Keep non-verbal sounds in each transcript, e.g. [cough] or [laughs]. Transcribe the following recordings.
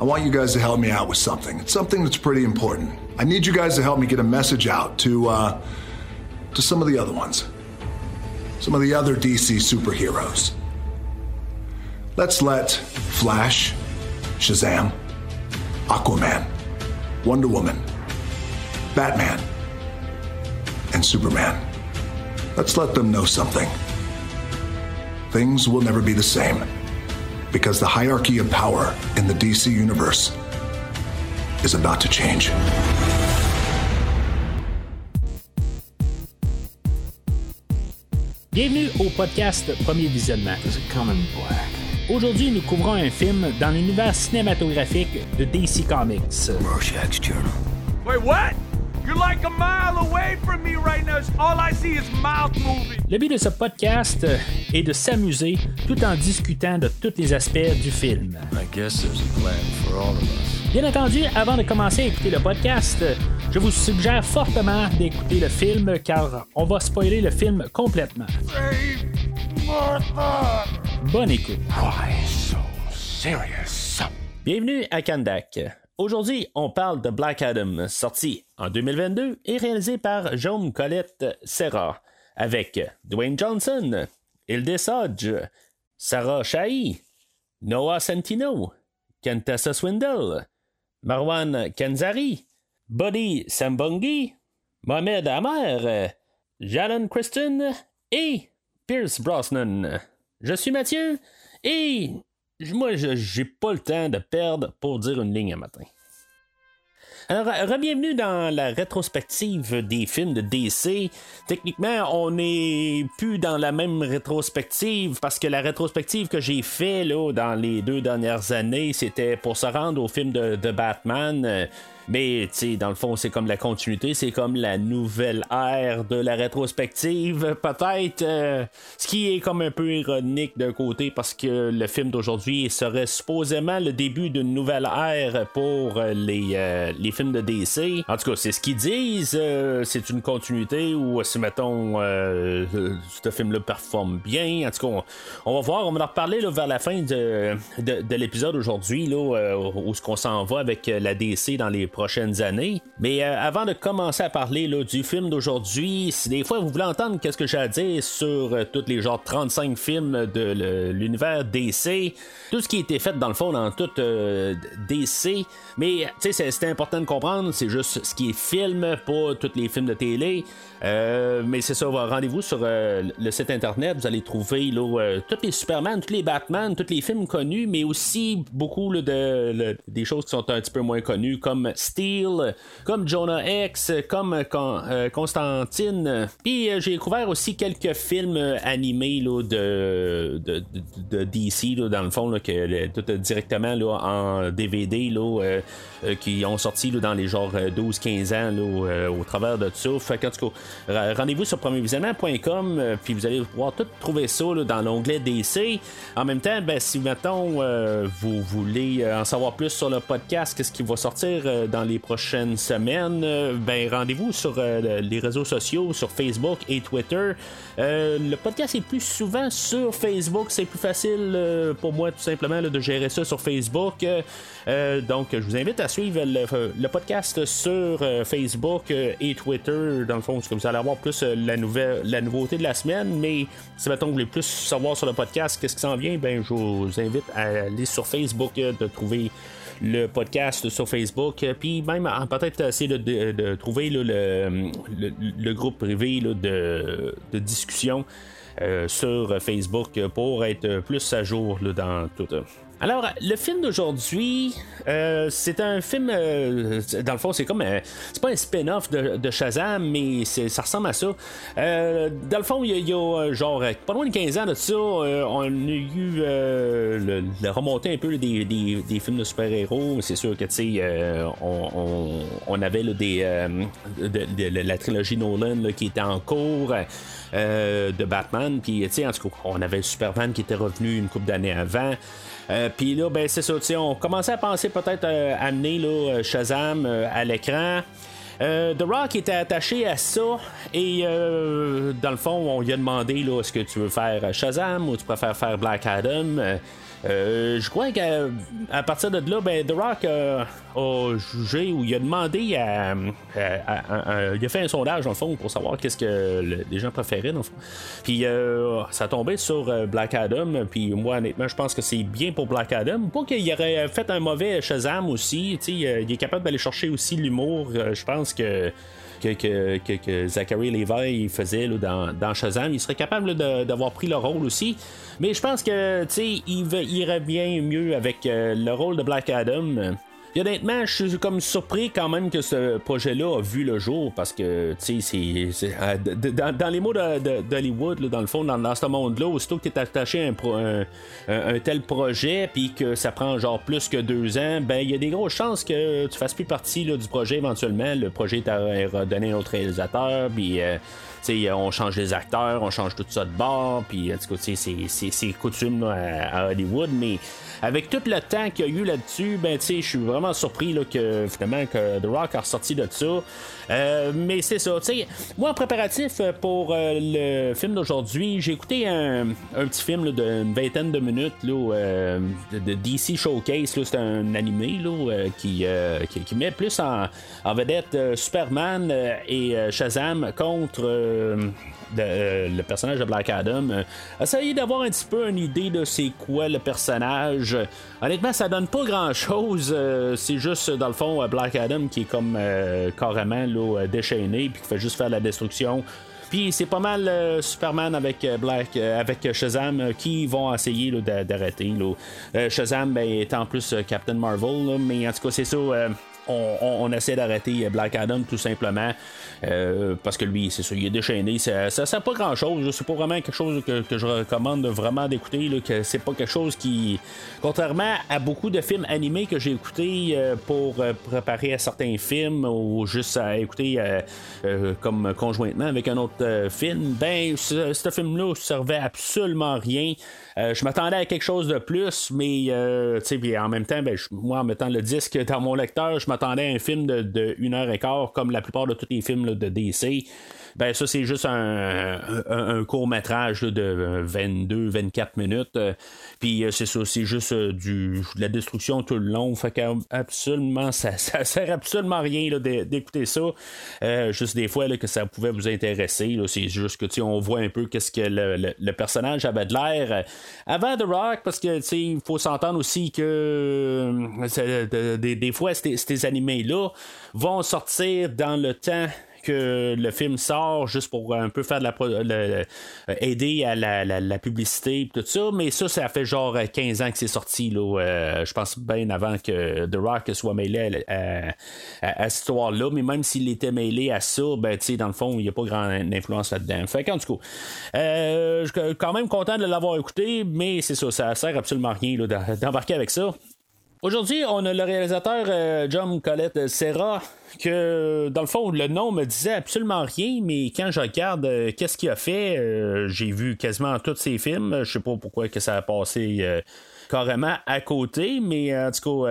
I want you guys to help me out with something. It's something that's pretty important. I need you guys to help me get a message out to, uh, to some of the other ones. Some of the other DC superheroes. Let's let Flash, Shazam, Aquaman, Wonder Woman, Batman, and Superman. Let's let them know something. Things will never be the same because the hierarchy of power in the DC universe is about to change. Bienvenue au podcast Premier Visionnement. Aujourd'hui, nous couvrons un film dans l'univers cinématographique de DC Comics. Rorschach's Journal. Wait, what? You're like a mile away from me right now. All I see is mouth moving. Le but de ce podcast est de s'amuser tout en discutant de tous les aspects du film. I guess there's a plan for all of us. Bien entendu, avant de commencer à écouter le podcast, je vous suggère fortement d'écouter le film car on va spoiler le film complètement. Save Martha. Bonne écoute. Why so serious? Bienvenue à Kandak. Aujourd'hui, on parle de Black Adam, sorti en 2022 et réalisé par Jaume Colette Serra, avec Dwayne Johnson, Hilde Sodge, Sarah Shahi, Noah Santino, Kentassa Swindle, Marwan Kanzari, Buddy Sambongi, Mohamed Amer, Jalen Kristen et Pierce Brosnan. Je suis Mathieu et moi, j'ai pas le temps de perdre pour dire une ligne un matin. Alors, bienvenue dans la rétrospective des films de DC. Techniquement, on n'est plus dans la même rétrospective parce que la rétrospective que j'ai fait là, dans les deux dernières années, c'était pour se rendre au film de, de Batman. Mais, tu sais, dans le fond, c'est comme la continuité, c'est comme la nouvelle ère de la rétrospective, peut-être. euh, ce qui est comme un peu ironique d'un côté parce que le film d'aujourd'hui serait supposément le début d'une nouvelle ère pour euh, les, euh, les films de DC. En tout cas, c'est ce qu'ils disent. c'est une continuité ou si, mettons, ce film-là performe bien. En tout cas, on, on va voir. On va en reparler là, vers la fin de, de, de l'épisode aujourd'hui, là, euh, où ce qu'on s'en va avec la DC dans les prochaines années. Mais euh, avant de commencer à parler là, du film d'aujourd'hui, si des fois vous voulez entendre qu'est-ce que j'ai à dire sur euh, tous les genres 35 films de l'univers DC, tout ce qui a été fait dans le fond dans tout euh, DC, mais c'est important de comprendre, c'est juste ce qui est film, pas tous les films de télé. Euh, mais c'est ça, rendez-vous sur euh, le site internet, vous allez trouver là, euh, tous les Superman, tous les Batman, tous les films connus, mais aussi beaucoup là, de, des choses qui sont un petit peu moins connues, comme Steel, comme Jonah X, comme euh, Con- Constantine. Puis j'ai découvert aussi quelques films animés là, de, de, de- DC, dans le fond, que, tout directement en DVD, qui ont sorti dans les genres euh, 12-15 ans au travers de ça. Fait qu'en tout cas, rendez-vous sur premiervisionnement.com, euh, puis vous allez pouvoir tout trouver ça là, dans l'onglet DC. En même temps, ben, si mettons euh, vous voulez euh, en savoir plus sur le podcast, qu'est-ce qui va sortir dans les prochaines semaines, ben rendez-vous sur les réseaux sociaux, sur Facebook et Twitter. Le podcast est plus souvent sur Facebook, c'est plus facile pour moi tout simplement de gérer ça sur Facebook. Donc je vous invite à suivre le, podcast sur Facebook et Twitter. Dans le fond, comme vous allez avoir plus euh, la, nouvelle, la nouveauté de la semaine. Mais si mettons, vous voulez plus savoir sur le podcast, qu'est-ce qui s'en vient, ben je vous invite à aller sur Facebook, euh, de trouver le podcast sur Facebook, euh, puis même peut-être essayer de, trouver le, le- groupe privé de, de discussion sur Facebook pour être plus à jour là, dans tout. Euh. Alors, le film d'aujourd'hui, euh, c'est un film, euh, dans le fond, c'est comme, un- c'est pas un spin-off de, Shazam, mais ça ressemble à ça. Euh, dans le fond, il y y a, euh, genre, euh, pas loin de 15 ans de ça, euh, on a eu euh, le, le remonté un peu des, des- des films de super-héros. C'est sûr que, tu sais, euh, on, on- on avait là, des, euh, de, de- la trilogie Nolan là, qui était en cours. euh, de Batman, puis tu sais, en tout cas, on avait Superman qui était revenu une couple d'années avant. Euh, Puis là, ben c'est ça, on commençait à penser peut-être euh, amener là, euh, Shazam à l'écran. The Rock était attaché à ça et euh, dans le fond, on lui a demandé là, est-ce que tu veux faire Shazam ou tu préfères faire Black Adam? Euh, je crois qu'à partir de là, ben, The Rock a jugé ou il a demandé à, Il a fait un sondage, dans le fond, pour savoir qu'est-ce que les gens préféraient, dans le fond. Puis ça a tombé sur Black Adam. Puis moi, honnêtement, je pense que c'est bien pour Black Adam. Pas qu'il aurait fait un mauvais Shazam aussi. il est capable d'aller chercher aussi l'humour. je pense que que, que, Zachary Levi faisait dans, dans, Shazam. Il serait capable d'avoir pris le rôle aussi. Mais je pense que il, il irait bien mieux avec euh, le rôle de Black Adam honnêtement, je suis comme surpris quand même que ce projet-là a vu le jour parce que, tu sais, c'est. Euh, dans, les mots d'Hollywood, dans le fond, dans, ce monde-là, aussitôt que tu es attaché à un, tel projet puis que ça prend genre plus que deux ans, ben, il y a des grosses chances que tu fasses plus partie du projet éventuellement. Le projet t'a donné un autre réalisateur, puis. Euh, on change les acteurs, on change tout ça de bord, puis en tout cas, c'est coutume à, Hollywood, mais avec tout le temps qu'il y a eu là-dessus, ben, je suis vraiment surpris là, que finalement que The Rock a ressorti de ça. Euh, mais c'est ça, tu moi en préparatif pour euh, le film d'aujourd'hui, j'ai écouté un, petit film d'une vingtaine de minutes là, euh, de, DC Showcase, c'est un animé là, qui, qui, met plus en, en vedette Superman et Shazam contre euh, le personnage de Black Adam, euh, essayez d'avoir un petit peu une idée de c'est quoi le personnage. Honnêtement, ça donne pas grand chose. Euh, c'est juste, dans le fond, Black Adam qui est comme carrément là, déchaîné puis qui fait juste faire la destruction. Puis c'est pas mal Superman avec Black, avec Shazam qui vont essayer d'arrêter. Shazam ben, est en plus Captain Marvel, mais en tout cas c'est ça on, essaie d'arrêter Black Adam tout simplement. Euh, parce que lui, c'est ça, il est déchaîné. Ça, ça sert pas grand chose. C'est pas vraiment quelque chose que, je recommande vraiment d'écouter. Que c'est pas quelque chose qui. Contrairement à beaucoup de films animés que j'ai écoutés euh, pour euh, préparer à certains films ou juste à écouter comme conjointement avec un autre film, ben, ce, film-là servait absolument rien. Je m'attendais à quelque chose de plus, mais en même temps, ben, moi en mettant le disque dans mon lecteur, je m'attendais à un film de, de 1 heure et quart comme la plupart de tous les films de DC ben ça c'est juste un, court métrage de 22-24 minutes. Euh, puis euh, c'est ça, c'est juste euh, du, de la destruction tout le long. Fait absolument, ça, ça [laughs] sert absolument à rien d'écouter ça. juste des fois là, que ça pouvait vous intéresser. C'est juste que on voit un peu qu'est-ce que le, personnage avait de l'air avant The Rock, parce que il faut s'entendre aussi que des, des fois ces, ces animés-là vont sortir dans le temps que le film sort juste pour un peu faire de la, aider à la, publicité et tout ça, mais ça, ça fait genre 15 ans que c'est sorti, là, euh, je pense bien avant que The Rock soit mêlé à, cette histoire-là, mais même s'il était mêlé à ça, ben, dans le fond, il n'y a pas grande influence là-dedans. Fait qu'en tout cas, euh, je suis quand même content de l'avoir écouté, mais c'est ça, ça sert absolument rien d'embarquer avec ça. Aujourd'hui, on a le réalisateur euh, John Colette Serra, que dans le fond, le nom me disait absolument rien, mais quand je regarde euh, qu'est-ce qu'il a fait, euh, j'ai vu quasiment tous ses films. Je sais pas pourquoi que ça a passé carrément à côté, mais en tout cas,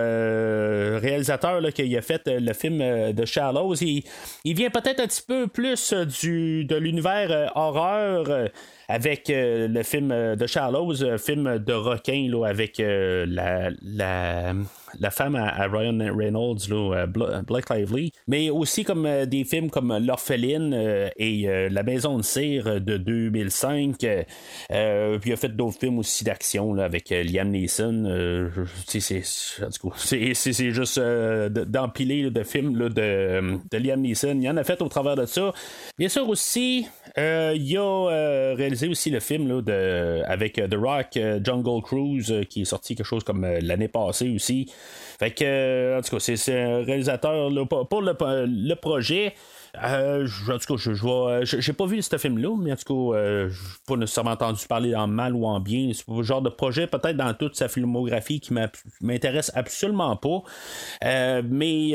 réalisateur là, qui a fait le film de Shallows, il, il vient peut-être un petit peu plus du, de l'univers horreur avec euh, le film euh, de Shallows, un film de requin là, avec euh, la, la, la, femme à, Ryan Reynolds, là, Blake Lively, mais aussi comme des films comme L'Orpheline et La Maison de cire de 2005. puis il a fait d'autres films aussi d'action avec Liam Neeson. c'est juste d'empiler de films là, de, de Liam Neeson. Il en a fait au travers de ça. Bien sûr aussi, il a réalisé aussi le film là, de, avec euh, The Rock, euh, Jungle Cruise, euh, qui est sorti quelque chose comme l'année passée aussi. Fait que, en tout cas, c'est un réalisateur pour le, le projet. Euh, en tout cas, je, je, j'ai pas vu ce film-là, mais en tout cas, euh, j'ai pas nécessairement entendu parler en mal ou en bien. C'est le genre de projet, peut-être dans toute sa filmographie, qui m'intéresse absolument pas. Euh, mais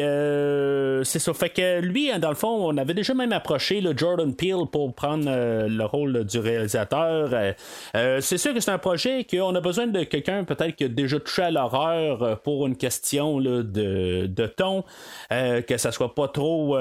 c'est ça. Fait que lui, dans le fond, on avait déjà même approché le Jordan Peele pour prendre le rôle du réalisateur. c'est sûr que c'est un projet qu'on a besoin de quelqu'un peut-être qui a déjà touché à l'horreur pour une question de, de ton, que ça soit pas trop,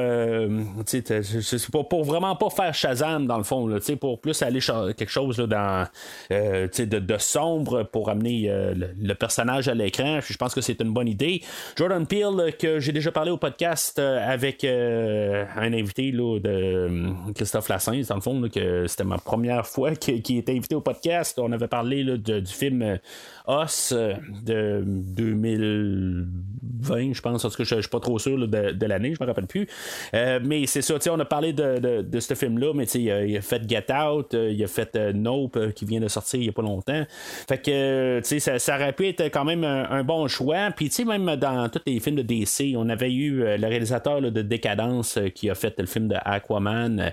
c'est pour, pour vraiment pas faire Shazam dans le fond, là, pour plus aller quelque chose là, dans de, de, sombre pour amener le, personnage à l'écran. Je pense que c'est une bonne idée. Jordan Peele, que j'ai déjà parlé au podcast avec un invité là, de Christophe Lassens, dans le fond, que c'était ma première fois [laughs] qu'il était invité au podcast. On avait parlé du film Os de 2020, je pense. En tout cas, je, suis pas trop sûr de, l'année, je me rappelle plus. Euh, mais c'est ça, on a parlé de, ce film-là, mais il a, il a fait Get Out, euh, il a fait euh, Nope qui vient de sortir il y a pas longtemps. Fait que ça, ça aurait pu être quand même un, bon choix. Puis même dans tous les films de DC, on avait eu le réalisateur de Décadence qui a fait le film de Aquaman.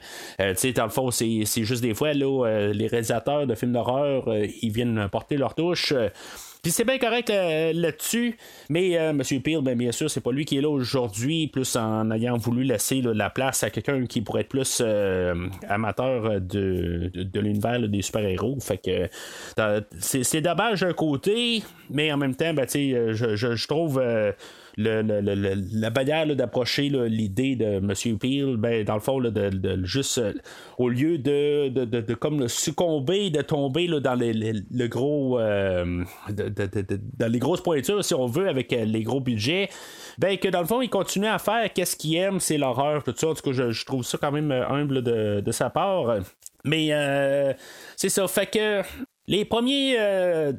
sais dans le fond, c'est juste des fois là, les réalisateurs de films d'horreur, ils viennent porter leur touche. Puis c'est bien correct euh, là-dessus, mais euh, M. Peel, ben, bien sûr, c'est pas lui qui est là aujourd'hui, plus en ayant voulu laisser la place à quelqu'un qui pourrait être plus euh, amateur de, de, l'univers des super-héros. Fait que c'est dommage d'un côté, mais en même temps, ben, je, je, je, trouve la manière d'approcher l'idée de M. Peel, ben, dans le fond, de, juste euh, au lieu de, de, comme succomber, de tomber dans les, le gros euh, dans les grosses pointures, si on veut, avec euh, les gros budgets, ben que dans le fond, il continue à faire qu'est-ce qu'il aime, c'est l'horreur, tout ça. En tout cas, je, trouve ça quand même humble de, sa part. Mais c'est ça, fait que les premiers euh,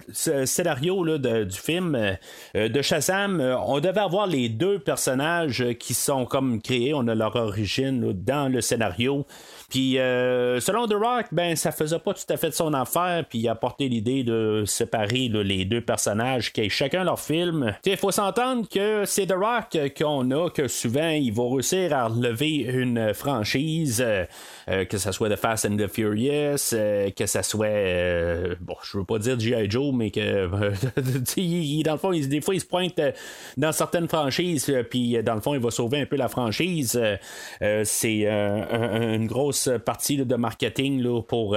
scénarios du film euh, de Shazam, euh, on devait avoir les deux personnages qui sont comme créés, on a leur origine dans le scénario. Puis selon The Rock, ben ça faisait pas tout à fait son affaire, puis il a porté l'idée de séparer les deux personnages qui aient chacun leur film. Il faut s'entendre que c'est The Rock qu'on a, que souvent il va réussir à relever une franchise, que ce soit The Fast and the Furious, que ce soit bon, je veux pas dire G.I. Joe, mais que [laughs] dans le fond, des fois, il se pointe euh, dans certaines franchises, euh, puis euh, dans le fond, il va sauver un peu la franchise. c'est une grosse partie de marketing là, pour,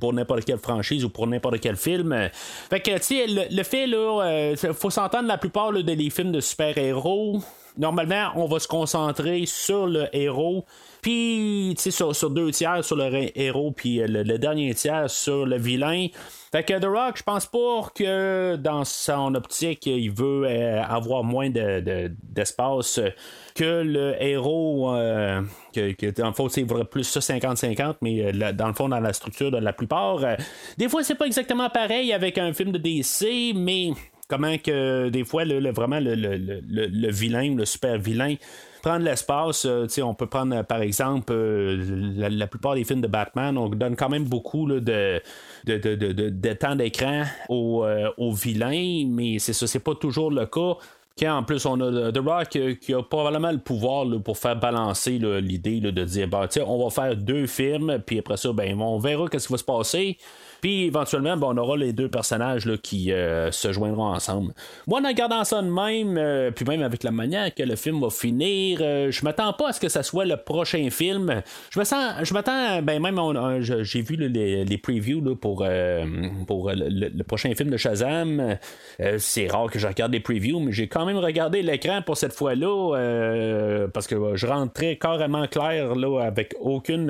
pour n'importe quelle franchise ou pour n'importe quel film. Fait que, tu sais, le, fait, là, faut s'entendre, la plupart des films de super-héros, normalement, on va se concentrer sur le héros puis, tu sais, sur, deux tiers sur le héros, puis euh, le, dernier tiers sur le vilain. Fait The Rock, je pense pas que dans son optique, il veut euh, avoir moins d'espace que le héros. Euh, que, dans le fond, c'est plus ça 50-50, mais dans le fond, dans la structure de la plupart. des fois, c'est pas exactement pareil avec un film de DC, mais comment que des fois, vraiment le, le, vilain, le super vilain, prendre l'espace, euh, on peut prendre euh, par exemple euh, la, plupart des films de Batman, on donne quand même beaucoup de, de, de, temps d'écran aux, vilains, mais c'est ça, c'est pas toujours le cas. En plus on a The Rock qui a probablement le pouvoir pour faire balancer l'idée de dire bah, on va faire deux films, puis après ça, ben, on verra ce qui va se passer. Puis éventuellement, on aura les deux personnages là, qui euh, se joindront ensemble. Moi, en regardant ça de même, euh, puis même avec la manière que le film va finir, euh, je m'attends pas à ce que ça soit le prochain film. Je me sens, je m'attends, ben même j'ai vu les, previews pour, pour le, prochain film de Shazam. c'est rare que je regarde les previews, mais j'ai quand même regardé l'écran pour cette fois-là parce que je rentrais carrément clair là avec aucune,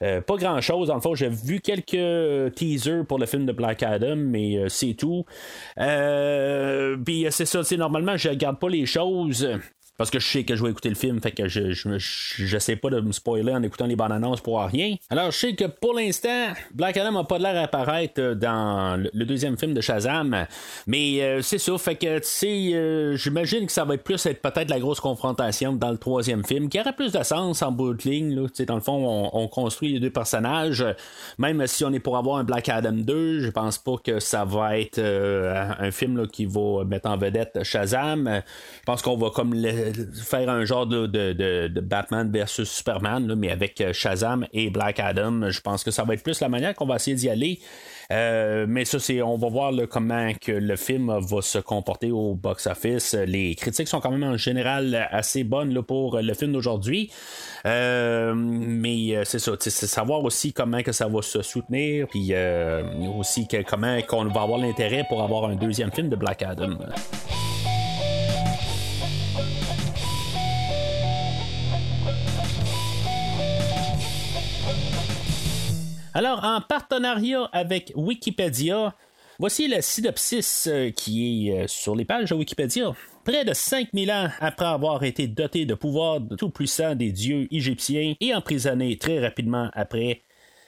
pas grand chose. Dans le fond, j'ai vu quelques pour le film de Black Adam, mais euh, c'est tout. Euh, puis euh, c'est ça, normalement, je regarde pas les choses parce que je sais que je vais écouter le film, fait que je, je, sais pas de me spoiler en écoutant les bandes annonces pour rien. Alors, je sais que pour l'instant, Black Adam a pas l'air apparaître euh, dans le, deuxième film de Shazam, mais euh, c'est ça, fait que, tu sais, euh, j'imagine que ça va être plus être peut-être la grosse confrontation dans le troisième film, qui aurait plus de sens en bout de ligne, dans le fond, on, construit les deux personnages, même si on est pour avoir un Black Adam 2, je pense pas que ça va être un film qui va mettre en vedette Shazam, je pense qu'on va comme faire un genre de, de, Batman versus Superman, mais avec Shazam et Black Adam. Je pense que ça va être plus la manière qu'on va essayer d'y aller. Euh, mais ça, c'est, on va voir comment que le film va se comporter au box-office. Les critiques sont quand même en général assez bonnes pour le film d'aujourd'hui. Euh, mais euh, c'est ça, c'est savoir aussi comment que ça va se soutenir, puis aussi comment qu'on va avoir l'intérêt pour avoir un deuxième film de Black Adam. Alors, en partenariat avec Wikipédia, voici le synopsis euh, qui est euh, sur les pages de Wikipédia. Près de 5000 ans après avoir été doté de pouvoirs tout puissants des dieux égyptiens et emprisonné très rapidement après,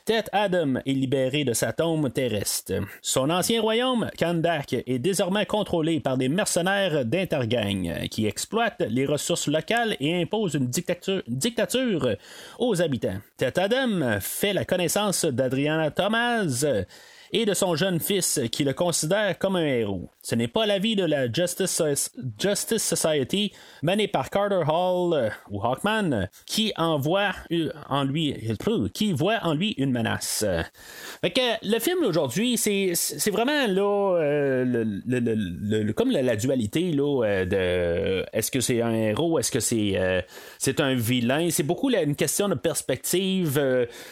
Ted Adam est libéré de sa tombe terrestre. Son ancien royaume, Kandak, est désormais contrôlé par des mercenaires d'Intergang qui exploitent les ressources locales et imposent une dictature, dictature aux habitants. Ted Adam fait la connaissance d'Adriana Thomas et de son jeune fils qui le considère comme un héros. Ce n'est pas l'avis de la Justice, Justice Society menée par Carter Hall euh, ou Hawkman qui envoie en lui qui voit en lui une menace. Fait le film aujourd'hui, c'est, vraiment là euh, le, comme la, dualité là, euh, de est-ce que c'est un héros, est-ce que c'est, c'est un vilain? C'est beaucoup une question de perspective.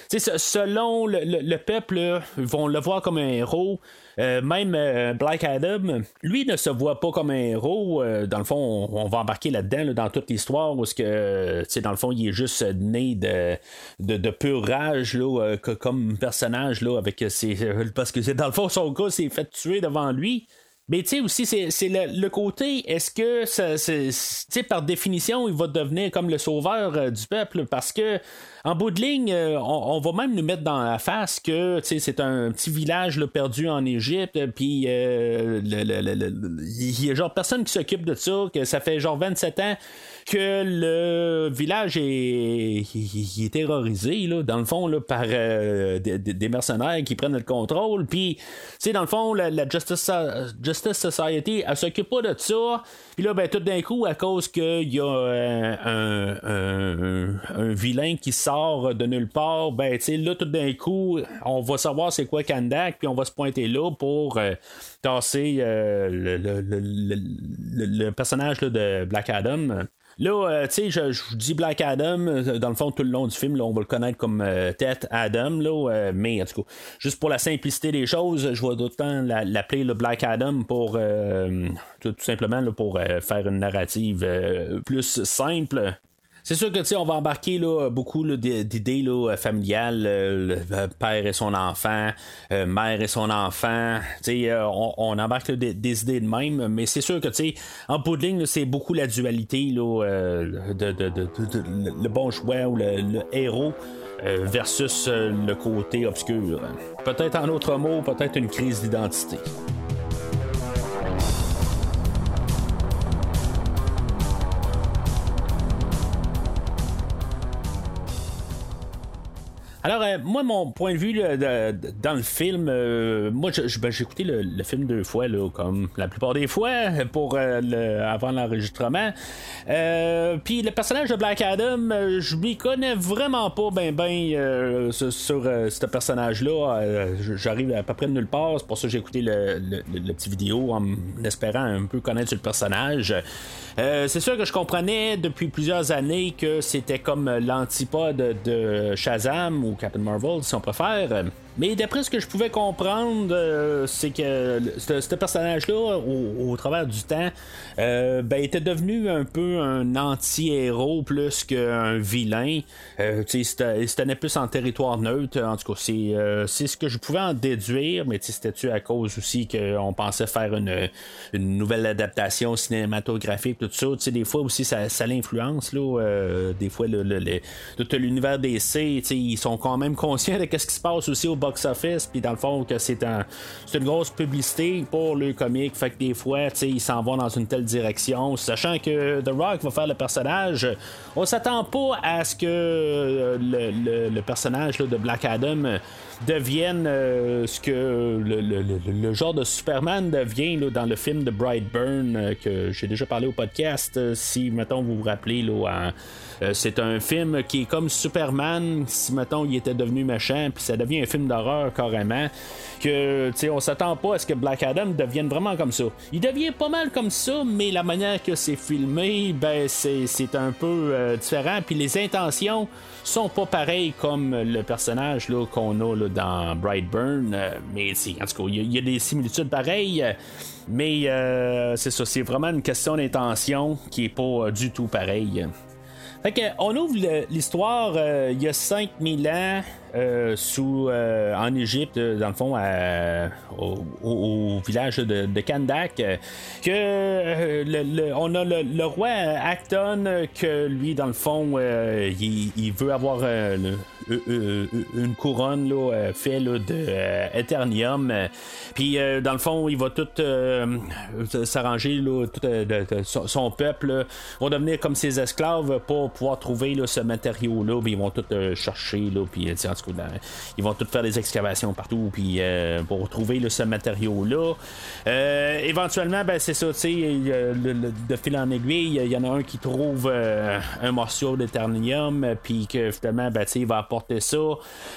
selon le, peuple, ils vont le voir comme un héros. Euh, même euh, Black Adam, lui ne se voit pas comme un héros. Euh, dans le fond, on, va embarquer là-dedans dans toute l'histoire où que, dans le fond, il est juste né de, de, pure rage là, comme personnage avec ses, parce que dans le fond son gars s'est fait tuer devant lui. Mais tu sais aussi, c'est le, côté, est-ce que, c'est, par définition, il va devenir comme le sauveur du peuple? Parce que en bout de ligne, euh, on, va même nous mettre dans la face que c'est un petit village perdu en Égypte, puis euh, il y a genre personne qui s'occupe de ça, que ça fait genre 27 ans que le village est, terrorisé, là, dans le fond, là, par euh, des, mercenaires qui prennent le contrôle. Puis, dans le fond, la, Justice, Justice Society, elle s'occupe pas de ça. Puis là, ben, tout d'un coup, à cause qu'il y a un, vilain qui sort de nulle part, ben, tu là, tout d'un coup, on va savoir c'est quoi Kandak, puis on va se pointer là pour euh, tasser euh, le, personnage de Black Adam. Là, euh, tu sais, je, dis Black Adam, dans le fond, tout le long du film, là, on va le connaître comme Tête Adam, là, mais en tout cas, juste pour la simplicité des choses, je vais d'autant l'appeler le Black Adam pour tout, simplement pour faire une narrative plus simple. C'est sûr que tu sais, on va embarquer là, beaucoup d'idées là, familiales, le père et son enfant, euh, mère et son enfant. Tu sais, on, on, embarque des, idées de même, mais c'est sûr que tu sais, en bout de ligne, c'est beaucoup la dualité là, euh, de, de, de, le bon choix ou le, héros. Euh, versus le côté obscur. Peut-être en autre mot, peut-être une crise d'identité. Alors, euh, moi, mon point de vue dans le film, euh, moi, ben, j'ai écouté le, film deux fois, là, comme la plupart des fois, [laughs] pour euh, avant l'enregistrement. Puis le personnage de Black Adam, je m'y connais vraiment pas ben ben sur, ce personnage-là. J'arrive à peu près de nulle part, c'est pour ça que j'ai écouté le, petit vidéo en espérant un peu connaître le personnage. c'est sûr que je comprenais depuis plusieurs années que c'était comme l'antipode de Shazam Captain Marvel, si on préfère. Mais d'après ce que je pouvais comprendre, euh, c'est que ce, personnage-là, au, travers du temps, euh, ben, était devenu un peu un anti-héros plus qu'un vilain. Euh, il se tenait plus en territoire neutre. En tout cas, c'est, ce que je pouvais en déduire, mais c'était-tu à cause aussi qu'on pensait faire une, nouvelle adaptation cinématographique, tout ça? des fois aussi, ça, ça l'influence. des fois, le, tout l'univers DC, ils sont quand même conscients de ce qui se passe aussi au box-office, puis dans le fond, que c'est un, une grosse publicité pour le comique. Fait que des fois, ils s'en vont dans une telle direction. Sachant que The Rock va faire le personnage, on s'attend pas à ce que euh, le, personnage de Black Adam devienne euh, ce que le, genre de Superman devient dans le film de Brightburn euh, que j'ai déjà parlé au podcast. si, mettons, vous vous rappelez, là, c'est un film qui est comme Superman si, mettons, il était devenu méchant, puis ça devient un film d'horreur carrément. Que, on s'attend pas à ce que Black Adam devienne vraiment comme ça. Il devient pas mal comme ça, mais la manière que c'est filmé, ben, c'est un peu différent. Puis les intentions sont pas pareils comme le personnage qu'on a dans Brightburn. Euh, mais en tout cas, il y, a des similitudes pareilles. Mais euh, c'est ça, c'est vraiment une question d'intention qui est pas euh, du tout pareille. Fait on ouvre l'histoire il y a 5000 ans. Euh, sous, euh, en Égypte, dans le fond, au, village de, de Kandak, que euh, on a le, roi Acton, que lui, dans le fond, il, veut avoir une couronne là, fait là, de Eternium. Puis, dans le fond, il va tout s'arranger, tout, son, peuple va devenir comme ses esclaves pour pouvoir trouver ce matériau-là. Ils vont tout chercher, là, puis en ils vont tous faire des excavations partout puis euh, pour trouver ce matériau-là. Euh, éventuellement, ben, c'est ça, tu sais, de fil en aiguille, il y en a un qui trouve euh, un morceau d'éternium, puis que finalement, ben, il va apporter ça.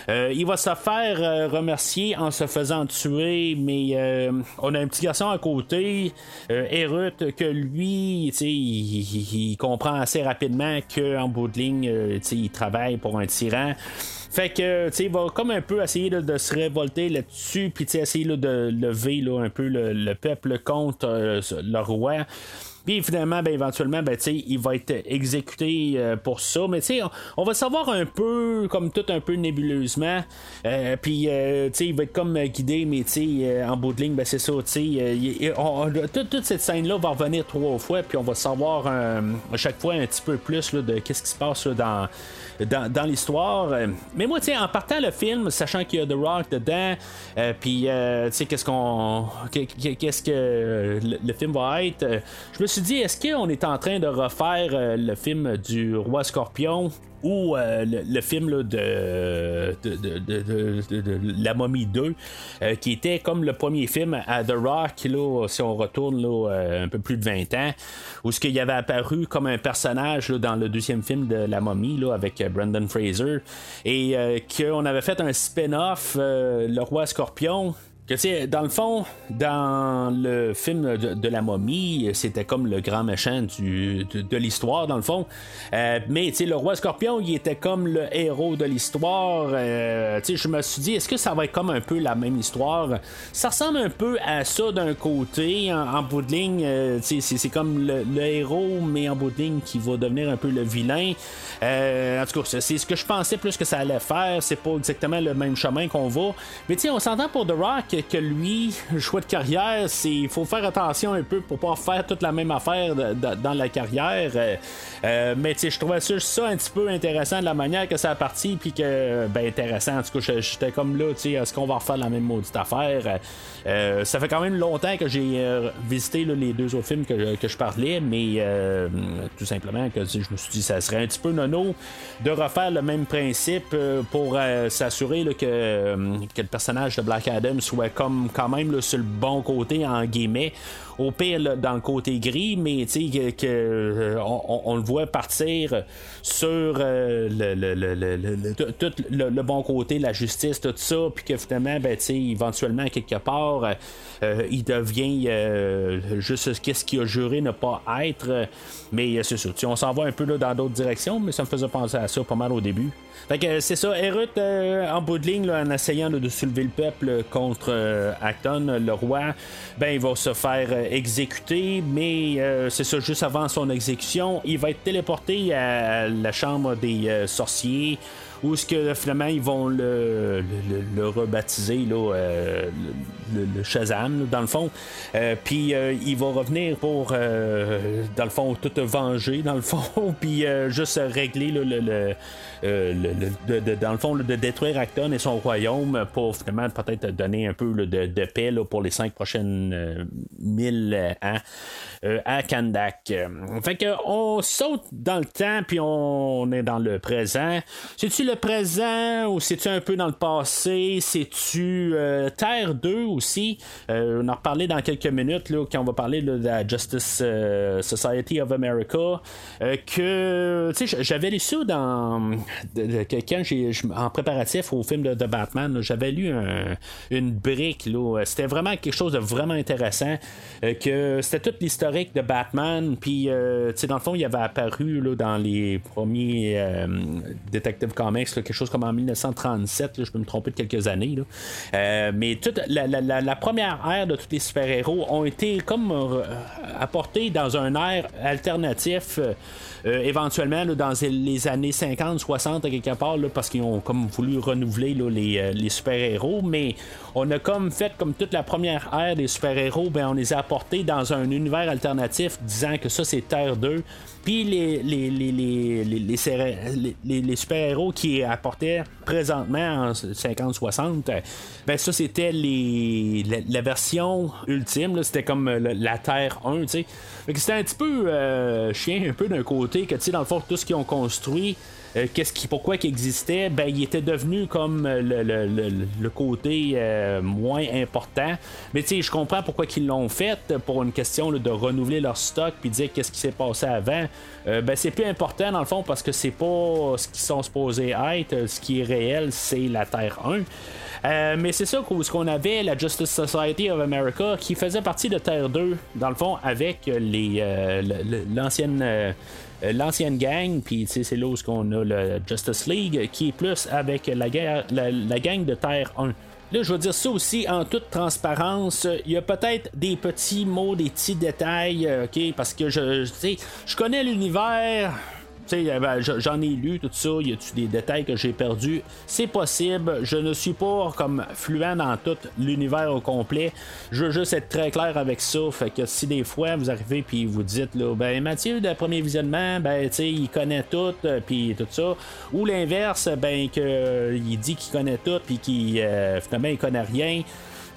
il va se faire remercier en se faisant tuer, mais on a un petit garçon à côté, Erut, que lui, il, il, comprend assez rapidement qu'en bout de ligne, il travaille pour un tyran. Fait que, tu sais, il va comme un peu essayer de se révolter là-dessus, puis essayer de lever un peu le, peuple contre euh, le roi. Puis finalement, ben, éventuellement, ben, il va être exécuté euh, pour ça. Mais on, on va savoir un peu, comme tout un peu nébuleusement. Euh, puis il va être comme guidé, mais en bout de ligne, ben, c'est ça. toute, cette scène-là va revenir trois fois, puis on va savoir à chaque fois un petit peu plus de qu'est-ce qui se passe dans dans, l'histoire. Euh, mais moi, en partant le film, sachant qu'il y a The Rock dedans, euh, puis, euh, qu'est-ce qu'on. Qu'est-ce que le, film va être, je me suis dit, est-ce qu'on est en train de refaire le film du Roi Scorpion? Ou euh, le, film de, de, La Momie 2, euh, qui était comme le premier film à The Rock, là, si on retourne là, euh, un peu plus de 20 ans, où ce qu'il avait apparu comme un personnage dans le deuxième film de La Momie là, avec Brendan Fraser, et qu'on avait fait un spin-off, Le Roi Scorpion, que dans le fond, dans le film de, la momie, c'était comme le grand méchant du, de, l'histoire, dans le fond. Euh, mais le roi Scorpion, il était comme le héros de l'histoire. Euh, je me suis dit, est-ce que ça va être comme un peu la même histoire? Ça ressemble un peu à ça d'un côté, en, bout de ligne. Euh, c'est comme le, héros, mais en bout de ligne qui va devenir un peu le vilain. en tout cas, c'est ce que je pensais plus que ça allait faire. C'est pas exactement le même chemin qu'on va. Mais on s'entend pour The Rock que lui, le choix de carrière, c'est il faut faire attention un peu pour pas faire toute la même affaire dans la carrière. Euh, euh, mais je trouvais ça, un petit peu intéressant de la manière que ça a parti, puis que, ben, intéressant. En tout cas, j'étais comme là, tu sais, est-ce qu'on va refaire la même maudite affaire? Euh, ça fait quand même longtemps que j'ai visité les deux autres films que, je parlais, mais tout simplement que je me suis dit, ça serait un petit peu nono de refaire le même principe pour s'assurer que, que le personnage de Black Adam soit comme quand même sur le bon côté en guillemets au pire dans le côté gris, mais que, que euh, on, le voit partir sur euh, le, tout le, bon côté, la justice, tout ça, puis que finalement, ben, éventuellement, quelque part, euh, il devient juste ce qu'il a juré ne pas être. Mais c'est ça, on s'en va un peu là, dans d'autres directions, mais ça me faisait penser à ça pas mal au début. Fait que c'est ça, Erut en bout de ligne, en essayant de soulever le peuple contre Acton, le roi, ben il va se faire exécuté, mais euh, c'est ça, juste avant son exécution, il va être téléporté à la chambre des euh, sorciers où ce que finalement ils vont le, le, rebaptiser là, le, Shazam dans le fond. puis il va revenir pour dans le fond tout venger dans le fond, [laughs] puis juste régler le, dans le fond de détruire Acton et son royaume pour finalement peut-être donner un peu de, paix pour les cinq prochaines mille ans à Kandak. Fait que on saute dans le temps puis on est dans le présent. C'est-tu le présent ou c'est-tu un peu dans le passé? C'est-tu euh, Terre 2 aussi? Euh, on en reparler dans quelques minutes là, quand on va parler de la Justice euh, Society of America. que j'avais lu ça dans quand j'ai en préparatif au film de, Batman, j'avais lu une brique. C'était vraiment quelque chose de vraiment intéressant. que c'était toute l'historique de Batman. Puis dans le fond, il avait apparu là, dans les premiers Detective Comics, quelque chose comme en 1937, je peux me tromper de quelques années. Euh, mais toute la, première ère de tous les super-héros ont été comme euh, apportés dans un air alternatif. Éventuellement dans les années 50, 60 quelque part, parce qu'ils ont comme voulu renouveler les, les super-héros, mais on a comme fait comme toute la première ère des super-héros, ben on les a apportés dans un univers alternatif, disant que ça c'est Terre 2. Puis les, super-héros qui apportaient présentement en 50-60, ben ça c'était la, version ultime, c'était comme la Terre 1, tu sais. C'était un petit peu euh, chien, un peu d'un côté, que tu sais, dans le fond, tout ce qu'ils ont construit, euh, qu'est-ce qui, pourquoi qu'il existait, ben il était devenu comme euh, le, côté euh, moins important. Mais tu sais, je comprends pourquoi ils l'ont fait pour une question de renouveler leur stock puis dire qu'est-ce qui s'est passé avant. ben c'est plus important dans le fond parce que c'est pas ce qu'ils sont supposés être. Ce qui est réel, c'est la Terre 1. mais c'est ça qu'on avait la Justice Society of America qui faisait partie de Terre 2 dans le fond avec les l'ancienne l'ancienne gang, puis c'est là où on a le Justice League, qui est plus avec la, la, gang de Terre 1. Là, je veux dire ça aussi en toute transparence. Il y a peut-être des petits mots, des petits détails, euh, ok, parce que je, je connais l'univers j'en ai lu tout ça, y a-tu des détails que j'ai perdus? C'est possible. Je ne suis pas comme fluent dans tout l'univers au complet. Je veux juste être très clair avec ça. Fait que si des fois vous arrivez puis vous dites là, ben Mathieu de premier visionnement, ben tu il connaît tout euh, puis tout ça, ou l'inverse, ben que euh, il dit qu'il connaît tout puis qu'il euh, finalement il connaît rien.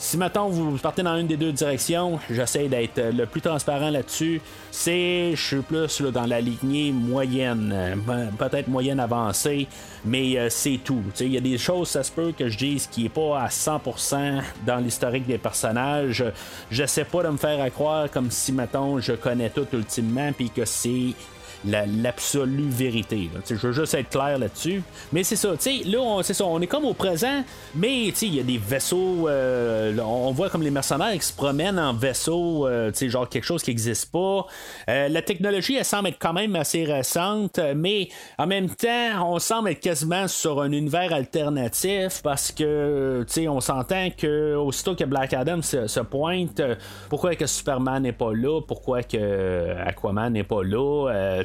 Si maintenant vous partez dans une des deux directions, j'essaie d'être le plus transparent là-dessus. C'est, je suis plus dans la lignée moyenne, euh, peut-être moyenne avancée, mais euh, c'est tout. Il y a des choses, ça se peut que je dise qui est pas à 100% dans l'historique des personnages. Je sais pas de me faire croire comme si maintenant je connais tout ultimement, puis que c'est l'absolue vérité. Je veux juste être clair là-dessus. Mais c'est ça, là, on, c'est ça, on est comme au présent, mais il y a des vaisseaux, euh, on voit comme les mercenaires qui se promènent en vaisseau, euh, genre quelque chose qui n'existe pas. Euh, la technologie, elle semble être quand même assez récente, mais en même temps, on semble être quasiment sur un univers alternatif parce que, on s'entend que aussitôt que Black Adam se, pointe, pourquoi que Superman n'est pas là, pourquoi que Aquaman n'est pas là,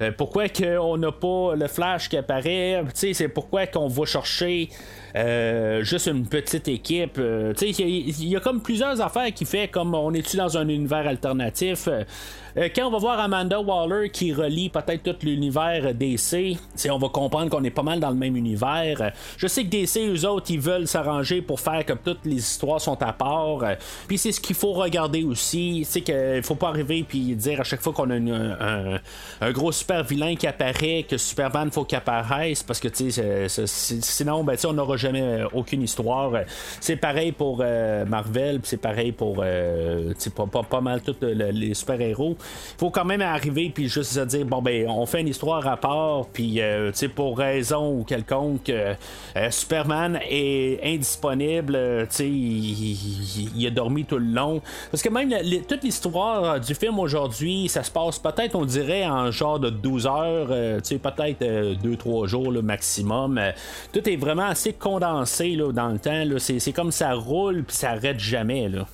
euh, pourquoi qu'on n'a pas le flash qui apparaît, c'est pourquoi qu'on va chercher euh, juste une petite équipe. Euh, il y, a comme plusieurs affaires qui fait comme on est-tu dans un univers alternatif. Euh, quand on va voir Amanda Waller qui relie peut-être tout l'univers DC, on va comprendre qu'on est pas mal dans le même univers. Je sais que DC, eux autres, ils veulent s'arranger pour faire que toutes les histoires sont à part. Puis c'est ce qu'il faut regarder aussi. C'est qu'il faut pas arriver puis dire à chaque fois qu'on a un, gros super vilain qui apparaît que Superman faut qu'il apparaisse parce que sinon ben, on n'aura jamais euh, aucune histoire. C'est pareil pour euh, Marvel, c'est pareil pour euh, pas, pas, mal tous les super-héros. Il faut quand même arriver puis juste se dire bon ben on fait une histoire à part puis pour raison ou quelconque Superman est indisponible, il, il, a dormi tout le long. Parce que même toute l'histoire du film aujourd'hui, ça se passe peut-être on dirait en genre de 12 heures, peut-être 2-3 jours le maximum. tout est vraiment assez condensé là, dans le temps. C'est, comme ça roule puis ça arrête jamais. Là.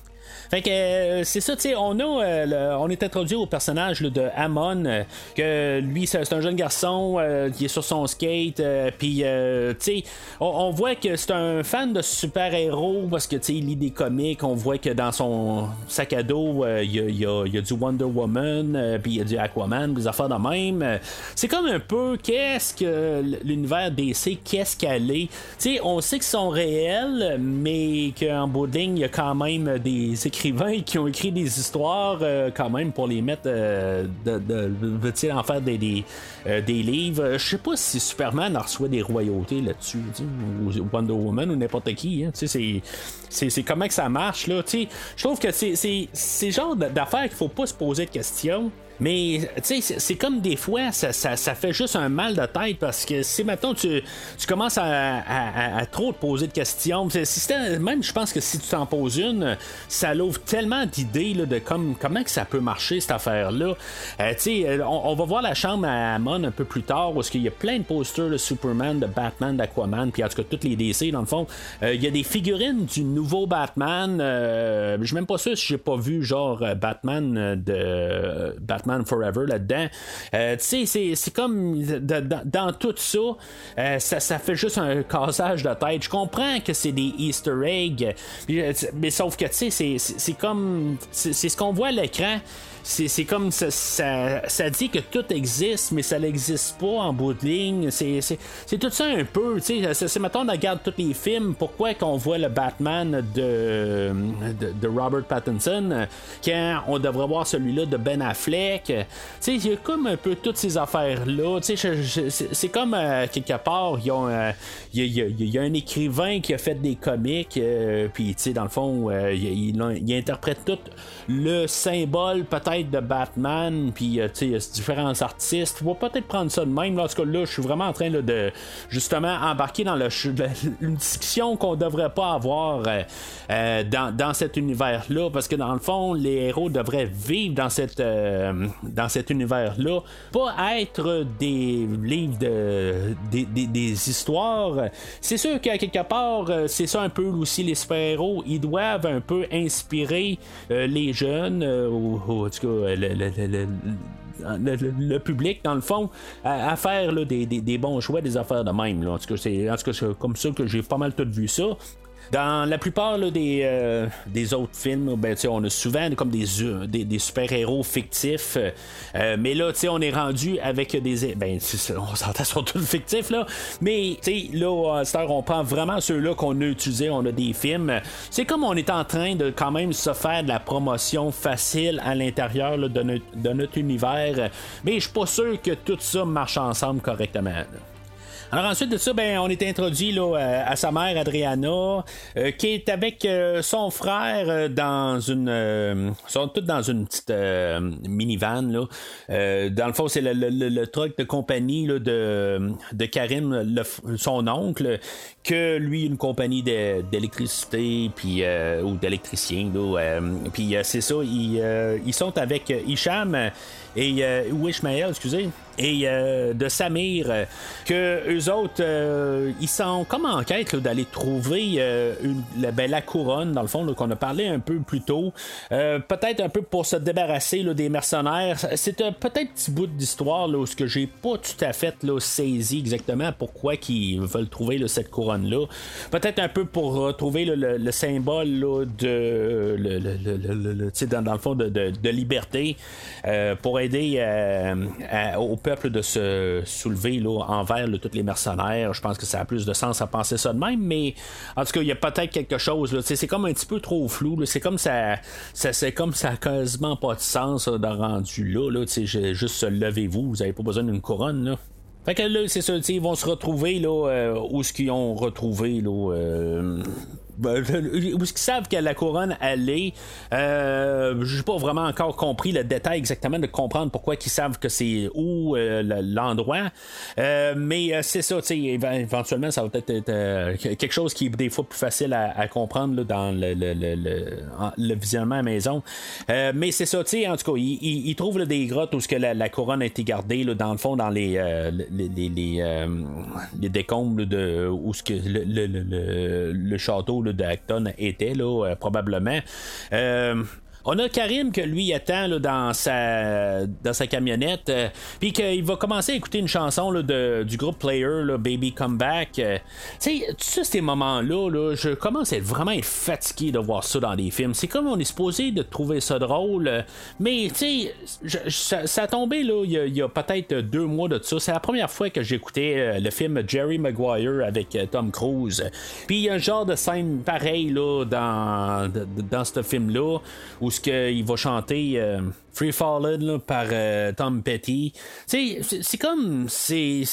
Fait que euh, c'est ça, tu sais, on a, euh, on est introduit au personnage de Amon, euh, que lui c'est un jeune garçon qui est sur son skate, puis tu sais, on, voit que c'est un fan de super-héros parce que tu sais, il lit des comics, on voit que dans son sac à dos, il y, a, du Wonder Woman, puis il y a du Aquaman, des affaires de même. C'est comme un peu qu'est-ce que l'univers DC, qu'est-ce qu'elle est? Tu sais, on sait qu'ils sont réels, mais qu'en bout il y a quand même des qui ont écrit des histoires euh, quand même pour les mettre euh, de, de, en faire des, des, euh, livres. Je sais pas si Superman reçoit des royautés là-dessus, ou Wonder Woman ou n'importe qui. Hein, c'est, c'est, comment que ça marche là. Je trouve que c'est, c'est, c'est genre d'affaires qu'il faut pas se poser de questions. Mais tu sais, c'est comme des fois, ça, ça, fait juste un mal de tête parce que si maintenant tu, tu commences à, trop te poser de questions, même je pense que si tu t'en poses une, ça l'ouvre tellement d'idées de comme, comment que ça peut marcher cette affaire-là. Euh, tu sais, euh, on, va voir la chambre à Amon un peu plus tard où il y a plein de posters de Superman, de Batman, d'Aquaman, puis en tout cas toutes les DC dans le fond. Euh, il y a des figurines du nouveau Batman. je suis même pas sûr si j'ai pas vu genre Batman de Batman Forever là-dedans. Euh, tu sais, c'est comme dans tout euh, ça, ça, fait juste un cassage de tête. Je comprends que c'est des Easter eggs, euh, mais sauf que tu sais, c'est comme. C'est ce qu'on voit à l'écran c'est comme ça, ça, dit que tout existe, mais ça n'existe pas en bout de ligne. C'est tout ça un peu. C'est maintenant on regarde tous les films, pourquoi qu'on voit le Batman de, de, Robert Pattinson quand on devrait voir celui-là de Ben Affleck. Il y a comme un peu toutes ces affaires-là. C'est comme euh, quelque part, il y, a, un écrivain qui a fait des comics, euh, puis dans le fond, euh, il, interprète tout le symbole peut-être de Batman, puis euh, tu sais, différents artistes. On va peut-être prendre ça de même. Là, là, je suis vraiment en train de justement embarquer dans le, une discussion qu'on devrait pas avoir euh, dans, dans, cet univers-là, parce que dans le fond, les héros devraient vivre dans cette dans cet univers-là, pas être des livres de des, des, histoires. C'est sûr qu'à quelque part, c'est ça un peu aussi les super-héros, ils doivent un peu inspirer les jeunes, ou, en tout cas, le, public, dans le fond, à, faire des, bons choix, des affaires de même. En tout cas, c'est comme ça que j'ai pas mal tout vu ça. Dans la plupart des, euh, des autres films, ben, on a souvent comme des, euh, super-héros fictifs. Euh, mais là, on est rendu avec des. Ben, on s'entend sur tout fictif, là. Mais là, à on prend vraiment ceux-là qu'on a utilisés. On a des films. C'est comme on est en train de quand même se faire de la promotion facile à l'intérieur de, de, notre univers. Mais je suis pas sûr que tout ça marche ensemble correctement. Alors ensuite de ça, ben, on est introduit là, euh, à sa mère Adriana, euh, qui est avec euh, son frère dans une, sont tous dans une petite minivan là. dans le fond, c'est le, truck de compagnie là, de, de Karim, son oncle, que lui une compagnie d'électricité puis ou d'électricien puis c'est ça, ils, ils sont avec Hicham et Ishmael, excusez? Et euh, de Samir, euh, que eux autres, euh, ils sont comme en quête d'aller trouver une, la, ben, couronne, dans le fond, qu'on a parlé un peu plus tôt. peut-être un peu pour se débarrasser des mercenaires. C'est un peut-être petit bout d'histoire où ce que j'ai pas tout à fait là, saisi exactement pourquoi ils veulent trouver cette couronne-là. Peut-être un peu pour retrouver le, symbole de le, dans, dans, le fond de, de, liberté pour aider au peuple de se soulever là, envers tous les mercenaires. Je pense que ça a plus de sens à penser ça de même, mais en tout cas, il y a peut-être quelque chose. C'est comme un petit peu trop flou. C'est comme ça, c'est comme ça a quasiment pas de sens de rendu là. là juste levez-vous, vous avez pas besoin d'une couronne. Là. Fait que là, c'est ça, ils vont se retrouver là, euh, où ce qu'ils ont retrouvé là, euh, où qu'ils savent que la couronne est euh, j'ai pas vraiment encore compris le détail exactement de comprendre pourquoi ils savent que c'est où euh, l'endroit. Euh, mais euh, c'est ça tu éventuellement ça va peut-être être, quelque chose qui est des fois plus facile à, comprendre là, dans le, le, le, le, visionnement à la maison. Mais c'est ça en tout cas ils, ils, trouvent des grottes où que la, couronne a été gardée là, dans le fond dans les les, les, les, décombres de où que le, le, château d'Acton était, là, probablement. On a Karim que lui attend dans, sa, dans sa camionnette, euh, puis qu'il va commencer à écouter une chanson de, du groupe Player, Baby Come Back. Euh, tu sais, ces moments-là, je commence à être vraiment être fatigué de voir ça dans des films. C'est comme on est supposé de trouver ça drôle, euh, mais tu sais, ça, a tombé là, il y a, peut-être deux mois de ça. C'est la première fois que j'écoutais le film Jerry Maguire avec Tom Cruise. Puis il y a un genre de scène pareil là, dans, dans ce film-là, qu'il va chanter euh, Free Fallen par euh, Tom Petty. C'est comme. C'est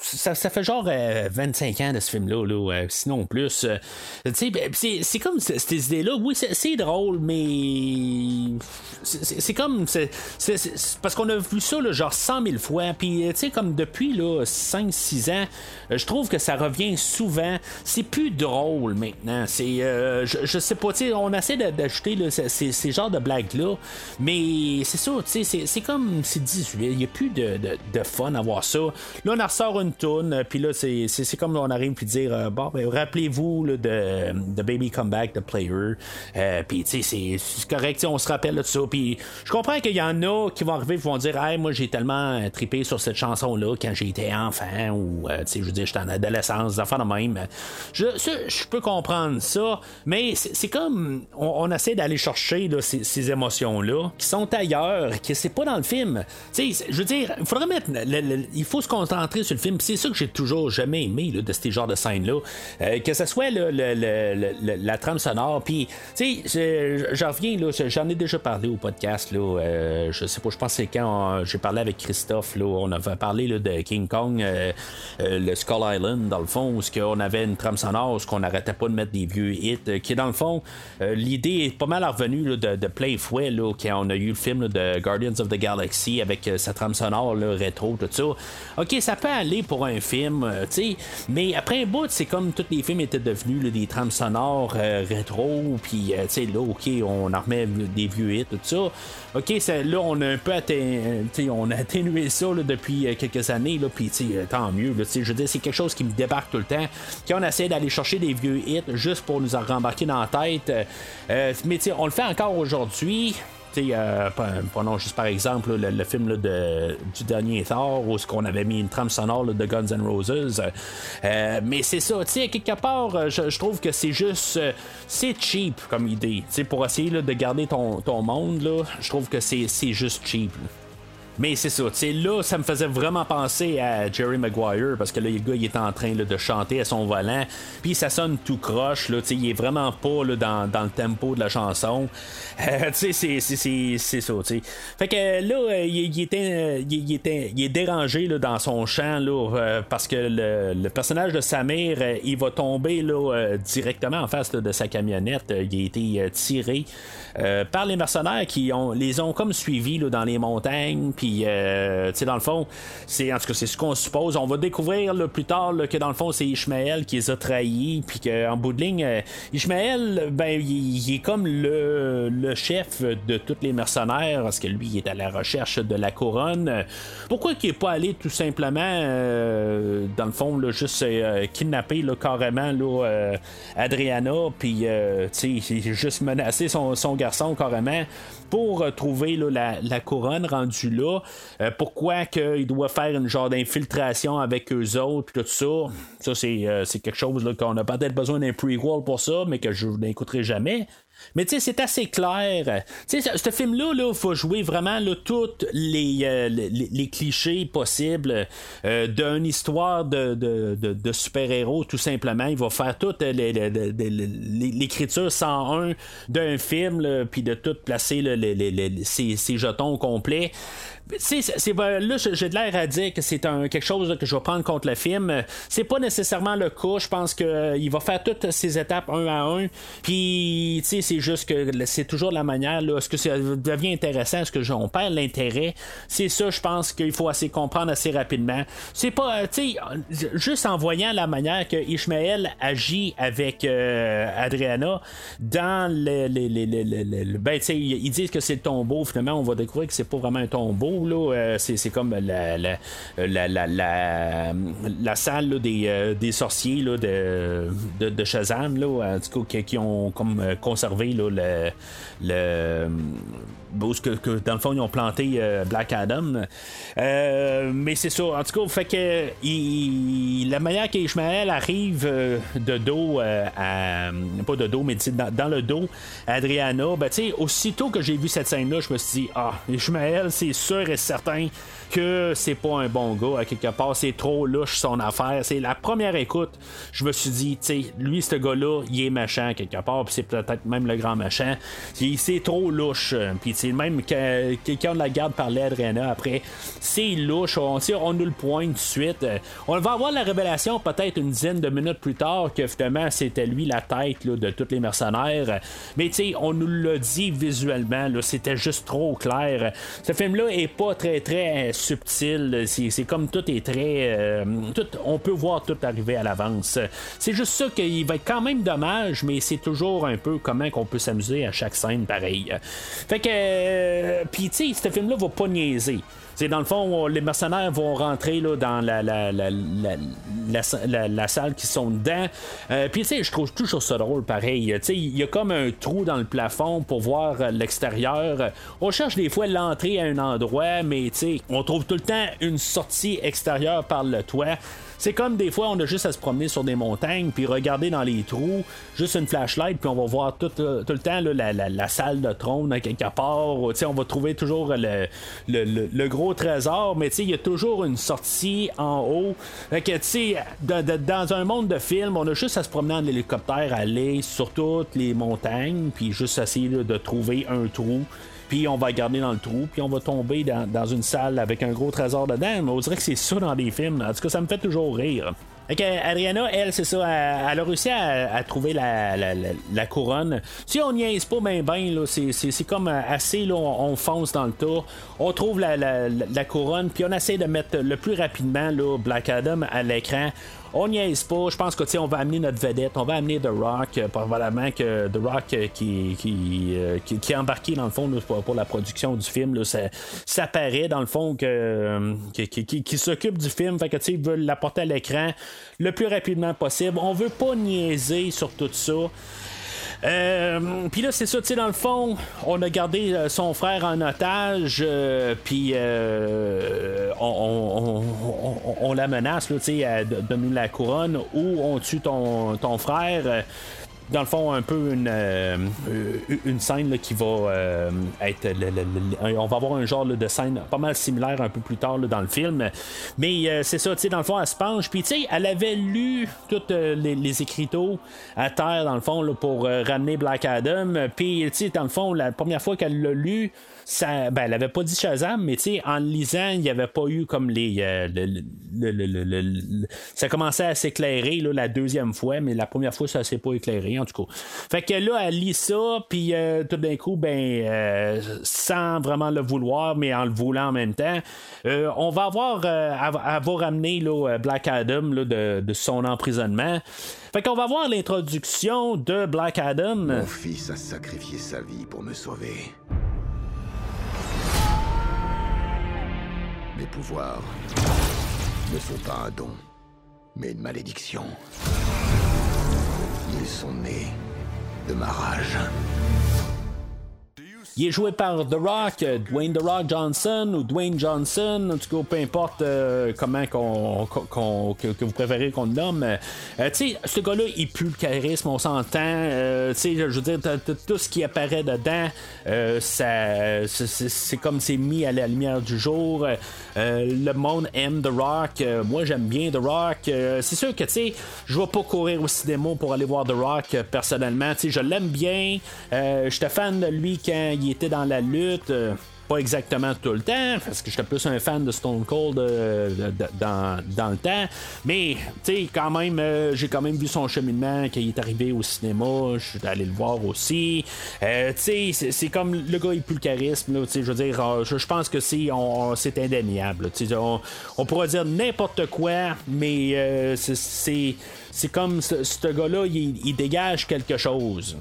ça, fait genre 25 euh, ans de ce film-là, là, sinon plus. Ben, c'est comme cette idée-là. Oui, c'est drôle, mais c'est comme. parce qu'on a vu ça genre 100 000 fois. Puis, tu sais, comme depuis 5-6 ans, euh, je trouve que ça revient souvent. C'est plus drôle maintenant. C'est, euh, je, sais pas, on essaie d'ajouter ces, ces genres de blagues-là, mais c'est ça, c'est comme c'est 18. Il n'y a plus de, de, fun à voir ça. Là, on ressort une toune, puis là, c'est comme on arrive puis dire bon, ben, rappelez-vous de, de Baby Comeback, de Player. Euh, puis, tu sais, c'est correct, on se rappelle de ça. Puis, je comprends qu'il y en a qui vont arriver et vont dire Hey, moi, j'ai tellement trippé sur cette chanson-là quand j'étais enfant, ou, tu sais, je dire, j'étais en adolescence, des de même. Je, je peux comprendre ça, mais c'est comme on, essaie d'aller chercher ces, émotions-là qui sont ailleurs, qui c'est pas dans le film. je veux dire, il faudrait mettre. il faut se concentrer sur le film. C'est ça que j'ai toujours jamais aimé de ces genres de scènes-là. Euh, que ce soit la trame sonore, puis, tu sais, j'en reviens, j'en ai déjà parlé au podcast, là, euh, je sais pas, je pense que c'est quand j'ai parlé avec Christophe, là, on avait parlé de King Kong, euh, le Skull Island, dans le fond, où on avait une trame sonore, où on n'arrêtait pas de mettre des vieux hits, euh, qui dans le fond, euh, l'idée est pas mal revenue de, de Playful, là, quand on a eu le film de Guardians of the Galaxy avec euh, sa trame sonore rétro, tout ça. Ok, ça peut aller pour un film, tu sais, mais après un bout, c'est comme tous les films étaient devenus des trames sonores rétro, puis tu sais, là, ok, on en remet des vieux hits, tout ça. Ok, là, on a un peu on a [laughs] atténué ça depuis quelques années, puis tant mieux, je veux dire, c'est quelque chose qui me débarque tout le temps. Quand on essaie d'aller chercher des vieux hits juste pour nous en rembarquer dans la tête. Euh, euh, mais on le fait encore aujourd'hui. Euh, prenons juste par exemple le, film de, du dernier Thor où qu'on avait mis une trame sonore de Guns N' Roses. Euh, mais c'est ça, quelque part, je, trouve que c'est juste. c'est cheap comme idée. pour essayer de garder ton, ton monde, là, je trouve que c'est juste cheap. Mais c'est ça, tu sais, là, ça me faisait vraiment penser à Jerry Maguire parce que là, le gars, il est en train de chanter à son volant, puis ça sonne tout croche, là, tu sais, il est vraiment pas là, dans, dans, le tempo de la chanson. Euh, [laughs] tu sais, c'est ça, tu sais. Fait que là, euh, il, était, euh, il, était, il est dérangé là, dans son chant là, parce que le, le, personnage de Samir, il va tomber là, directement en face de sa camionnette. Il a été tiré. Euh, par les mercenaires qui ont, les ont comme suivis dans les montagnes. Puis, euh, tu sais, dans le fond, c'est en tout cas, c'est ce qu'on suppose. On va découvrir plus tard que dans le fond, c'est Ishmael qui les a trahis. Puis qu'en bout de ligne, euh, Ishmael, ben, il, est comme le, chef de tous les mercenaires parce que lui, il est à la recherche de la couronne. Pourquoi qu'il n'est pas allé tout simplement, dans le fond, juste kidnapper carrément Adriana, puis tu sais, juste menacer son, garçon carrément pour euh, trouver la, couronne rendue là. Euh, pourquoi qu'il doit faire une genre d'infiltration avec eux autres, tout ça? Ça, c'est, euh, quelque chose qu'on a peut-être besoin d'un prequel pour ça, mais que je n'écouterai jamais. Mais tu sais, c'est assez clair. Tu sais, ce film-là, il faut jouer vraiment là, tous les, les, clichés possibles d'une histoire de, de, super-héros, tout simplement. Il va faire toute l'écriture 101 d'un film, puis de tout placer ces, jetons complets c'est là j'ai de l'air à dire que c'est un quelque chose que je vais prendre contre le film c'est pas nécessairement le cas je pense qu'il euh, va faire toutes ces étapes un à un puis tu c'est juste que c'est toujours la manière, là, est-ce que ça devient intéressant, est-ce que on perd l'intérêt, c'est ça, je pense qu'il faut assez comprendre assez rapidement. C'est pas, euh, tu sais, juste en voyant la manière que Ishmael agit avec euh, Adriana dans les, ben, tu sais, ils disent que c'est le tombeau, finalement, on va découvrir que c'est pas vraiment un tombeau, là, euh, c'est, comme la, la, la, la, salle des, des, sorciers là, de, de, Shazam, là, qui, qui, ont comme conservé là, le, le que, que, dans le fond ils ont planté euh, Black Adam euh, mais c'est ça en tout cas fait que la manière qu'Ishmael arrive euh, de dos à pas de dos mais dans, le dos à Adriana ben tu sais aussitôt que j'ai vu cette scène là je me suis dit ah Ishmael c'est sûr et certain que c'est pas un bon gars à quelque part, c'est trop louche son affaire. C'est la première écoute, je me suis dit, tu sais, lui, ce gars-là, il est machin quelque part, puis c'est peut-être même le grand machin. C'est trop louche. Puis c'est même que quelqu'un de la garde parlait à Adriana après, c'est louche. On, on nous le pointe tout de suite. On va avoir la révélation peut-être une dizaine de minutes plus tard que finalement c'était lui la tête de tous les mercenaires. Mais tu sais, on nous l'a dit visuellement, c'était juste trop clair. Ce film-là est pas très très subtil. C'est comme tout est très. Euh, tout, on peut voir tout arriver à l'avance. C'est juste ça qu'il va être quand même dommage, mais c'est toujours un peu comment qu'on peut s'amuser à chaque scène pareil. Fait que. Euh, Puis, tu sais, ce film-là va pas niaiser. Dans le fond, les mercenaires vont rentrer là, dans la, la, la, la, salle qui sont dedans. Euh, puis, tu sais, je trouve toujours ça drôle pareil. Il y a comme un trou dans le plafond pour voir l'extérieur. On cherche des fois l'entrée à un endroit, mais tu sais, on trouve tout le temps une sortie extérieure par le toit. C'est comme des fois, on a juste à se promener sur des montagnes, puis regarder dans les trous, juste une flashlight, puis on va voir tout, euh, le temps la, salle de trône à quelque part. on va trouver toujours le, gros trésor, mais il y a toujours une sortie en haut. Fait que, dans un monde de film, on a juste à se promener en hélicoptère, aller sur toutes les montagnes, puis juste essayer de trouver un trou puis on va garder dans le trou, puis on va tomber dans, une salle avec un gros trésor dedans. On dirait que c'est ça dans des films. En tout cas, ça me fait toujours rire. Ok, Adriana, elle, c'est ça, elle, a réussi à, trouver la, couronne. Si on niaise pas ben ben, c'est comme assez, là, on, fonce dans le tour. On trouve la, couronne, puis on essaie de mettre le plus rapidement Black Adam à l'écran on niaise pas. Je pense que on va amener notre vedette, on va amener The Rock, euh, probablement que The Rock euh, qui, euh, qui, qui, est embarqué dans le fond pour, la production du film. Là, ça, ça paraît dans le fond que qui, s'occupe du film. Fait que ils veulent l'apporter à l'écran le plus rapidement possible. On veut pas niaiser sur tout ça. Euh, puis là, c'est ça, tu sais, dans le fond, on a gardé euh, son frère en otage, euh, puis on, la menace, tu sais, donner la couronne, ou on tue ton frère dans le fond, un peu une, euh, une scène qui va euh, être. on va avoir un genre de scène pas mal similaire un peu plus tard dans le film. Mais euh, c'est ça, tu sais, dans le fond, elle se penche. Puis, tu sais, elle avait lu tous les, les, écriteaux à terre, dans le fond, pour ramener Black Adam. Puis, tu sais, dans le fond, la première fois qu'elle l'a lu, ben, elle avait pas dit Shazam, mais tu sais, en lisant, il n'y avait pas eu comme les. Euh, le, ça commençait à s'éclairer la deuxième fois, mais la première fois, ça s'est pas éclairé, en tout cas. Fait que là, elle lit ça, puis euh, tout d'un coup, ben, euh, sans vraiment le vouloir, mais en le voulant en même temps, on va avoir. elle, va ramener Black Adam de, de son emprisonnement. Fait qu'on va voir l'introduction de Black Adam. Mon fils a sacrifié sa vie pour me sauver. Mes pouvoirs ne sont pas un don, mais une malédiction. Ils sont nés de ma rage. Il est joué par The Rock, euh, Dwayne The Rock Johnson ou Dwayne Johnson, en tout cas, peu importe euh, comment qu'on, que, vous préférez qu'on le nomme. Euh, tu sais, ce gars-là, il pue le charisme, on s'entend. tu sais, je veux dire, tout ce qui apparaît dedans, ça, c'est, comme c'est mis à la lumière du jour. le monde aime The Rock. moi, j'aime bien The Rock. c'est sûr que, tu sais, je vais pas courir au cinéma pour aller voir The Rock personnellement. Tu sais, je l'aime bien. J'étais fan de lui quand il était dans la lutte. Euh, pas exactement tout le temps, parce que j'étais plus un fan de Stone Cold euh, dans, dans, le temps. Mais, tu sais, quand même, euh, j'ai quand même vu son cheminement quand il est arrivé au cinéma. Je suis allé le voir aussi. Tu sais, c'est comme le gars, il plus le charisme. Là, je veux dire, je, pense que c'est, c'est indéniable. On, on pourrait dire n'importe quoi, mais c'est, c'est comme ce, gars-là, il dégage quelque chose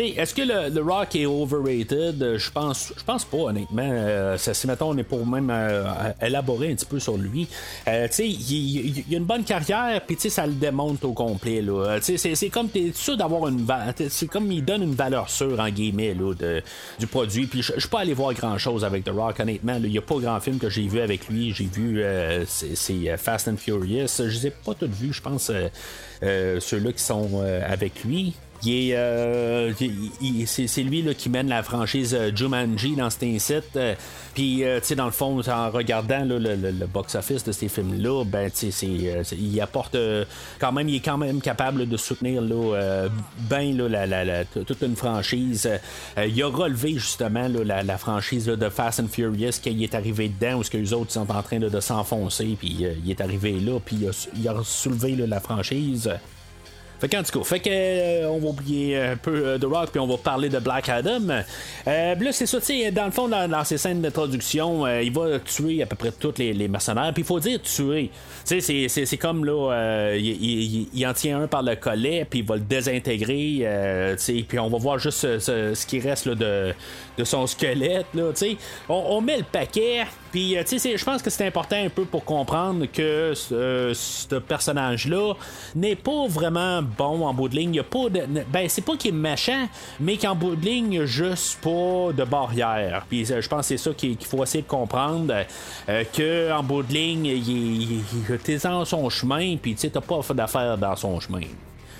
est-ce que le, Rock est overrated? Euh, je pense, je pense pas, honnêtement. Euh, si, mettons, on est pour même euh, élaborer un petit peu sur lui. Euh, tu sais, il, il, a une bonne carrière, puis ça le démonte au complet. Là. C'est, c'est comme, t'es sûr d'avoir une C'est comme il donne une valeur sûre, en guillemets, là, de, du produit. Puis je suis pas allé voir grand-chose avec The Rock, honnêtement. Il y a pas grand film que j'ai vu avec lui. J'ai vu c'est, Fast and Furious. Je les ai pas tous vus, je pense, ceux-là qui sont avec lui. Euh, c'est, lui là, qui mène la franchise euh, Jumanji dans cet incite. Euh, puis, tu sais, dans le fond, en regardant le, box-office de ces films-là, ben, il apporte quand même, il est quand même capable de soutenir là, ben la, toute une franchise. il a relevé justement la, franchise de Fast and Furious qui est arrivé dedans, où ce que les autres sont en train de s'enfoncer, puis il est arrivé là, puis il a, soulevé la franchise. Fait qu'en tout cas, fait que euh, on va oublier un peu euh, The Rock puis on va parler de Black Adam. Euh, là, c'est ça, tu dans le fond, dans, ces scènes d'introduction, il va tuer à peu près tous les, mercenaires. Puis il faut dire tuer. Tu sais, c'est comme là, il, en tient un par le collet, puis il va le désintégrer. tu sais, puis on va voir juste ce, qui reste là, de, de son squelette. Là, tu sais. On, met le paquet. Puis, tu sais, je pense que c'est important un peu pour comprendre que ce personnage-là n'est pas vraiment bon en bout de ligne. Il a pas de. Ben, c'est pas qu'il est méchant, mais qu'en bout de ligne, il a juste pas de barrière. Puis euh, je pense que c'est ça qu'il faut essayer de comprendre. Euh, que en bout de ligne, il, est dans son chemin, puis tu sais, t'as pas d'affaires dans son chemin.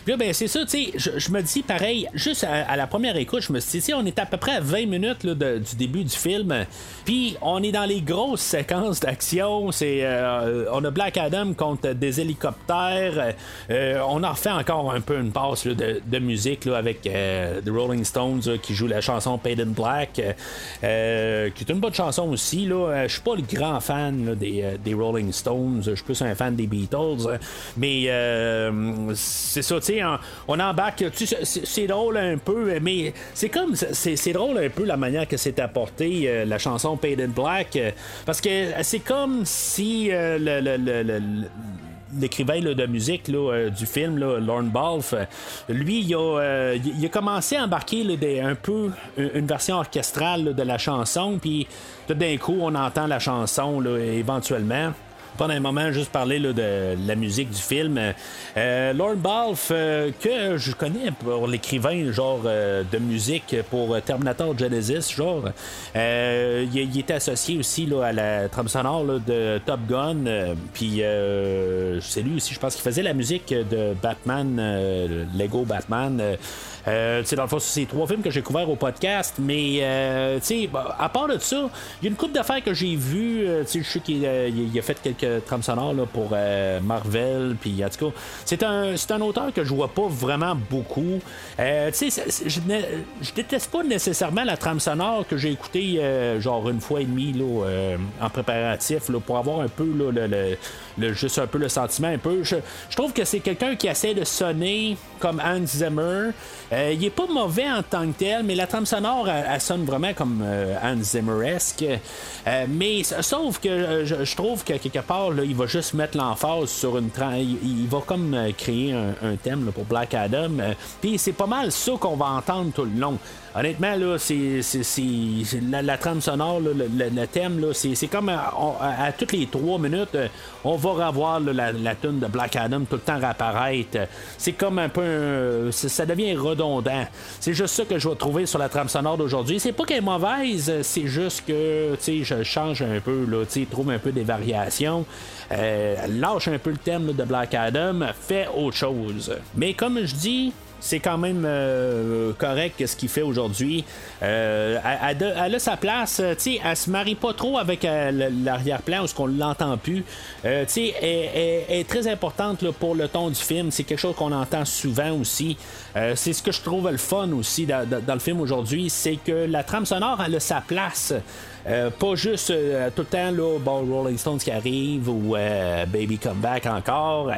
Là, ben, c'est ça, tu sais, je, me dis pareil, juste à, la première écoute, je me suis dit, on est à peu près à 20 minutes du début du film, puis on est dans les grosses séquences d'action. C'est, euh, on a Black Adam contre des hélicoptères. Euh, on a refait encore un peu une passe de, musique là, avec euh, The Rolling Stones qui joue la chanson Paid in Black, qui est une bonne chanson aussi. Là. Je suis pas le grand fan des, des, Rolling Stones, je suis plus un fan des Beatles, mais c'est ça, tu sais on, embarque. C'est drôle un peu, mais c'est comme. C'est drôle un peu la manière que c'est apporté euh, la chanson Paid in Black. Euh, parce que c'est comme si euh, l'écrivain de musique du film, Lorne Balfe, lui, il a, commencé à embarquer un peu une version orchestrale de la chanson, puis tout d'un coup, on entend la chanson éventuellement pendant un moment juste parler de la musique du film. Euh, Lord Balfe, euh, que je connais pour l'écrivain genre euh, de musique pour Terminator Genesis, genre, il, était associé aussi là, à la trame sonore de Top Gun. Puis c'est lui aussi, je pense qu'il faisait la musique de Batman, Lego Batman. Euh, dans le fond, c'est trois films que j'ai couverts au podcast, mais euh, bah, à part de ça, il y a une coupe d'affaires que j'ai vu. Euh, je sais qu'il euh, a fait quelques trames sonores là, pour Marvel, puis en tout cas, c'est un, auteur que je vois pas vraiment beaucoup. je, je déteste pas nécessairement la trame sonore que j'ai écouté genre une fois et demie là, en préparatif là, pour avoir un peu là, le, le, juste un peu le sentiment un peu. Je, je trouve que c'est quelqu'un qui essaie de sonner comme Hans Zimmer. Euh, il est pas mauvais en tant que tel, mais la trame sonore, elle, sonne vraiment comme euh, Hans. Euh, mais sauf que je, trouve que quelque part, il va juste mettre l'emphase sur une trame. Il, va comme créer un, thème pour Black Adam. Puis c'est pas mal ça qu'on va entendre tout le long. Honnêtement, là, c'est, la, trame sonore, le, thème, c'est, comme à, toutes les trois minutes, on va revoir la, la tune de Black Adam tout le temps réapparaître. C'est comme un peu. ça devient redondant. C'est juste ça que je vais trouver sur la trame sonore d'aujourd'hui. C'est pas qu'elle est mauvaise, c'est juste que je change un peu, là, trouve un peu des variations. Euh, lâche un peu le thème de Black Adam, fait autre chose. Mais comme je dis, c'est quand même euh, correct ce qu'il fait aujourd'hui. Euh, elle, a sa place, euh, tu sais, elle se marie pas trop avec l'arrière-plan où ce qu'on l'entend plus. tu sais, elle, est très importante pour le ton du film. C'est quelque chose qu'on entend souvent aussi. c'est ce que je trouve le fun aussi dans, le film aujourd'hui, c'est que la trame sonore elle a sa place. Pas juste tout le temps là, bon, Rolling Stones qui arrive ou Baby Come Back encore.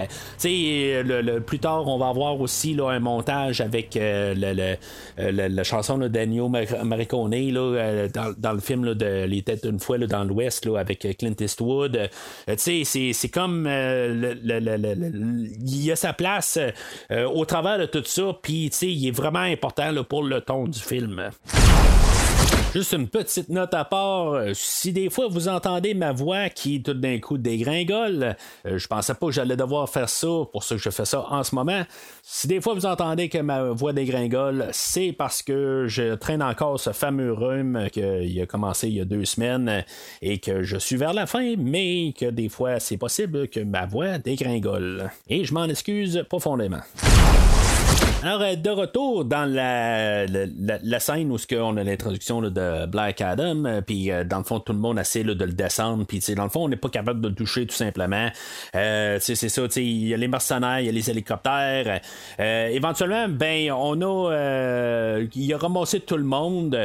Le, le, plus tard, on va avoir aussi là, un montage avec le, la chanson de Daniel Maricone là, dans, dans, le film là, de Les Têtes d'une fois là, dans l'Ouest avec Clint Eastwood. c'est comme il a sa place au travers de tout ça, puis il est vraiment important pour le ton du film. Juste une petite note à part. Si des fois vous entendez ma voix qui tout d'un coup dégringole, euh, je pensais pas que j'allais devoir faire ça, pour ça que je fais ça en ce moment. Si des fois vous entendez que ma voix dégringole, c'est parce que je traîne encore ce fameux rhume qui a commencé il y a deux semaines et que je suis vers la fin, mais que des fois c'est possible que ma voix dégringole. Et je m'en excuse profondément. Alors, euh, de retour dans la, la, scène où on a l'introduction de Black Adam, euh, puis euh, dans le fond, tout le monde essaie de le descendre, puis dans le fond, on n'est pas capable de le toucher tout simplement. c'est ça, il y a les mercenaires, il y a les hélicoptères. éventuellement, ben, on a. il a ramassé tout le monde,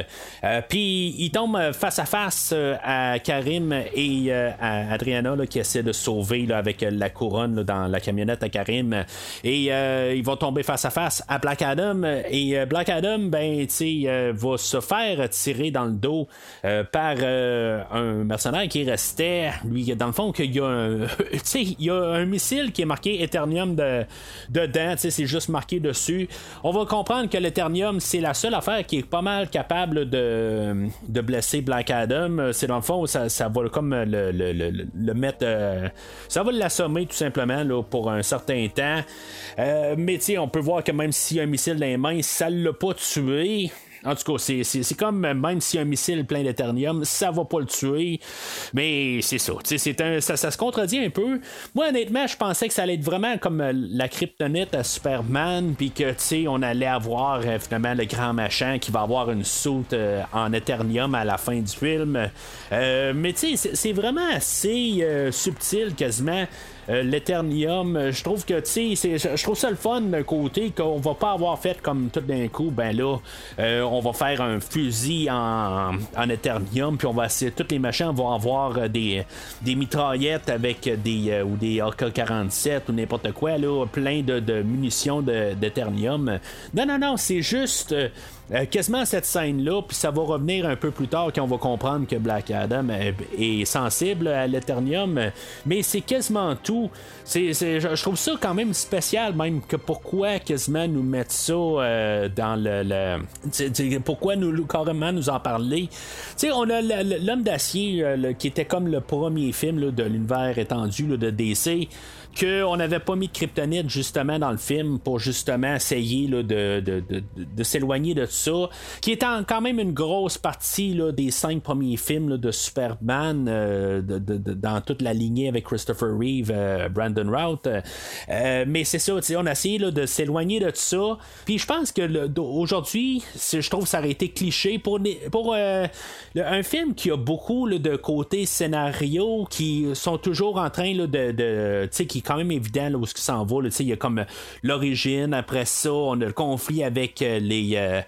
puis il tombe face à face à Karim et à Adriana qui essaie de sauver là, avec la couronne dans la camionnette à Karim. Et ils vont tomber face à face à Black Adam. Et euh, Black Adam, ben, tu euh, va se faire tirer dans le dos euh, par un mercenaire qui restait, lui, dans le fond, qu'il y a un, [laughs] il y a un missile qui est marqué Eternium de, dedans, c'est juste marqué dessus. On va comprendre que l'Eternium, c'est la seule affaire qui est pas mal capable de, de blesser Black Adam. C'est dans le fond, ça, ça va comme le, le, le, mettre. ça va l'assommer tout simplement là, pour un certain temps. mais tu on peut voir que même a un missile dans les mains, ça l'a pas tué. En tout cas, c'est comme même a un missile plein d'éternium, ça va pas le tuer. Mais c'est ça. Ça. Ça se contredit un peu. Moi, honnêtement, je pensais que ça allait être vraiment comme euh, la kryptonite à Superman, puis que on allait avoir euh, finalement le grand machin qui va avoir une soute euh, en éternium à la fin du film. mais tu sais, c'est vraiment assez subtil quasiment. Euh, l'Eternium, euh, je trouve que, tu sais, je trouve ça le fun d'un côté qu'on va pas avoir fait comme tout d'un coup, ben là, euh, on va faire un fusil en, en Eternium, puis on va essayer, tous les machins vont avoir des, des mitraillettes avec des, ou des AK-47 ou n'importe quoi, là, plein de, munitions d'Eternium. Non, non, non, c'est juste. Euh, quasiment cette scène-là, puis ça va revenir un peu plus tard quand on va comprendre que Black Adam est, sensible à l'Eternium, mais c'est quasiment tout. C'est, je trouve ça quand même spécial, même que pourquoi quasiment nous mettre ça euh, dans le. pourquoi nous carrément nous en parler. sais on a l'homme d'acier euh, qui était comme le premier film de l'univers étendu de DC qu'on n'avait pas mis de kryptonite justement dans le film pour justement essayer de, de, s'éloigner de ça, qui est quand même une grosse partie là, des cinq premiers films de Superman euh, dans toute la lignée avec Christopher Reeve, euh, Brandon Routh. Euh, mais c'est ça, on a essayé de s'éloigner de ça. Puis je pense que aujourd'hui, je trouve que ça aurait été cliché pour, pour un film qui a beaucoup de côté scénario qui sont toujours en train de, de qui quand même évident là, où ce qui s'en va. Il y a comme euh, l'origine, après ça, on a le conflit avec euh, les, euh,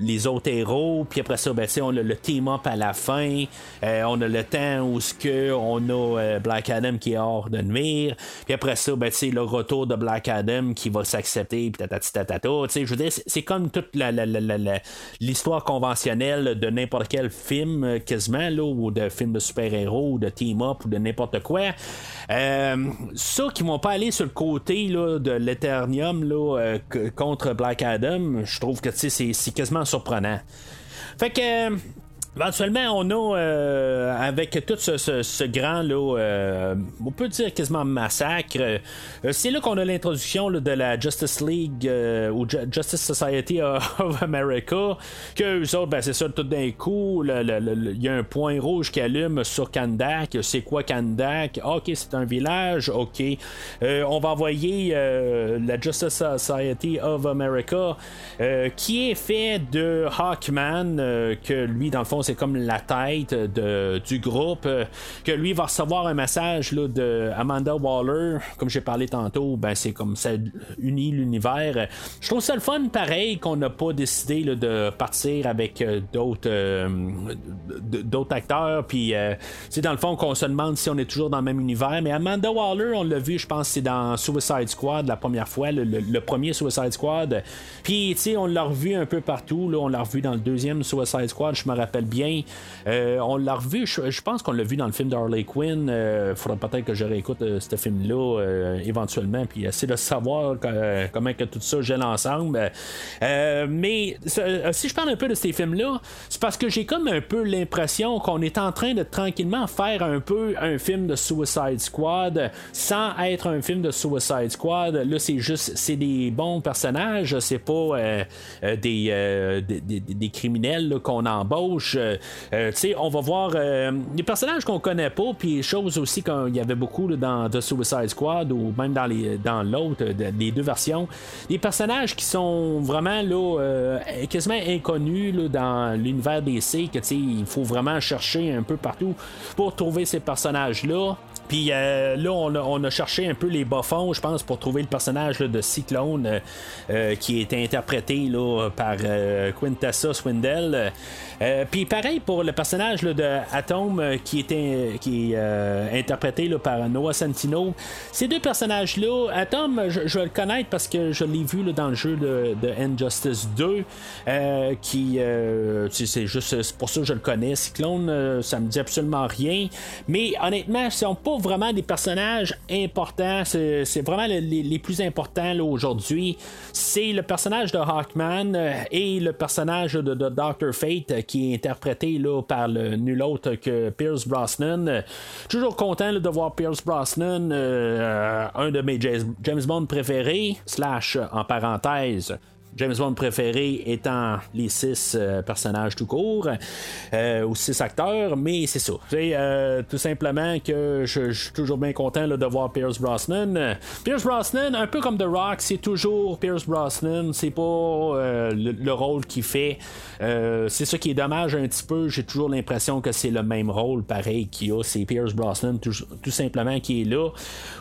les autres héros, puis après ça, ben, on a le team-up à la fin, on a le temps où ce que on a Black Adam qui est hors de nuire, puis après ça, ben, le retour de Black Adam qui va s'accepter, puis je veux dire, c'est comme toute l'histoire conventionnelle de n'importe quel film, quasiment, là, ou de film de super-héros, ou de team-up, ou de n'importe quoi. Euh, ça qui vont pas aller sur le côté là, de l'Eternium euh, contre Black Adam, je trouve que c'est quasiment surprenant. Fait que euh, Éventuellement, on a, euh, avec tout ce, grand, là, euh, on peut dire quasiment massacre, euh, c'est là qu'on a l'introduction de la Justice League ou Justice Society [laughs] of America, que eux autres, ben, c'est ça, tout d'un coup, il y a un point rouge qui allume sur Kandak. C'est quoi Kandak? Ok, c'est un village, ok. on va envoyer la Justice Society of America, qui est fait de Hawkman, que lui, dans le fond, c'est comme la tête de, du groupe, que lui va recevoir un message là, de Amanda Waller, comme j'ai parlé tantôt, ben c'est comme ça unit l'univers. Je trouve ça le fun pareil qu'on n'a pas décidé de partir avec d'autres d'autres acteurs, puis c'est dans le fond qu'on se demande si on est toujours dans le même univers, mais Amanda Waller, on l'a vu, je pense c'est dans Suicide Squad la première fois, le, premier Suicide Squad. Puis, tu sais, on l'a revu un peu partout. Là, on l'a revu dans le deuxième Suicide Squad, je me rappelle bien. Euh, on l'a revu, je, pense qu'on l'a vu dans le film d'Harley Quinn. Il euh, faudrait peut-être que je réécoute euh, ce film-là éventuellement, puis essayer de savoir comment que tout ça gèle ensemble. mais si je parle un peu de ces films-là, c'est parce que j'ai comme un peu l'impression qu'on est en train de tranquillement faire un peu un film de Suicide Squad sans être un film de Suicide Squad. Là, c'est juste, c'est des bons personnages, c'est pas euh, euh, euh, des, des, criminels qu'on embauche. Tu sais, on va voir des personnages qu'on connaît pas, puis choses aussi qu'il y avait beaucoup dans The Suicide Squad ou même dans dans l'autre, les deux versions. Des personnages qui sont vraiment là, quasiment inconnus dans l'univers DC, que tu il faut vraiment chercher un peu partout pour trouver ces personnages-là. Puis euh, là, on a, cherché un peu les bas je pense, pour trouver le personnage de Cyclone euh, euh, qui est interprété là, par Quintessa Swindell. Puis pareil pour le personnage de Atom qui, était, qui est interprété par Noah Santino. Ces deux personnages-là, Atom, je, vais le connaître parce que je l'ai vu dans le jeu de, de Injustice 2. qui c'est juste pour ça que je le connais. Cyclone, ça me dit absolument rien. Mais honnêtement, ils sont pas vraiment des personnages importants. C'est vraiment les, plus importants aujourd'hui. C'est le personnage de Hawkman euh, et le personnage de, Doctor Fate euh, qui est interprété là, par le nul autre que Pierce Brosnan. Toujours content de voir Pierce Brosnan, euh, un de mes James Bond préférés, slash en parenthèse James Bond préféré étant les six euh, personnages tout court, euh, ou six acteurs, mais c'est ça. Euh, tout simplement que je, suis toujours bien content de voir Pierce Brosnan. Pierce Brosnan, un peu comme The Rock, c'est toujours Pierce Brosnan, c'est pas le, rôle qu'il fait. c'est ça qui est dommage un petit peu, j'ai toujours l'impression que c'est le même rôle pareil qu'il a, c'est Pierce Brosnan tout, tout, simplement qui est là.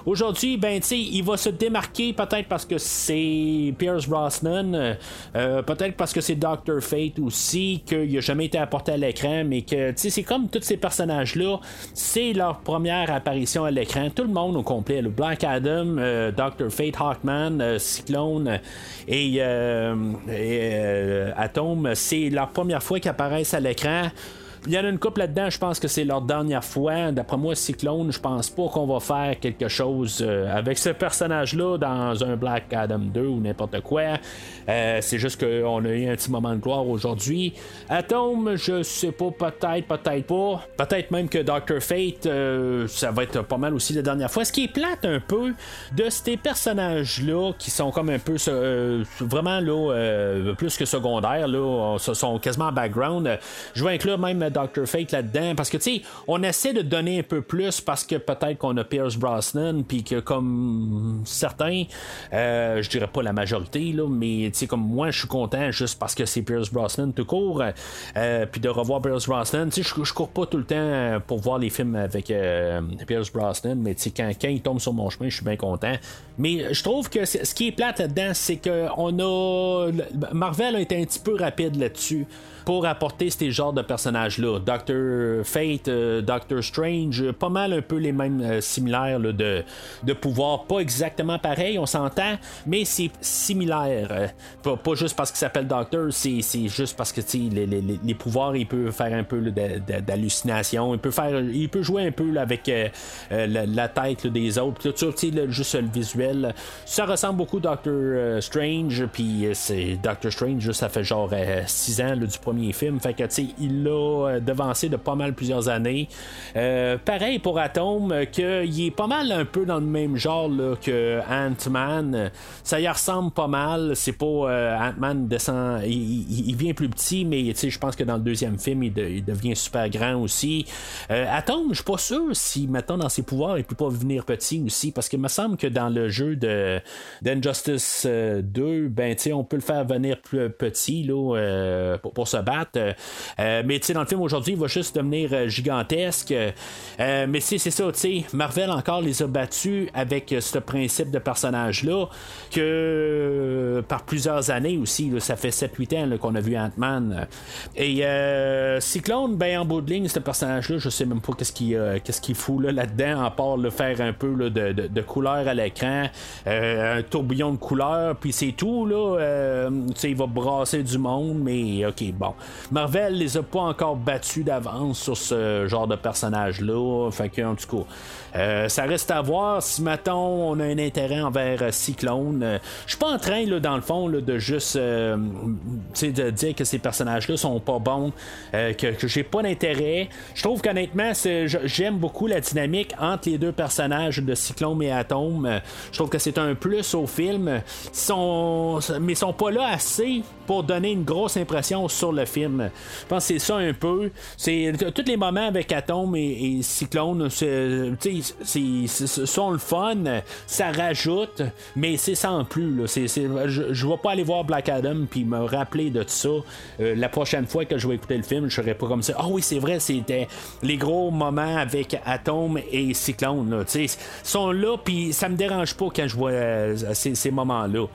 Aujourd'hui, ben tu il va se démarquer peut-être parce que c'est Pierce Brosnan, euh, euh, peut-être parce que c'est Doctor Fate aussi, qu'il n'a jamais été apporté à l'écran, mais que c'est comme tous ces personnages-là, c'est leur première apparition à l'écran. Tout le monde au complet, le Black Adam, euh, Doctor Fate, Hawkman, Cyclone et, et Atom, c'est leur première fois qu'ils apparaissent à l'écran. Il y en a une couple là-dedans, je pense que c'est leur dernière fois. D'après moi, Cyclone, je pense pas qu'on va faire quelque chose euh, avec ce personnage-là dans un Black Adam 2 ou n'importe quoi. Euh, c'est juste qu'on a eu un petit moment de gloire aujourd'hui. Atom, je sais pas, peut-être, peut-être pas. Peut-être même que Doctor Fate, euh, ça va être pas mal aussi la dernière fois. Ce qui est plate un peu de ces personnages-là qui sont comme un peu vraiment là, plus que secondaires, là, sont quasiment en background. Je vais inclure même Dr. Fate là-dedans. Parce que, tu sais, on essaie de donner un peu plus parce que peut-être qu'on a Pierce Brosnan, puis que comme certains, euh, je dirais pas la majorité, là, mais tu sais, comme moi, je suis content juste parce que c'est Pierce Brosnan tout court. Euh, puis de revoir Pierce Brosnan, tu sais, je cours pas tout le temps pour voir les films avec euh, Pierce Brosnan, mais tu sais, quand, quand il tombe sur mon chemin, je suis bien content. Mais je trouve que ce qui est plate là-dedans, c'est que on a. Marvel a été un petit peu rapide là-dessus pour apporter ces genres de personnages-là. Doctor Fate, euh, Doctor Strange, pas mal un peu les mêmes euh, similaires de, de pouvoir. Pas exactement pareil, on s'entend, mais c'est similaire. Euh, pas, juste parce qu'il s'appelle Doctor, c'est, juste parce que les, les, les, pouvoirs, il peut faire un peu d'hallucination, il peut faire il peut jouer un peu avec la, tête des autres. Ça, juste le visuel. Ça ressemble beaucoup à Doctor Strange, puis c'est Doctor Strange, ça fait genre 6 ans du premier film. Fait que, tu sais, il l'a euh, devancé de pas mal plusieurs années. Euh, pareil pour Atom, euh, qu'il est pas mal un peu dans le même genre que Ant-Man. Ça y ressemble pas mal. C'est pas Ant-Man descend. Il, vient plus petit, mais tu sais, je pense que dans le deuxième film, il, devient super grand aussi. Atom, je suis pas sûr si, maintenant dans ses pouvoirs, il peut pas venir petit aussi. Parce qu'il me semble que dans le jeu de d'Injustice 2, ben, tu sais, on peut le faire venir plus petit là, pour, pour se battre. mais tu sais, dans le film aujourd'hui, il va juste devenir gigantesque. mais c'est ça, tu sais, Marvel encore les a battus avec ce principe de personnage-là que par plusieurs années aussi, ça fait 7-8 ans qu'on a vu Ant-Man. Et Cyclone, ben en bout de ligne, ce personnage-là, je sais même pas qu'est-ce qu'il qu'est-ce qu'il fout là-dedans, à part le faire un peu de, de, couleur à l'écran, un tourbillon de couleur, puis c'est tout. Là, euh, il va brasser du monde, mais ok, bon. Marvel les a pas encore battus d'avance sur ce genre de personnage-là. Fait que, en tout cas, euh, ça reste à voir si, mettons, on a un intérêt envers euh, Cyclone. Euh, je suis pas en train, là, dans le fond, là, de juste de dire que ces personnages-là sont pas bons, que, j'ai pas d'intérêt. Je trouve qu'honnêtement, j'aime beaucoup la dynamique entre les deux personnages de Cyclone et Atome. Je trouve que c'est un plus au film. Mais ils sont pas là assez pour donner une grosse impression sur le film. Je pense que c'est ça un peu. C'est tous les moments avec Atome et, Cyclone, c'est c'est sont le fun, ça rajoute, mais c'est sans plus. Là. je, je vais pas aller voir Black Adam puis me rappeler de tout ça. Euh, la prochaine fois que je vais écouter le film, je serai pas comme ça. Ah oui, c'est vrai, c'était les gros moments avec Atom et Cyclone. Ils sont là, puis ça me dérange pas quand je vois euh, ces moments-là.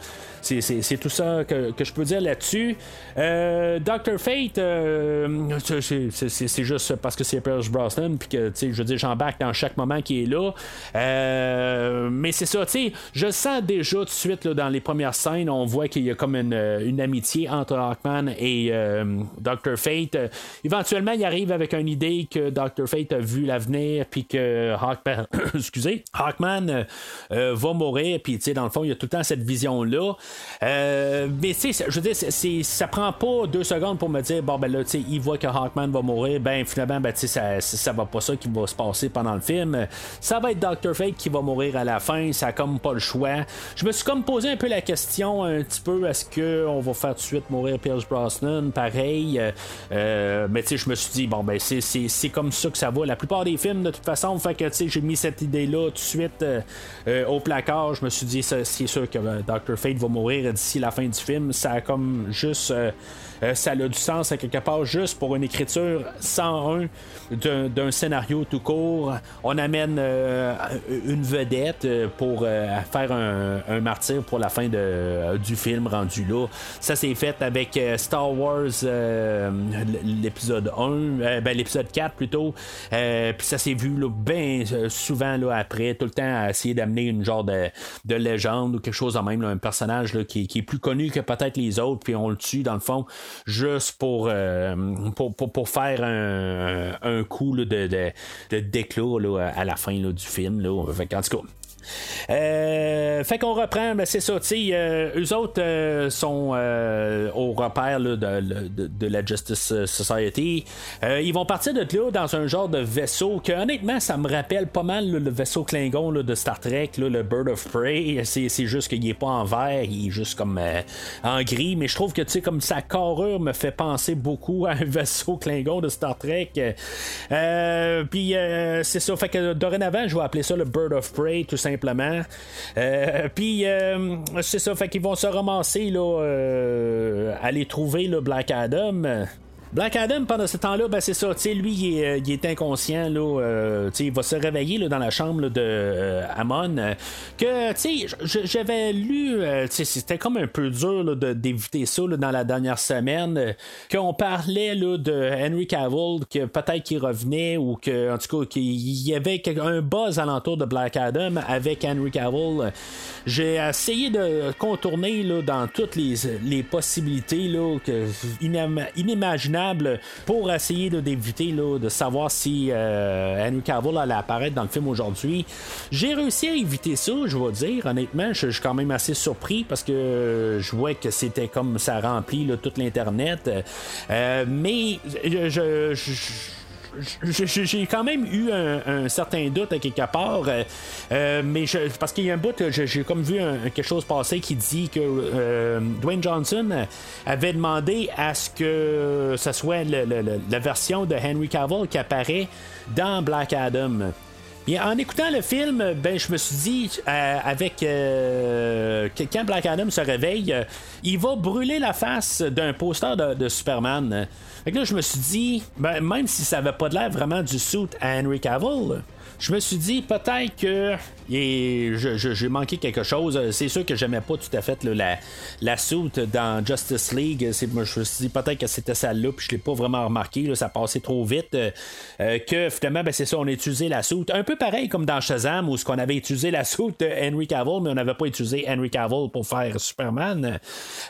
C'est tout ça que, je peux dire là-dessus. Euh, Dr. Fate, euh, c'est juste parce que c'est Pierce Brosnan, puis que, je veux dire, j'embarque dans chaque moment qui est là. Euh, mais c'est ça, tu sais, je sens déjà tout de suite dans les premières scènes, on voit qu'il y a comme une, amitié entre Hawkman et Dr. Fate. éventuellement, il arrive avec une idée que Dr. Fate a vu l'avenir, puis que Hawkman, [coughs] Hawkman va mourir, puis, dans le fond, il y a tout le temps cette vision-là. Euh, mais tu sais, je veux dire, ça prend pas deux secondes pour me dire, bon, ben là, tu sais, il voit que Hawkman va mourir, ben finalement, ben tu sais, ça, ça va pas ça qui va se passer pendant le film. Ça va être Dr. Fate qui va mourir à la fin, ça a comme pas le choix. Je me suis comme posé un peu la question, un petit peu, est-ce qu'on va faire tout de suite mourir Pierce Brosnan, pareil. Euh, mais tu sais, je me suis dit, bon, ben c'est, comme ça que ça va. La plupart des films, de toute façon, fait que tu sais, j'ai mis cette idée-là tout de suite euh, au placard. Je me suis dit, c'est sûr que Dr. Fate va mourir d'ici la fin du film. Ça a comme juste. Euh, euh, ça a du sens à quelque part juste pour une écriture 101 d'un scénario tout court. On amène euh, une vedette pour faire un, martyr pour la fin de, du film rendu là. Ça s'est fait avec Star Wars l'épisode 1, ben, l'épisode 4 plutôt. Puis ça s'est vu bien souvent là, après, tout le temps à essayer d'amener une genre de, de, légende ou quelque chose en même, un personnage qui, est plus connu que peut-être les autres, puis on le tue dans le fond juste pour, euh, pour, faire un, coup de, de, de déclos à la fin du film. Là. Fait, en tout cas, euh, fait qu'on reprend, ben c'est ça, sais, euh, eux autres euh, sont au repère de, de, la Justice Society. ils vont partir de là dans un genre de vaisseau que honnêtement ça me rappelle pas mal le vaisseau Klingon de Star Trek, le Bird of Prey. C'est, juste qu'il est pas en vert, il est juste comme en gris, mais je trouve que tu sais, comme sa carrure me fait penser beaucoup à un [laughs] vaisseau Klingon de Star Trek. Puis c'est ça, fait que dorénavant, je vais appeler ça le Bird of Prey, tout simplement Euh, puis, euh, c'est ça, fait qu'ils vont se ramasser, là, euh, aller trouver le Black Adam. Black Adam, pendant ce temps-là, ben, c'est ça. Lui, il est, il est, inconscient. Là, euh, il va se réveiller là, dans la chambre de euh, Amon. que j'avais lu, euh, c'était comme un peu dur d'éviter ça dans la dernière semaine. qu'on parlait là, de Henry Cavill, que peut-être qu'il revenait ou que, en tout cas, qu'il y avait un buzz alentour de Black Adam avec Henry Cavill. J'ai essayé de contourner là, dans toutes les, les possibilités là, que, inimaginables pour essayer d'éviter de savoir si euh, Henry Cavill allait apparaître dans le film aujourd'hui. J'ai réussi à éviter ça, je vais dire. Honnêtement, je, suis quand même assez surpris parce que je vois que c'était comme ça remplit tout l'Internet. Euh, mais je j'ai quand même eu un, certain doute à quelque part, euh, euh, mais parce qu'il y a un bout, j'ai comme vu quelque chose passer qui dit que euh, Dwayne Johnson avait demandé à ce que ce soit la version de Henry Cavill qui apparaît dans Black Adam. Et en écoutant le film, ben je me suis dit euh, avec euh, quand Black Adam se réveille, euh, il va brûler la face d'un poster de, Superman. Fait que là, je me suis dit, ben, même si ça avait pas de l'air vraiment du suit à Henry Cavill, je me suis dit peut-être que et j'ai manqué quelque chose. C'est sûr que j'aimais pas tout à fait la, la suite dans Justice League. Je me suis dit peut-être que c'était celle-là, puis je l'ai pas vraiment remarqué. Là, ça passait trop vite. Euh, que finalement, ben, c'est ça, on a utilisé la suite. Un peu pareil comme dans Shazam, où ce qu'on avait utilisé la de Henry Cavill, mais on n'avait pas utilisé Henry Cavill pour faire Superman.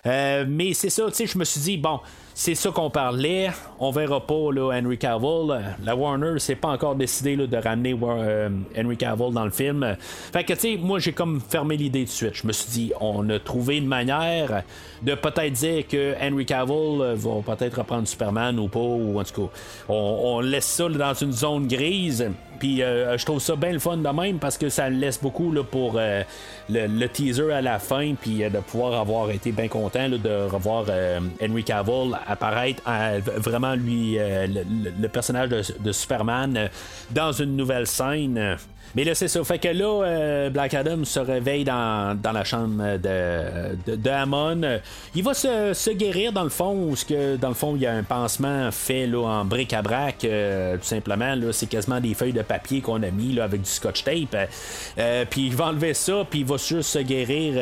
Euh, mais c'est ça, tu sais, je me suis dit, bon, c'est ça qu'on parlait. On verra pas là, Henry Cavill. La Warner, c'est pas encore décidé là, de ramener euh, Henry Cavill dans le film. Fait que, tu sais, moi, j'ai comme fermé l'idée de suite. Je me suis dit, on a trouvé une manière de peut-être dire que Henry Cavill euh, va peut-être reprendre Superman ou pas, ou en tout cas, on, laisse ça dans une zone grise. Puis euh, je trouve ça bien le fun de même parce que ça laisse beaucoup là, pour euh, le, teaser à la fin, puis de pouvoir avoir été bien content de revoir Henry Cavill apparaître vraiment lui le, personnage de Superman dans une nouvelle scène. Mais là, c'est ça. Fait que là, euh, Black Adam se réveille dans, la chambre de, de. Il va se, guérir dans le fond, où que, dans le fond, il y a un pansement fait là, en bric-à-brac, euh, tout simplement. Là, c'est quasiment des feuilles de papier qu'on a mis là, avec du scotch tape. Euh, puis il va enlever ça, puis il va juste se guérir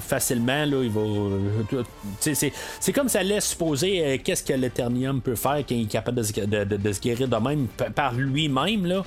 facilement. Là, il va, c'est, comme ça laisse supposer qu'est-ce que l'Eternium peut faire quand il est capable de, se guérir de même par lui-même. Là.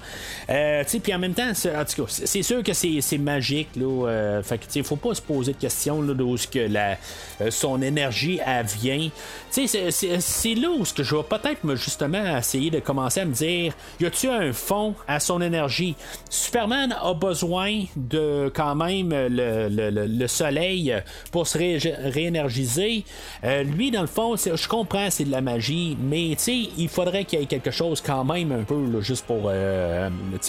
puis même temps, c'est sûr que c'est magique. Là, euh, fait que, faut pas se poser de questions là, d'où que la, euh, son énergie elle vient. C'est là où ce que je vais peut-être justement essayer de commencer à me dire y a-tu un fond à son énergie? Superman a besoin de quand même le, le, soleil pour se réénergiser. Euh, lui, dans le fond, je comprends, c'est de la magie, mais il faudrait qu'il y ait quelque chose quand même un peu, là, juste pour,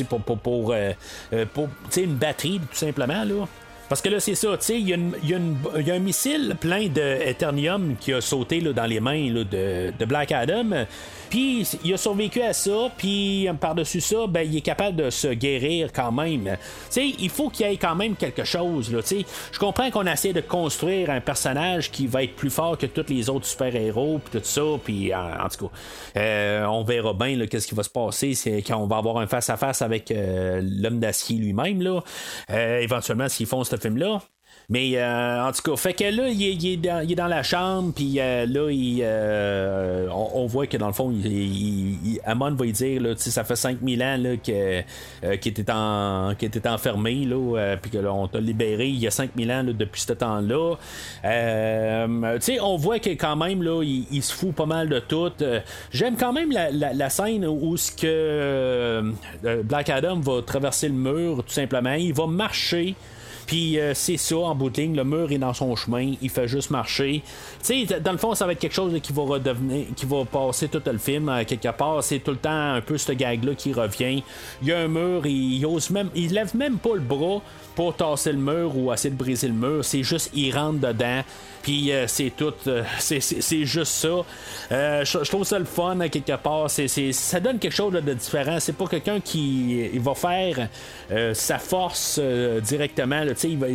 pour, pour, pour pour, euh, euh, une batterie, tout simplement. Là. Parce que là, c'est ça, tu sais, il y, a un missile plein d'Eternium qui a sauté là, dans les mains de, Black Adam. Puis il a survécu à ça, puis par-dessus ça, ben, il est capable de se guérir quand même. Tu sais, il faut qu'il y ait quand même quelque chose. Là, je comprends qu'on essaie de construire un personnage qui va être plus fort que tous les autres super-héros, puis tout ça, puis en, tout cas, euh, on verra bien qu'est-ce qui va se passer quand on va avoir un face-à-face avec euh, l'homme d'acier lui-même. Là. Euh, éventuellement, s'ils font film-là. Mais euh, en tout cas, fait que là, il est, dans, la chambre, puis euh, là, il, euh, on, voit que dans le fond, il, Amon va dire, là, ça fait 5000 ans là, qu'il était, en, était enfermé, là, puis que on t'a libéré il y a 5000 ans depuis ce temps-là. on voit que quand même, là, il, se fout pas mal de tout. J'aime quand même la, scène où ce que Black Adam va traverser le mur, tout simplement. Il va marcher. Puis euh, c'est ça, en bout de ligne, le mur est dans son chemin, il fait juste marcher. Tu sais, dans le fond, ça va être quelque chose qui va redevenir, qui va passer tout le film, euh, quelque part. C'est tout le temps un peu ce gag-là qui revient. Il y a un mur, il, il ose même, il lève même pas le bras pour tasser le mur ou essayer de briser le mur. C'est juste, il rentre dedans. Puis euh, c'est tout. Euh, c'est juste ça. Euh, je, trouve ça le fun quelque part. c'est ça donne quelque chose de différent. C'est pas quelqu'un qui il va faire sa force directement.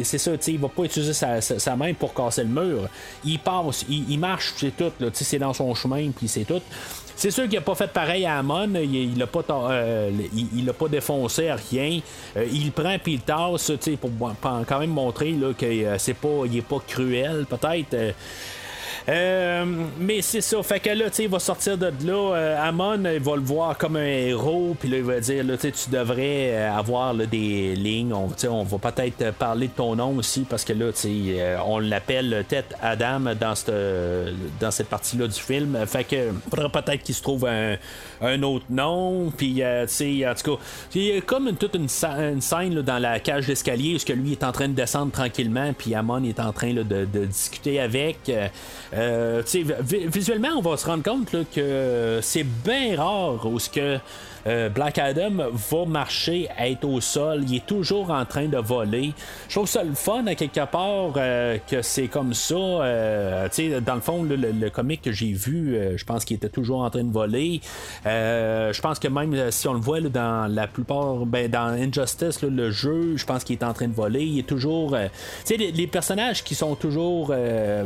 C'est ça. Il va pas utiliser sa, main pour casser le mur. Il passe, il, marche, c'est tout. C'est dans son chemin, puis c'est tout. C'est sûr qu'il n'a pas fait pareil à Amon. Il l'a pas, euh, il, pas défoncé à rien. Euh, il prend puis il tasse pour, pour, quand même montrer là, que euh, c'est pas, il est pas cruel, peut-être. Euh, mais c'est ça. Fait que là, tu il va sortir de là. Euh, Amon, il va le voir comme un héros. Puis là, il va dire, là, tu devrais euh, avoir des lignes. On, on va peut-être parler de ton nom aussi. Parce que là, tu on l'appelle Tête Adam dans cette, dans cette partie-là du film. Fait que peut-être qu'il se trouve un, autre nom. Puis, tu sais, en tout cas, il y a comme toute une, scène dans la cage d'escalier où que lui est en train de descendre tranquillement. Puis Amon est en train de, de, discuter avec. Euh, visuellement, on va se rendre compte que c'est bien rare où ce que Black Adam va marcher, être au sol, il est toujours en train de voler. Je trouve ça le fun à quelque part que c'est comme ça. dans le fond, le, comic que j'ai vu, je pense qu'il était toujours en train de voler. je pense que même si on le voit dans la plupart, ben, dans Injustice, le jeu, je pense qu'il est en train de voler. Il est toujours. les, les, personnages qui sont toujours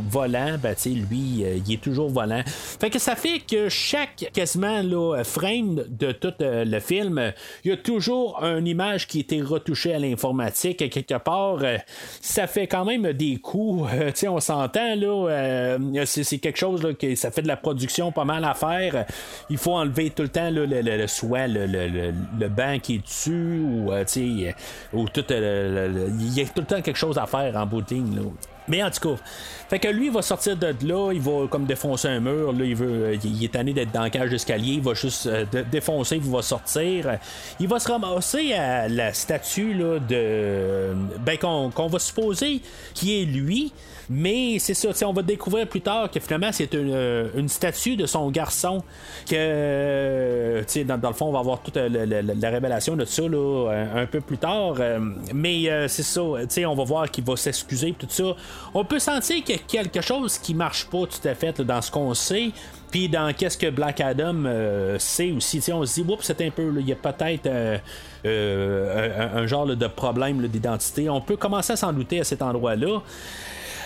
volants, ben, lui, il est toujours volant. Fait que ça fait que chaque quasiment là, frame de tout euh, le film, il y a toujours une image qui été retouchée à l'informatique quelque part. Euh, ça fait quand même des coups. Euh, on s'entend là. c'est, quelque chose là, que ça fait de la production pas mal à faire. Il faut enlever tout le temps le, le, le, le, le, banc qui est dessus ou, ou tout. il y a tout le temps quelque chose à faire en de mais en tout cas, fait que lui, il va sortir de là, il va comme défoncer un mur, là, il, veut, euh, il est tanné d'être dans le cage d'escalier, il va juste euh, défoncer, il va sortir. Il va se ramasser à la statue là, de. Ben, qu'on va supposer qui est lui. Mais c'est ça, on va découvrir plus tard que finalement c'est une, euh, statue de son garçon. Que dans, dans le fond, on va avoir toute la, révélation de ça là, un, peu plus tard. Mais c'est ça, on va voir qu'il va s'excuser tout ça. On peut sentir qu'il y a quelque chose qui marche pas tout à fait dans ce qu'on sait. Puis dans qu'est-ce que Black Adam euh, sait aussi, on se dit, c'est un peu, il y a peut-être euh, euh, un, genre de problème d'identité. On peut commencer à s'en douter à cet endroit-là.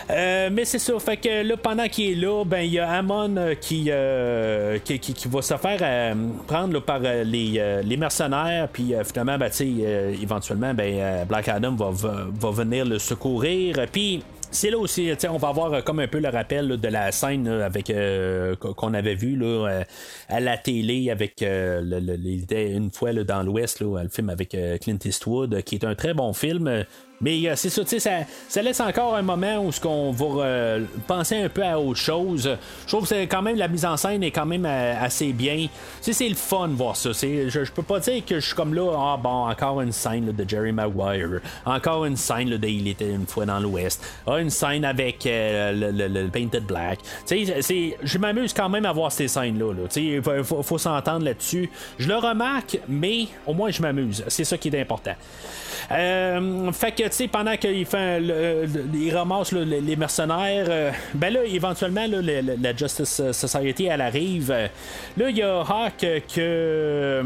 Mais c'est ça, fait que là, pendant qu'il est là, ben il y a Amon qui, qui, va se faire prendre par les, les, mercenaires, puis finalement, ben, éventuellement, ben, Black Adam va, va venir le secourir, puis c'est là aussi, on va avoir euh, comme un peu le rappel de la scène avec euh, qu'on avait vu là, euh, à la télé avec une fois dans l'Ouest, le film avec Clint Eastwood, qui est un très bon film. Mais euh, c'est ça, tu sais, ça, ça, laisse encore un moment où ce qu'on va euh, penser un peu à autre chose. Je trouve que quand même la mise en scène est quand même euh, assez bien. Tu c'est le fun de voir ça. Je, je peux pas dire que je suis comme là, ah bon, encore une scène de Jerry Maguire. Encore une scène de Il était une fois dans l'Ouest. Ah, une scène avec le, Painted Black. Tu sais, je m'amuse quand même à voir ces scènes-là. Tu sais, il faut s'entendre là-dessus. Je le remarque, mais au moins je m'amuse. C'est ça qui est important. Euh, fait que, tu sais, pendant qu'il fait il ramasse les mercenaires, euh, ben là, éventuellement, la Justice Society, elle arrive. Là, il y a Hawk que,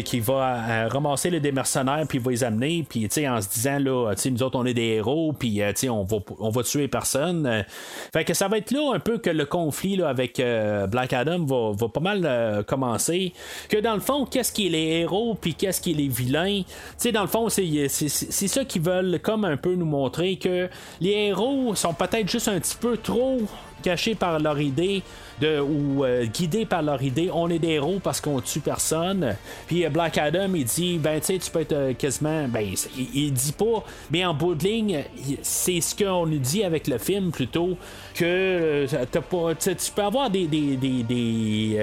qui va ramasser les des mercenaires, puis il va les amener, puis, tu sais, en se disant, là, tu sais, nous autres, on est des héros, puis, tu sais, on va, on va tuer personne. Fait que ça va être là un peu que le conflit là, avec euh, Black Adam va, va pas mal commencer. Que dans le fond, qu'est-ce qui est les héros, puis qu'est-ce qui est les vilains? Tu sais, dans le fond, c'est ça qu'ils veulent comme un peu nous montrer que les héros sont peut-être juste un petit peu trop cachés par leur idée ou euh, guidés par leur idée. On est des héros parce qu'on tue personne. Puis euh, Black Adam, il dit, ben tu sais, tu peux être euh, quasiment, ben il, dit pas, mais en bout de ligne, c'est ce qu'on nous dit avec le film plutôt que pas, tu peux avoir des, des, des,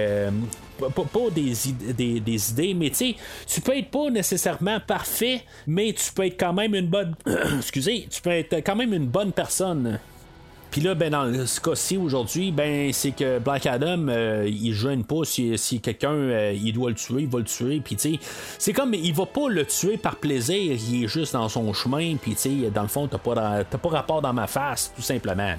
pas, des, des, idées, mais tu tu peux être pas nécessairement parfait, mais tu peux être quand même une bonne. [coughs] excusez, tu peux être quand même une bonne personne. Puis là, ben, dans ce cas-ci aujourd'hui, ben, c'est que Black Adam, euh, il gêne pas si, si quelqu'un euh, il doit le tuer, il va le tuer. Puis tu c'est comme il va pas le tuer par plaisir, il est juste dans son chemin. Puis tu sais, dans le fond, t'as pas, pas rapport dans ma face, tout simplement.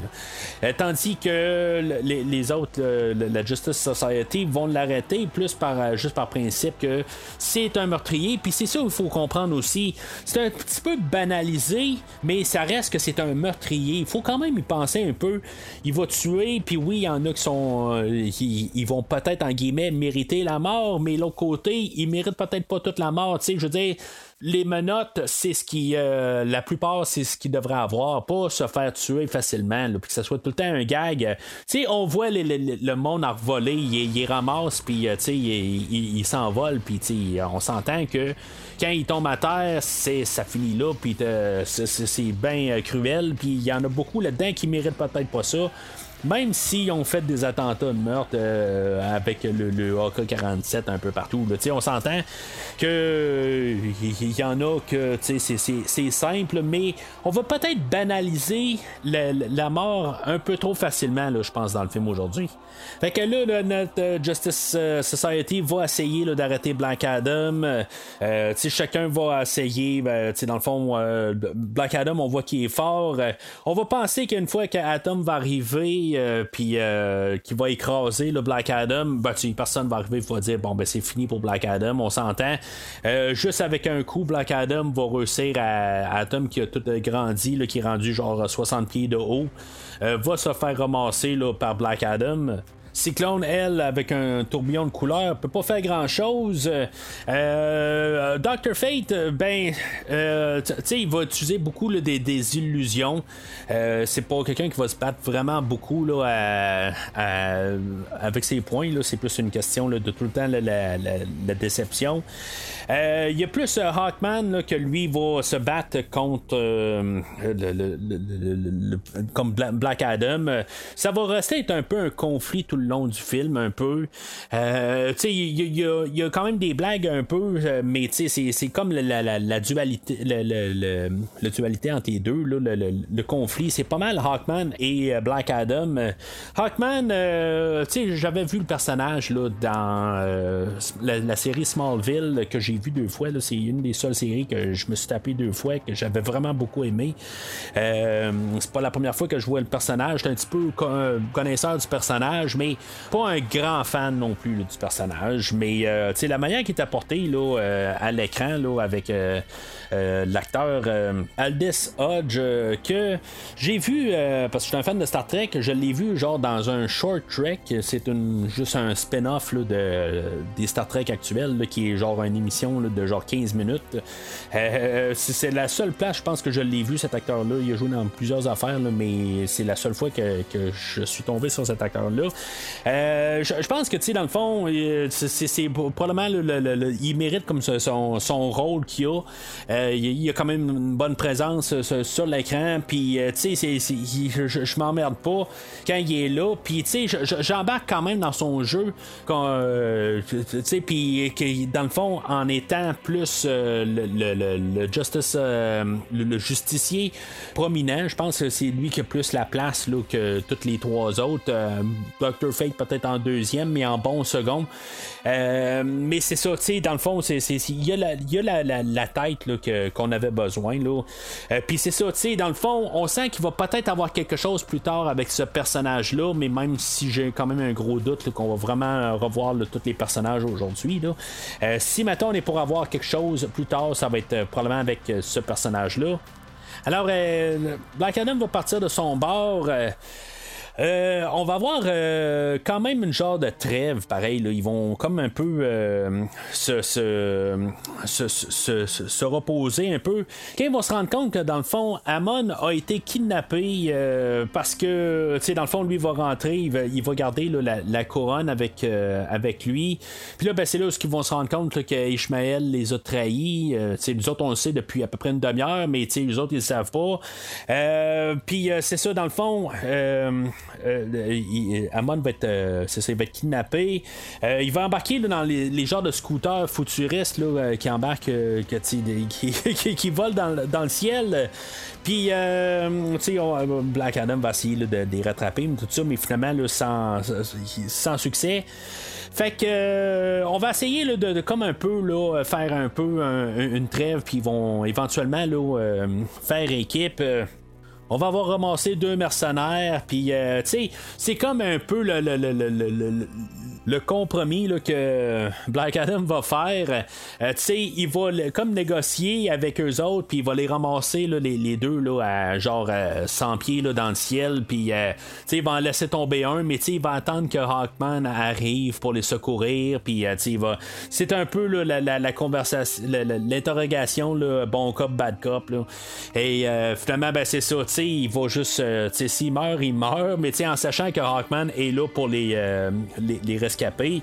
Euh, tandis que les, autres, la Justice Society, vont l'arrêter plus par juste par principe que c'est un meurtrier. Puis c'est ça qu'il faut comprendre aussi. C'est un petit peu banalisé, mais ça reste que c'est un meurtrier. Il faut quand même y penser un peu. Il va tuer, puis oui, il y en a qui sont. Euh, ils, vont peut-être, en guillemets, mériter la mort, mais l'autre côté, ils méritent peut-être pas toute la mort. Tu sais, je veux dire, les menottes, c'est ce qui. Euh, la plupart, c'est ce qu'ils devraient avoir. Pas se faire tuer facilement, puis que ce soit tout le temps un gag. Tu sais, on voit le monde à voler, il, il ramasse, puis euh, tu sais, il, s'envole, puis tu sais, on s'entend que quand il tombe à terre, c'est ça finit là, puis c'est bien cruel, puis il y en a beaucoup là-dedans qui méritent peut-être pas ça. Même s'ils ont fait des attentats de meurtre avec le, le AK-47 un peu partout, là, on s'entend que il y, en a que c'est simple, mais on va peut-être banaliser la, mort un peu trop facilement, je pense, dans le film aujourd'hui. Fait que là, notre Justice Society va essayer d'arrêter Black Adam. Euh, chacun va essayer, ben, dans le fond, euh, Black Adam, on voit qu'il est fort. Euh, on va penser qu'une fois qu'Atom va arriver, puis qu'il va écraser le Black Adam, ben, personne va arriver et va dire bon ben c'est fini pour Black Adam, on s'entend. juste avec un coup, Black Adam va réussir à, Atom qui a tout grandi, qui est rendu genre 60 pieds de haut, va se faire ramasser là, par Black Adam. Cyclone, elle, avec un tourbillon de couleur, peut pas faire grand chose. Euh, Dr. Fate, ben, euh, tu sais, il va utiliser beaucoup des, illusions. Euh, c'est pas quelqu'un qui va se battre vraiment beaucoup là, avec ses points. C'est plus une question de tout le temps la, déception. Il y a plus Hawkman que lui va se battre contre comme Black Adam. Ça va rester un peu un conflit tout le long du film un peu. Euh, il y, a quand même des blagues un peu, euh, mais c'est comme la, dualité la, dualité entre les deux, le, conflit. C'est pas mal Hawkman et euh, Black Adam. Hawkman, j'avais vu le personnage là, dans la, série Smallville que j'ai vu deux fois. C'est une des seules séries que je me suis tapé deux fois, que j'avais vraiment beaucoup aimé. c'est pas la première fois que je vois le personnage. J'étais un petit peu connaisseur du personnage, mais pas un grand fan non plus du personnage, mais euh, la manière qui est apportée là, euh, à l'écran avec euh, l'acteur Aldis Hodge que j'ai vu parce que je suis un fan de Star Trek, je l'ai vu genre dans un short trek, c'est juste un spin-off de, des Star Trek actuels qui est genre une émission de genre 15 minutes. c'est la seule place, je pense que je l'ai vu cet acteur-là. Il a joué dans plusieurs affaires, mais c'est la seule fois que, je suis tombé sur cet acteur-là. Euh, je, pense que, tu sais, dans le fond, euh, c'est probablement le, il mérite comme son, son rôle qu'il a. Euh, il, a quand même une bonne présence sur, l'écran. Puis, tu sais, je, je m'emmerde pas quand il est là. Puis, tu sais, j'embarque quand même dans son jeu. Tu sais, puis, dans le fond, en étant plus le, justice, le, justicier prominent, je pense que c'est lui qui a plus la place là, que toutes les trois autres. Dr. Fate peut-être en deuxième, mais en bon second. Euh, mais c'est ça, tu sais, dans le fond, il y a la, tête qu'on avait besoin. Euh, Puis c'est ça, tu sais, dans le fond, on sent qu'il va peut-être avoir quelque chose plus tard avec ce personnage-là, mais même si j'ai quand même un gros doute qu'on va vraiment revoir tous les personnages aujourd'hui. Euh, si maintenant on est pour avoir quelque chose plus tard, ça va être probablement avec ce personnage-là. Alors, Black Adam va partir de son bord. Euh, on va avoir euh, quand même une genre de trêve, pareil. Ils vont comme un peu euh, se, se, reposer un peu. Quand ils vont se rendre compte que dans le fond, Amon a été kidnappé parce que, tu sais, dans le fond, lui va rentrer, il va, garder la, couronne avec, avec lui. Puis là, ben, c'est là où ils vont se rendre compte que les a trahis. sais nous autres, on le sait depuis à peu près une demi-heure, mais les autres, ils le savent pas. Puis c'est ça, dans le fond. Euh, Amon va être, euh, va être kidnappé. Euh, il va embarquer dans les, genres de scooters futuristes là, qui embarquent, [laughs] qui, volent dans, le ciel. Puis, Black Adam va essayer de, les rattraper, tout ça, mais finalement, sans, sans succès. Fait que on va essayer de, comme un peu là, faire un peu une trêve, puis ils vont éventuellement là, faire équipe on va avoir ramassé deux mercenaires, puis euh, tu sais, c'est comme un peu le, le, le, le compromis là, que Black Adam va faire. Euh, tu sais, il va comme négocier avec eux autres, puis il va les ramasser là, les, les, deux là, à genre 100 euh, pieds là, dans le ciel, puis tu sais, il va en laisser tomber un, mais tu sais, il va attendre que Hawkman arrive pour les secourir, puis tu sais, il va. C'est un peu la, la, la, conversation, l'interrogation, bon cop, bad cop, là. Et finalement, ben c'est ça, il va juste, sais, s'il meurt, il meurt, mais en sachant que Hawkman est là pour les, les, les, rescapés.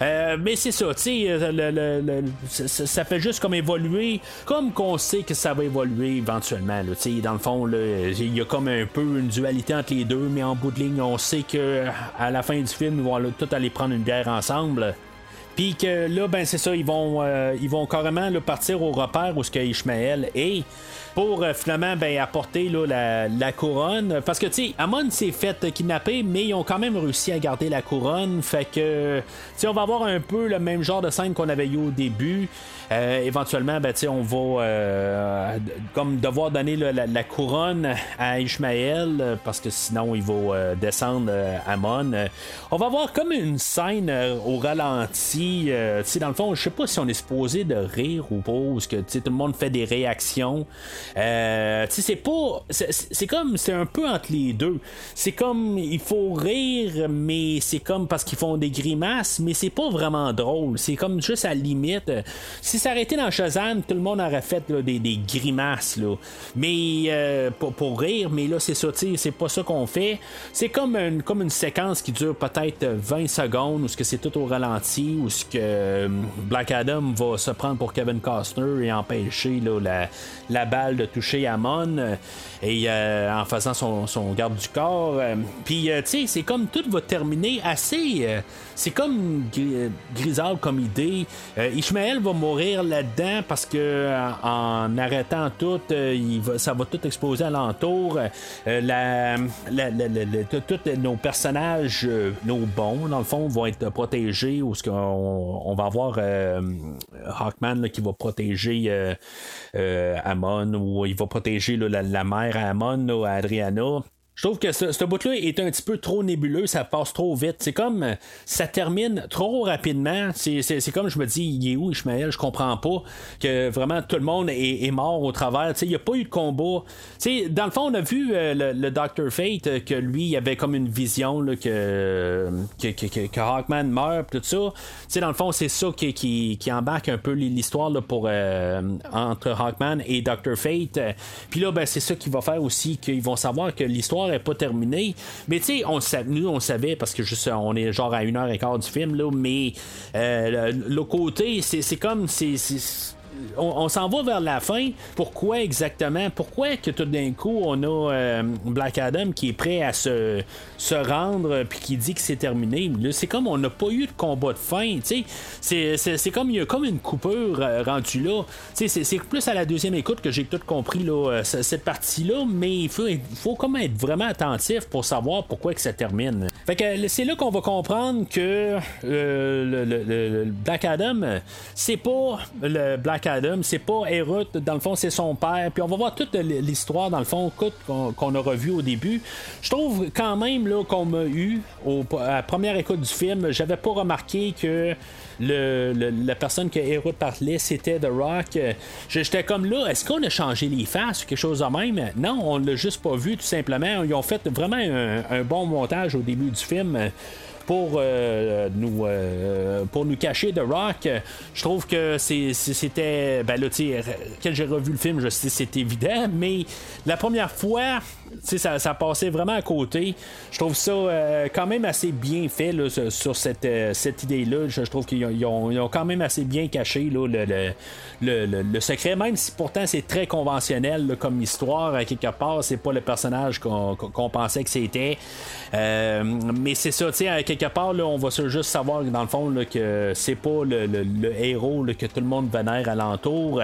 mais c'est ça, tu sais, ça fait juste comme évoluer, comme qu'on sait que ça va évoluer éventuellement. Là, dans le fond, il y a comme un peu une dualité entre les deux, mais en bout de ligne, on sait que à la fin du film, ils vont tout aller prendre une bière ensemble. Puis que là, ben c'est ça, ils vont, euh, ils vont carrément partir au repère où ce que Ishmael est pour euh, finalement ben, apporter là, la, couronne. Parce que, tu sais, Amon s'est fait kidnapper, mais ils ont quand même réussi à garder la couronne. Fait que, tu on va avoir un peu le même genre de scène qu'on avait eu au début. Euh, éventuellement, ben, on va euh, comme devoir donner la, couronne à Ishmael parce que sinon il va descendre Amon. on va avoir comme une scène au ralenti. dans le fond, je sais pas si on est supposé de rire ou pas, parce que tout le monde fait des réactions. Euh, c'est pas. C'est comme. C'est un peu entre les deux. C'est comme. Il faut rire, mais c'est comme parce qu'ils font des grimaces, mais c'est pas vraiment drôle. C'est comme juste à la limite. Si ça arrêtait dans Shazam, tout le monde aurait fait des, des, grimaces. Là. Mais euh, pour, rire, mais là, c'est ça. C'est pas ça qu'on fait. C'est comme une, comme une séquence qui dure peut-être 20 secondes, où c'est tout au ralenti, où ce que euh, Black Adam va se prendre pour Kevin Costner et empêcher la, la balle de toucher Amon euh, et euh, en faisant son, garde du corps. Euh, puis, tu sais, c'est comme tout va terminer assez. C'est comme grisal comme idée. Ishmael va mourir là-dedans parce que en arrêtant tout, il va, ça va tout exploser alentour. la, tous nos personnages, nos bons, dans le fond, vont être protégés ou ce qu'on on va avoir Hawkman qui va protéger Amon où il va protéger la, la, mère à Amon, à Adriana. Je trouve que ce, bout-là est un petit peu trop nébuleux, ça passe trop vite. C'est comme ça termine trop rapidement. C'est, comme je me dis, il est où Ishmael Je comprends pas que vraiment tout le monde est, mort au travers. Il n'y a pas eu de combat. dans le fond, on a vu euh, le, Dr. Fate euh, que lui, il avait comme une vision là, que, que, Hawkman meurt, tout ça. dans le fond, c'est ça qui, embarque un peu l'histoire pour euh, entre Hawkman et Dr. Fate. Puis là, ben, c'est ça qui va faire aussi qu'ils vont savoir que l'histoire n'est pas terminée. Mais tu sais, on, nous, on savait parce que juste, on est genre à une heure et quart du film, là, mais euh, le, côté, c'est comme. c'est on, s'en va vers la fin. Pourquoi exactement? Pourquoi que tout d'un coup, on a euh, Black Adam qui est prêt à se, se rendre puis qui dit que c'est terminé? C'est comme on n'a pas eu de combat de fin. C'est comme il y a comme une coupure euh, rendue là. C'est plus à la deuxième écoute que j'ai tout compris euh, cette partie-là, mais il faut, faut comme être vraiment attentif pour savoir pourquoi que ça termine. Fait que c'est là qu'on va comprendre que Black Adam, c'est pas le Black Adam, c'est pas Herod, dans le fond, c'est son père. Puis on va voir toute l'histoire, dans le fond, qu'on a revu au début. Je trouve quand même là, qu'on m'a eu, à la première écoute du film, j'avais pas remarqué que le, la personne que Herod parlait, c'était The Rock. J'étais comme là, est-ce qu'on a changé les faces quelque chose de même? Non, on l'a juste pas vu, tout simplement. Ils ont fait vraiment un bon montage au début du film pour euh, nous euh, pour nous cacher The Rock. Je trouve que c'était ben là tu quand j'ai revu le film, je sais c'est évident, mais la première fois ça, ça passait vraiment à côté. Je trouve ça euh, quand même assez bien fait sur cette, cette idée-là. Je, trouve qu'ils ont, quand même assez bien caché le, le, secret, même si pourtant c'est très conventionnel comme histoire. À quelque part, c'est pas le personnage qu'on pensait que c'était. mais c'est ça, tu sais, quelque part, là, on va juste savoir dans le fond que c'est pas le, héros que tout le monde vénère alentour,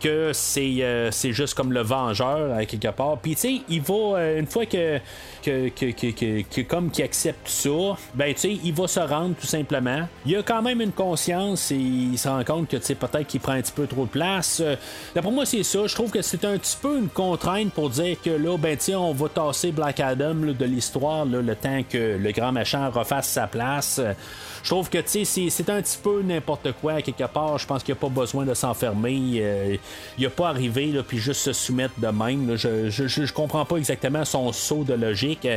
que c'est, euh, c'est juste comme le vengeur à quelque part. Puis tu sais, il va, euh, une fois que que, que, que, comme qui accepte ça, ben tu sais, il va se rendre tout simplement. Il a quand même une conscience et il se rend compte que tu sais, peut-être qu'il prend un petit peu trop de place. Euh, pour moi, c'est ça. Je trouve que c'est un petit peu une contrainte pour dire que là, ben tu on va tasser Black Adam de l'histoire le temps que le grand méchant refasse sa place. Je trouve que c'est un petit peu n'importe quoi quelque part. Je pense qu'il n'y a pas besoin de s'enfermer. Euh, il a pas arrivé, là, puis juste se soumettre de même. Je, je, comprends pas exactement son saut de logique.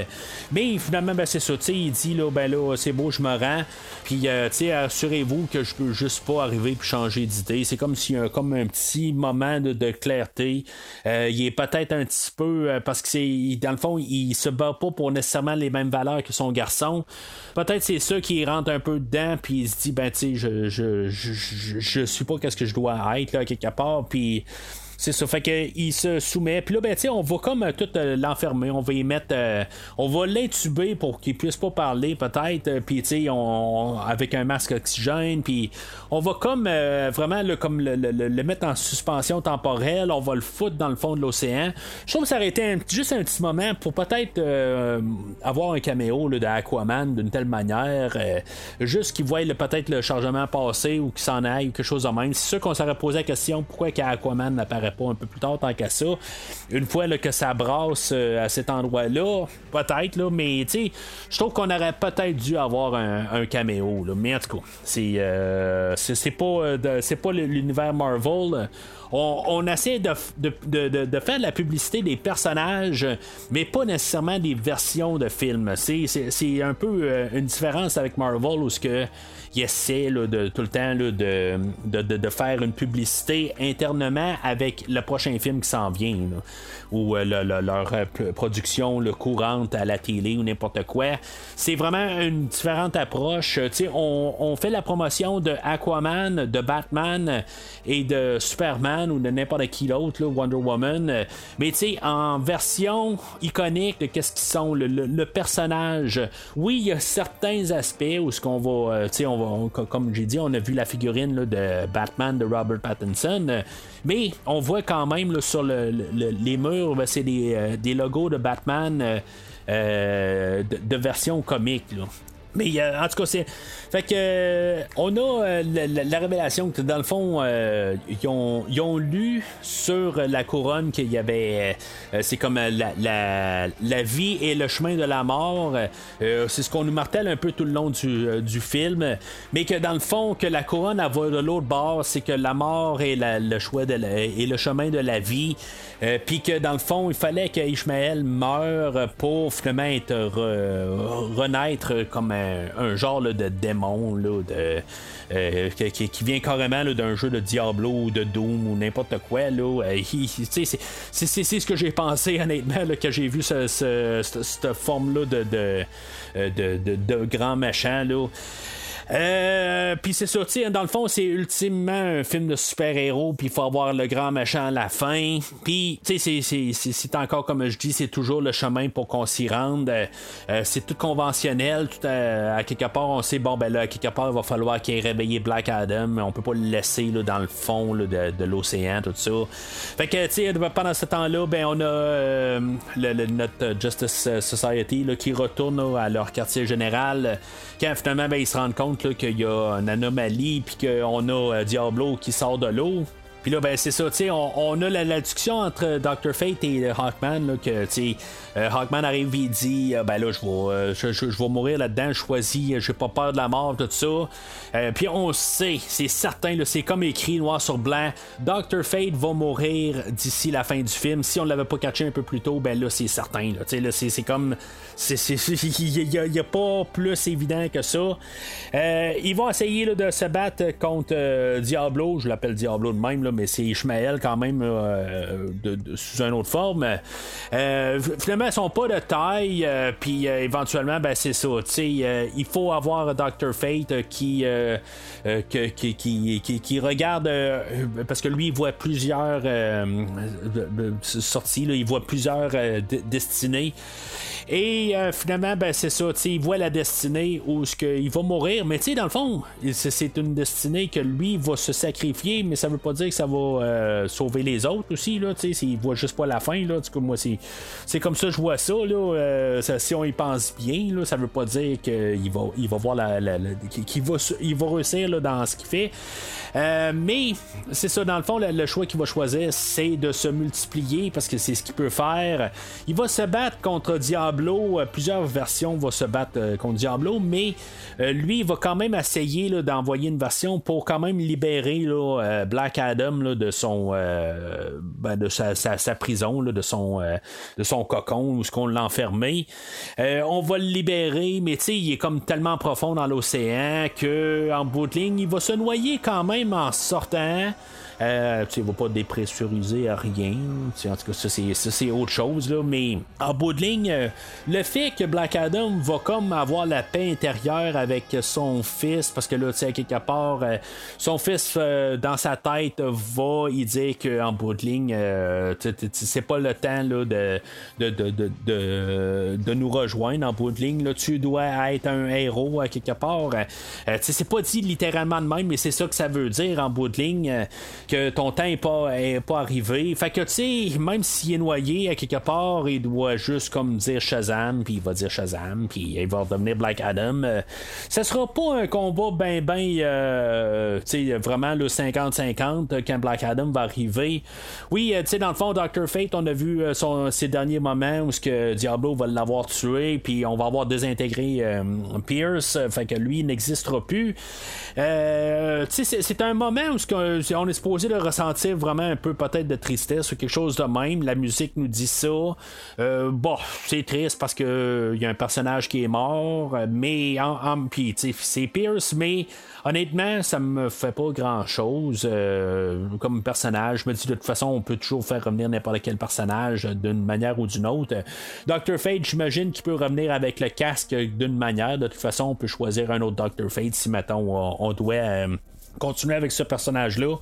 mais finalement, ben, c'est ça. Il dit, là, ben là, c'est beau, je me rends. Puis, assurez-vous que je peux juste pas arriver puis changer d'idée. C'est comme s'il y a comme un petit moment de, clarté. il est peut-être un petit peu, parce que c'est, dans le fond, il se bat pas pour nécessairement les mêmes valeurs que son garçon. Peut-être c'est ça qui rentre un peu dedans, puis il se dit, ben, tu sais, je, je, je, je, suis pas qu'est-ce que je dois être, là, quelque part, puis c'est ça. Fait qu'il se soumet. Puis là, ben, on va comme euh, tout euh, l'enfermer. On va y mettre. Euh, on va l'intuber pour qu'il puisse pas parler, peut-être. Puis, tu sais, on, avec un masque oxygène. Puis, on va comme vraiment le, comme le, mettre en suspension temporelle. On va le foutre dans le fond de l'océan. Je trouve que ça aurait été juste un petit moment pour peut-être avoir un caméo d'Aquaman d'une telle manière. juste qu'il voit peut-être le chargement passer ou qu'il s'en aille ou quelque chose de même. C'est sûr qu'on s'aurait posé la question pourquoi Aquaman n'apparaît pas un peu plus tard tant qu'à ça. Une fois là, que ça brasse euh, à cet endroit-là, peut-être, là, mais je trouve qu'on aurait peut-être dû avoir un, caméo. Là. Mais en tout cas, c'est, euh, c'est, pas, euh, c'est pas l'univers Marvel on, essaie de, de, faire la publicité des personnages, mais pas nécessairement des versions de films. C'est un peu une différence avec Marvel où ce que il essaie de, tout le temps de, de, faire une publicité internement avec le prochain film qui s'en vient. ou euh, leur euh, production le courante à la télé ou n'importe quoi. C'est vraiment une différente approche. On, on, fait la promotion de Aquaman, de Batman et de Superman ou de n'importe qui l'autre, Wonder Woman. Mais en version iconique de qu'est-ce qu'ils sont, le, personnage. Oui, il y a certains aspects où ce qu'on va, euh, on va comme j'ai dit, on a vu la figurine de Batman de Robert Pattinson. mais on voit quand même sur les murs, ben, c'est des, euh, logos de Batman euh, euh, de, version comique. Mais en tout cas, c'est. Fait que euh, on a euh, la, révélation que dans le fond, euh, ils, ont, lu sur la couronne qu'il y avait. c'est comme la, la, vie et le chemin de la mort. c'est ce qu'on nous martèle un peu tout le long du, film. Mais que dans le fond, que la couronne elle va de l'autre bord, c'est que la mort est le choix de et le chemin de la vie. Puis que dans le fond, il fallait que Ishmael meure pour finalement être renaître comme un, genre de démon de, euh, qui, vient carrément d'un jeu de Diablo ou de Doom ou n'importe quoi. Euh, c'est, ce que j'ai pensé [laughs] honnêtement que j'ai vu cette forme-là de, euh, de, de, de grand machin. Là. Euh, puis c'est ça, dans le fond, c'est ultimement un film de super-héros, puis il faut avoir le grand machin à la fin. Puis, tu sais, c'est encore, comme je dis, c'est toujours le chemin pour qu'on s'y rende. Euh, c'est tout conventionnel, tout à, quelque part, on sait, bon, ben là, à quelque part, il va falloir qu'il ait réveillé Black Adam, on peut pas le laisser là, dans le fond de, de l'océan, tout ça. Fait que, tu sais, pendant ce temps-là, ben, on a euh, le, notre Justice Society là, qui retourne à leur quartier général quand finalement ben, ils se rendent compte qu'il y a une anomalie puis qu'on a euh, Diablo qui sort de l'eau. Puis là, ben, c'est ça, tu sais, on, a la, discussion entre Dr. Fate et Hawkman, là, que, tu sais, euh, Hawkman arrive et dit, euh, ben là, je vais, je, vais mourir là-dedans, je choisis, j'ai pas peur de la mort, tout ça. puis on sait, c'est certain, c'est comme écrit noir sur blanc, Dr. Fate va mourir d'ici la fin du film. Si on l'avait pas catché un peu plus tôt, ben là, c'est certain, là, tu sais, c'est comme [laughs] il n'y a, pas plus évident que ça. Euh, ils vont essayer de se battre contre euh, Diablo. Je l'appelle Diablo de même, là, mais c'est Ishmael quand même euh, sous une autre forme. finalement, ils sont pas de taille. Puis éventuellement, ben, c'est ça. il faut avoir Dr. Fate qui, qui, qui, regarde. parce que lui, il voit plusieurs sorties. il voit plusieurs destinées. Et euh, finalement, ben, c'est ça, il voit la destinée où il va mourir, mais dans le fond, c'est une destinée que lui va se sacrifier, mais ça veut pas dire que ça va euh, sauver les autres aussi, là, il voit juste pas la fin, là, moi, c'est comme ça je vois ça, là, euh, si on y pense bien, là, ça veut pas dire qu'il va, il va voir la, va, il va réussir là, dans ce qu'il fait. mais c'est ça, dans le fond, le, choix qu'il va choisir, c'est de se multiplier parce que c'est ce qu'il peut faire. Il va se battre contre Diablo euh, plusieurs versions vont se battre euh, contre Diablo, mais euh, lui, il va quand même essayer d'envoyer une version pour quand même libérer Black Adam De son ben, de sa, prison, de son de son cocon où ce qu'on l'a enfermé. on va le libérer, mais il est comme tellement profond dans l'océan que en bout de ligne, il va se noyer quand même en sortant. Euh, il ne va pas dépressuriser à rien. En tout cas, ça, c'est, autre chose. Là. Mais en bout de ligne, euh, le fait que Black Adam va comme avoir la paix intérieure avec son fils, parce que là, tu sais, quelque part, euh, son fils, euh, dans sa tête, va il dire qu'en bout de ligne, c'est pas le temps là, de, de, de, de, de, nous rejoindre en bout de ligne. Là, tu dois être un héros à quelque part. c'est pas dit littéralement de même, mais c'est ça que ça veut dire en bout de ligne que ton temps n'est pas, pas arrivé. Fait que, tu sais, même s'il est noyé à quelque part, il doit juste comme dire Shazam, puis il va dire Shazam, puis il va redevenir Black Adam. Euh, ça sera pas un combat ben, ben, euh, tu sais, vraiment le 50-50 quand Black Adam va arriver. Oui, euh, tu sais, dans le fond, Dr. Fate, on a vu son, ses derniers moments où ce que Diablo va l'avoir tué, puis on va avoir désintégré Pierce, fait que lui, n'existera plus. tu sais, c'est un moment où on est supposé de ressentir vraiment un peu peut-être de tristesse ou quelque chose de même. La musique nous dit ça. Euh, bon, c'est triste parce que il y a un personnage qui est mort, mais en, en c'est Pierce, mais honnêtement, ça me fait pas grand chose euh, comme personnage. Je me dis de toute façon, on peut toujours faire revenir n'importe quel personnage d'une manière ou d'une autre. Dr. Fate, j'imagine qu'il peut revenir avec le casque d'une manière. De toute façon, on peut choisir un autre Dr. Fate si mettons on, doit. Euh, continuer avec ce personnage-là.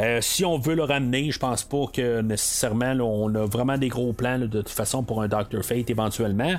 Euh, si on veut le ramener, je pense pas que nécessairement on a vraiment des gros plans de toute façon pour un Doctor Fate éventuellement.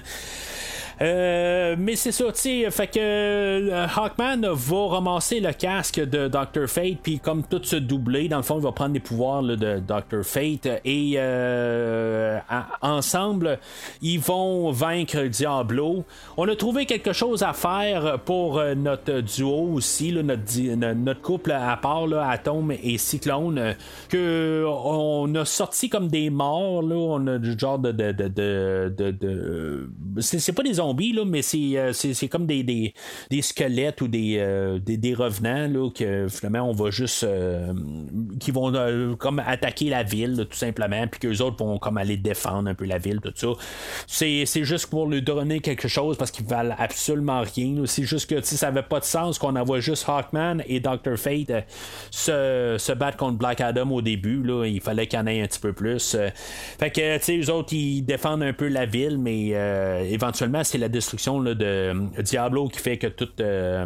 Euh, mais c'est ça, tu sais, fait que euh, Hawkman va ramasser le casque de Dr. Fate, puis comme tout se doubler, dans le fond, il va prendre les pouvoirs de Dr. Fate, et euh, ensemble, ils vont vaincre Diablo. On a trouvé quelque chose à faire pour notre duo aussi, notre, couple à part, Atom et Cyclone, que on a sorti comme des morts, là, on a du genre de. de, de, de, c'est pas des zombies mais euh, c'est, comme des, des, squelettes ou des, euh, des, revenants là, que finalement on va juste. Euh, qui vont comme attaquer la ville, tout simplement, puis qu'eux autres vont comme aller défendre un peu la ville, tout ça. C'est, juste pour lui donner quelque chose parce qu'ils valent absolument rien. C'est juste que ça avait pas de sens qu'on envoie juste Hawkman et Dr. Fate se, se battre contre Black Adam au début. Là. Il fallait qu'il y en ait un petit peu plus. Fait que, tu sais, eux autres, ils défendent un peu la ville, mais éventuellement, c'est la destruction de euh, Diablo qui fait que tout euh,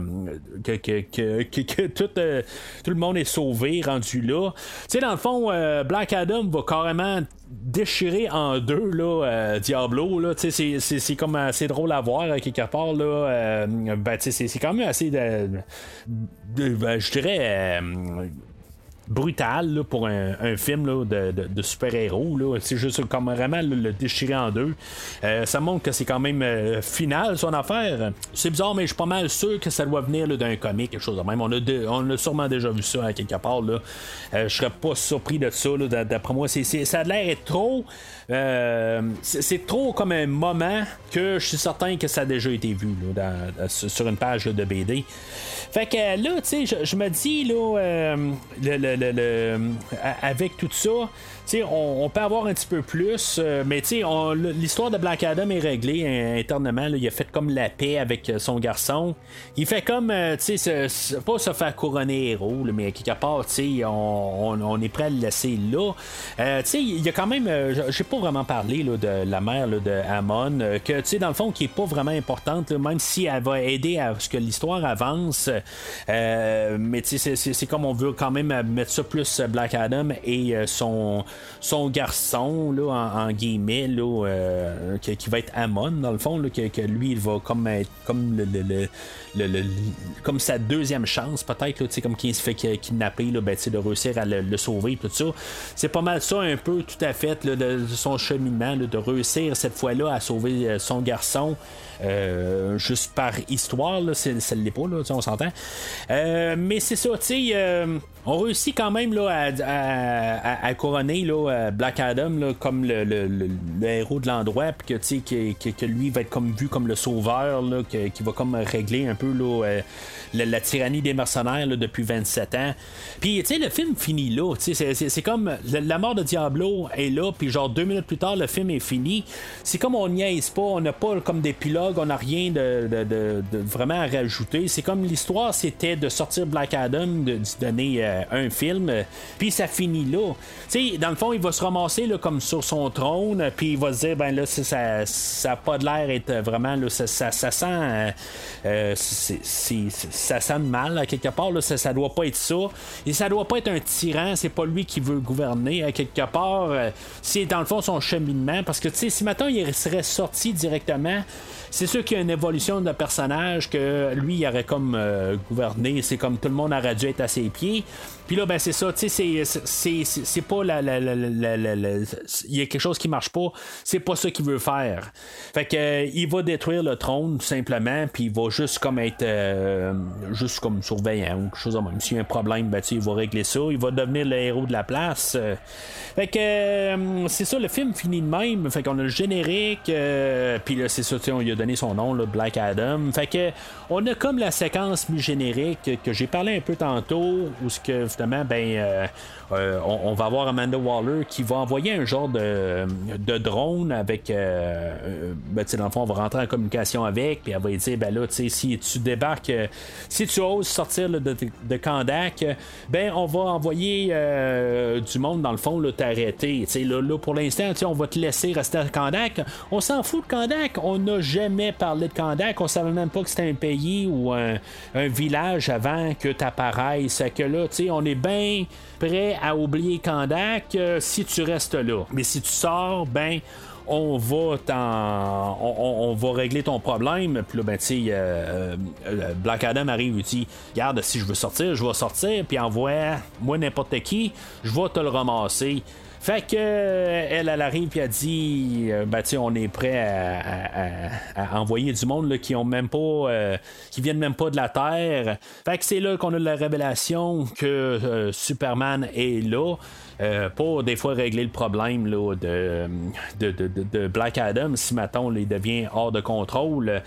que, que, tout, euh, tout le monde est sauvé rendu là. Tu sais dans le fond Black Adam va carrément déchirer en deux là, Diablo là, c'est, c'est, comme assez drôle à voir quelque part là. ben, c'est, quand même assez de, ben, je dirais brutal pour un, film de, super-héros. C'est juste comme vraiment le déchirer en deux. Euh, ça montre que c'est quand même euh, final son affaire. C'est bizarre, mais je suis pas mal sûr que ça doit venir d'un comic, quelque chose de même. On a, on a sûrement déjà vu ça quelque part. Là. Euh, je serais pas surpris de ça. D'après moi, ça a l'air trop. C'est, trop comme un moment que je suis certain que ça a déjà été vu sur une page de BD. Fait que là, tu sais, je, me dis, là, avec tout ça, on, on, peut avoir un petit peu plus, euh, mais l'histoire de Black Adam est réglée internement. il a fait comme la paix avec euh, son garçon. Il fait comme, euh, tu sais, pas se faire couronner héros, mais quelque part, on, on, est prêt à le laisser là. il y a quand même, j'ai pas vraiment parlé de la mère de Amon, que, tu sais, dans le fond, qui est pas vraiment importante, même si elle va aider à ce que l'histoire avance. mais tu sais, c'est comme on veut quand même mettre ça plus Black Adam et son son garçon, là, en, guillemets, euh, qui, va être Amon, dans le fond, que, lui, il va comme être comme le, le, comme sa deuxième chance, peut-être, comme qui se fait kidnapper, là, ben, de réussir à le, sauver, tout ça. C'est pas mal ça, un peu, tout à fait, de, son cheminement, de réussir cette fois-là à sauver euh, son garçon. Euh, juste par histoire, là, ça l'est pas, là, on s'entend. mais c'est ça, tu sais, on réussit réussi quand même là, à, couronner là, Black Adam comme le, héros de l'endroit, puis que, que, lui va être comme vu comme le sauveur, qui va comme régler un peu là, la, tyrannie des mercenaires depuis 27 ans. Puis, tu sais, le film finit là. C'est comme la, mort de Diablo est là, puis genre deux minutes plus tard, le film est fini. C'est comme on niaise pas, on n'a pas comme on n'a rien de, de, vraiment à rajouter. C'est comme l'histoire, c'était de sortir Black Adam, de, donner euh, un film, puis ça finit là. Sais, dans le fond, il va se ramasser là, comme sur son trône, puis il va se dire, ben là, ça n'a pas de l'air être vraiment, là, ça, ça, sent. Euh, euh, ça sent mal, quelque part, là, ça, ça doit pas être ça. Et ça doit pas être un tyran, c'est pas lui qui veut gouverner, à quelque part. c'est dans le fond son cheminement, parce que, tu sais, si maintenant il serait sorti directement, c'est sûr qu'il y a une évolution de personnage que lui, il aurait comme euh, gouverné. C'est comme tout le monde aurait dû être à ses pieds. Puis là, ben c'est ça, tu sais, c'est pas la, Il y a quelque chose qui marche pas, c'est pas ça qu'il veut faire. Fait que euh, il va détruire le trône, tout simplement, puis il va juste comme être euh, juste comme surveillant ou quelque chose comme. S'il y a un problème, ben il va régler ça, il va devenir le héros de la place. Fait que c'est ça, le film finit de même. Fait qu'on a le générique, puis là, c'est ça, on lui a donné son nom, là, Black Adam. Fait que on a comme la séquence mi-générique que j'ai parlé un peu tantôt, où ce que ben, euh, euh, on, va avoir Amanda Waller qui va envoyer un genre de, drone avec. Euh, ben, dans le fond, on va rentrer en communication avec, puis elle va dire ben là, si tu débarques, si tu oses sortir de, de, Kandak, ben on va envoyer du monde, dans le fond, t'arrêter. Là, là, pour l'instant, on va te laisser rester à Kandak. On s'en fout de Kandak. On n'a jamais parlé de Kandak. On savait même pas que c'était un pays ou un, village avant que tu apparaisses. Que là, on est bien prêt à oublier Kandak euh, si tu restes là. Mais si tu sors, ben on va va régler ton problème. Puis là, ben, tu sais, euh, euh, Black Adam arrive et dit Regarde, si je veux sortir, je vais sortir. Puis envoie moi n'importe qui, je vais te le ramasser. Fait que euh, elle, elle arrive et elle dit euh, ben, on est prêt à, envoyer du monde là, qui ont même pas euh, qui viennent même pas de la Terre. Fait que c'est là qu'on a la révélation que Superman est là. Euh, pour des fois régler le problème là, de, de, Black Adam si maintenant il devient hors de contrôle.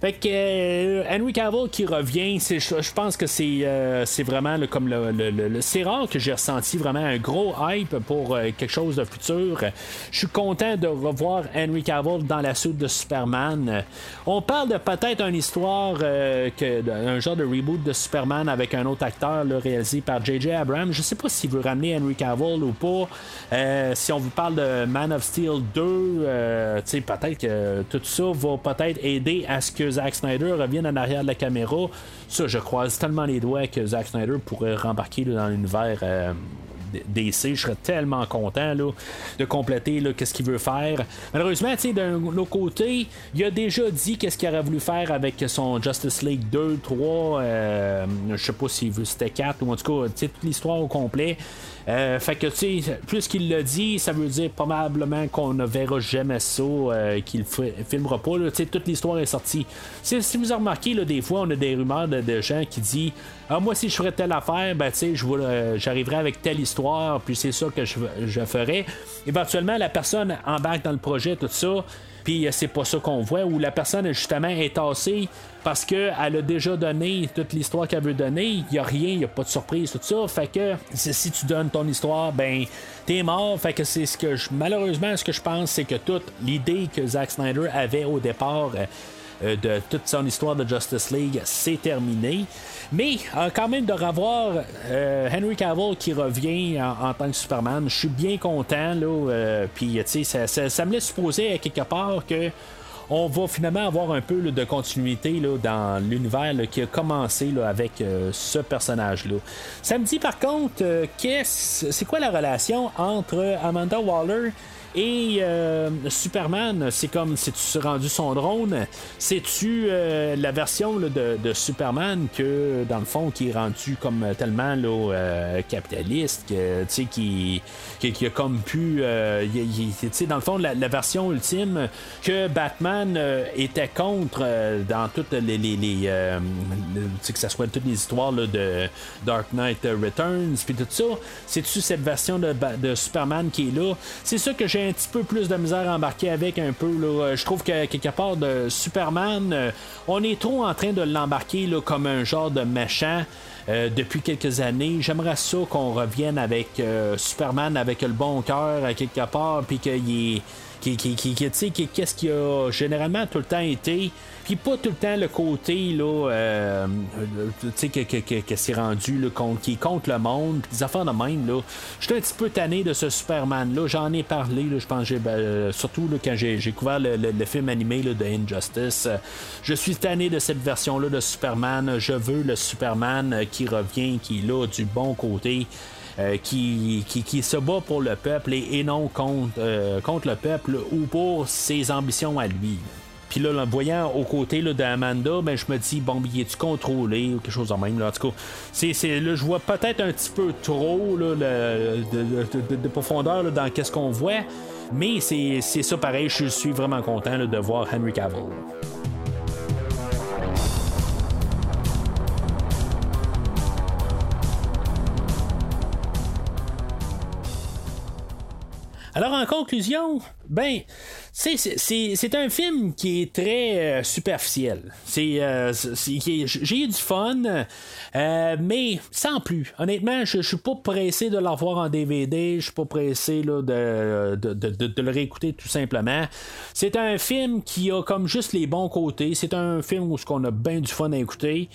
Fait que euh, Henry Cavill qui revient, je pense que c'est euh, vraiment comme le, c'est rare que j'ai ressenti vraiment un gros hype pour quelque chose de futur. Je suis content de revoir Henry Cavill dans la suite de Superman. On parle de peut-être une histoire que un genre de reboot de Superman avec un autre acteur réalisé par J.J. Abrams. Je sais pas s'il veut ramener Henry Cavill ou pas. Euh, si on vous parle de Man of Steel 2, euh, peut-être que tout ça va peut-être aider à ce que Zack Snyder revienne en arrière de la caméra. Ça, je croise tellement les doigts que Zack Snyder pourrait rembarquer dans l'univers. Euh, DC, je serais tellement content là, de compléter qu'est-ce qu'il veut faire. Malheureusement, d'un autre côté, il a déjà dit qu'est-ce qu'il aurait voulu faire avec son Justice League 2, 3, je sais pas veut c'était 4 ou en tout cas toute l'histoire au complet. Euh, fait que, tu sais, plus qu'il l'a dit, ça veut dire probablement qu'on ne verra jamais ça, euh, qu'il filmera pas. Tu sais, toute l'histoire est sortie. Si, vous avez remarqué, là, des fois, on a des rumeurs de, gens qui disent ah, Moi, si je ferais telle affaire, ben, tu sais, euh, j'arriverais avec telle histoire, puis c'est ça que je, je ferais. Éventuellement, la personne embarque dans le projet, tout ça puis c'est pas ça qu'on voit, où la personne justement est tassée parce qu'elle a déjà donné toute l'histoire qu'elle veut donner, il n'y a rien, il n'y a pas de surprise, tout ça. Fait que si tu donnes ton histoire, ben t'es mort. Fait que c'est ce que je, malheureusement, ce que je pense, c'est que toute l'idée que Zack Snyder avait au départ euh, de toute son histoire de Justice League, c'est terminé. Mais euh, quand même de revoir euh, Henry Cavill qui revient en, tant que Superman, je suis bien content. Là, puis ça, ça, ça, me laisse supposer quelque part que on va finalement avoir un peu de continuité là, dans l'univers qui a commencé avec ce personnage-là. Ça me dit par contre, qu'est-ce, c'est quoi la relation entre Amanda Waller Et euh, Superman, c'est comme si tu rendu son drone. C'est-tu euh, la version de, Superman que, dans le fond, qui est rendu comme tellement là, capitaliste, que, qui, qui, qui, a comme pu. dans le fond, la, version ultime que Batman était contre dans toutes les. les, les que ce soit toutes les histoires de Dark Knight Returns, puis tout ça. C'est-tu cette version de, de Superman qui est là? C'est ça que j'ai un petit peu plus de misère à embarquer avec un peu. Là. Je trouve que quelque part de Superman, euh, on est trop en train de l'embarquer comme un genre de méchant. Euh, depuis quelques années. J'aimerais ça qu'on revienne avec euh, Superman avec le bon cœur à quelque part, puis qu'il est qui, qu'est-ce qui a généralement tout le temps été, puis pas tout le temps le côté là, euh, tu sais que, que, rendu qui est contre le monde, des affaires de même là. J'étais un petit peu tanné de ce Superman là, j'en ai parlé, là, je pense, ben, surtout là, quand j'ai, couvert le, film animé de Injustice. je suis tanné de cette version là de Superman. Je veux le Superman qui revient, qui est là du bon côté. Euh, qui, qui, se bat pour le peuple et, non contre, euh, contre le peuple ou pour ses ambitions à lui. Puis là, en voyant aux côtés d'Amanda, ben, je me dis, bon, il est-tu contrôlé ou quelque chose de même. Là? En tout cas, c'est, là, je vois peut-être un petit peu trop là, de, profondeur dans qu'est-ce qu'on voit. Mais c'est, ça pareil, je suis vraiment content de voir Henry Cavill. Alors en conclusion, ben, c'est un film qui est très euh, superficiel. C'est euh, j'ai eu du fun, euh, mais sans plus. Honnêtement, je, suis pas pressé de l'avoir en DVD. Je suis pas pressé là, de, de, de, le réécouter tout simplement. C'est un film qui a comme juste les bons côtés. C'est un film où on a bien du fun à écouter.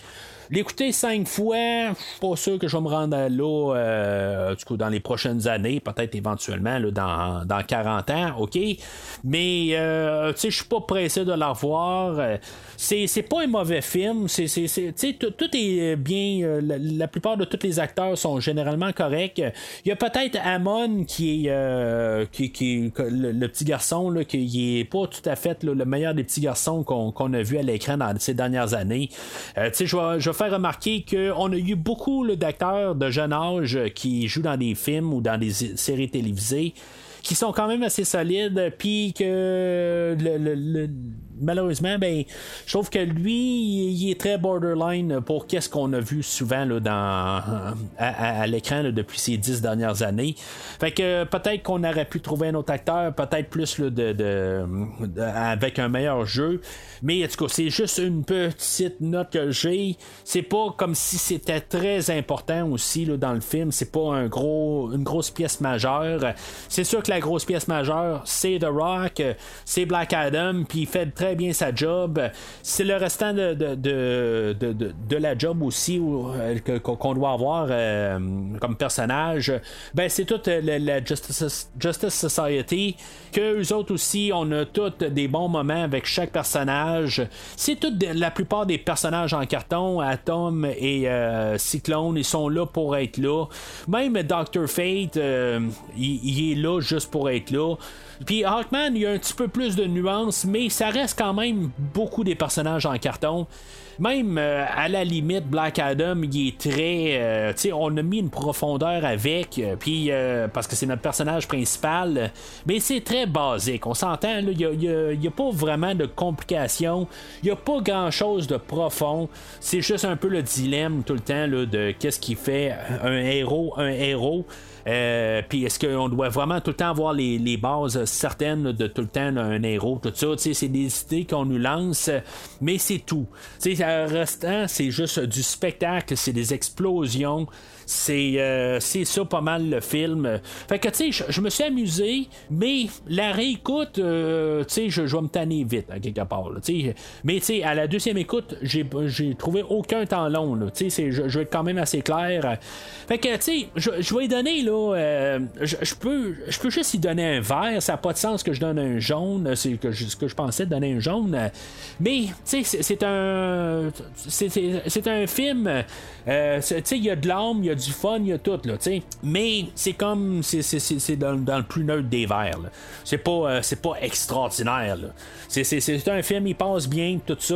L'écouter cinq fois, je suis pas sûr que je vais me rendre là euh, du coup, dans les prochaines années, peut-être éventuellement là, dans, dans 40 ans, ok? Mais euh, tu sais, je suis pas pressé de la revoir. C'est, c'est pas un mauvais film. C'est, c'est, c'est tout, est bien. Euh, la, plupart de tous les acteurs sont généralement corrects. Il y a peut-être Amon qui est, euh, qui, le, petit garçon là, qui est pas tout à fait le meilleur des petits garçons qu'on, a vu à l'écran dans ces dernières années. je vais faire remarquer qu'on a eu beaucoup d'acteurs de jeune âge qui jouent dans des films ou dans des séries télévisées qui sont quand même assez solides, puis que le, malheureusement, ben, je trouve que lui, il est très borderline pour qu'est-ce qu'on a vu souvent là, dans, à, l'écran depuis ces dix dernières années. Fait que peut-être qu'on aurait pu trouver un autre acteur, peut-être plus de, de, avec un meilleur jeu. Mais en tout cas, c'est juste une petite note que j'ai. C'est pas comme si c'était très important aussi là, dans le film. C'est pas un gros, une grosse pièce majeure. C'est sûr que la grosse pièce majeure, c'est The Rock, c'est Black Adam, puis il fait très bien sa job. C'est le restant de, de, de, la job aussi euh, qu'on doit avoir euh, comme personnage. Ben, c'est toute la, Justice, Justice, Society, que eux autres aussi, on a tous des bons moments avec chaque personnage. C'est toute la plupart des personnages en carton, Atom et euh, Cyclone, ils sont là pour être là. Même Dr. Fate, il est là juste pour être là. Puis Hawkman, il y a un petit peu plus de nuances, mais ça reste quand même beaucoup des personnages en carton. Même euh, à la limite, Black Adam, il est très. Euh, tu sais, on a mis une profondeur avec, euh, puis parce que c'est notre personnage principal, mais c'est très basique. On s'entend, il n'y a, pas vraiment de complications, il n'y a pas grand chose de profond. C'est juste un peu le dilemme tout le temps de qu'est-ce qui fait un héros, un héros. Euh, puis est-ce qu'on doit vraiment tout le temps avoir les, bases certaines de tout le temps un héros, tout ça? C'est des idées qu'on nous lance, mais c'est tout. le restant, c'est juste du spectacle, c'est des explosions. Euh, c'est ça pas mal le film. Fait que tu sais, je me suis amusé, mais la réécoute, euh, tu sais, je vais me tanner vite à quelque part. mais tu sais, à la deuxième écoute, j'ai trouvé aucun temps long. Tu sais, je vais être quand même assez clair. Fait que tu sais, je vais donner là, je, peux, je peux juste y donner un vert. Ça n'a pas de sens que je donne un jaune. C'est ce que je pensais donner un jaune. Mais, tu sais, c'est un. C'est un film. tu sais, il y a de l'âme, il y a du fun, il y a tout, là, tu sais. Mais c'est comme. C'est dans, dans, le plus neutre des verts. C'est pas, c'est pas extraordinaire. C'est un film, il passe bien, tout ça.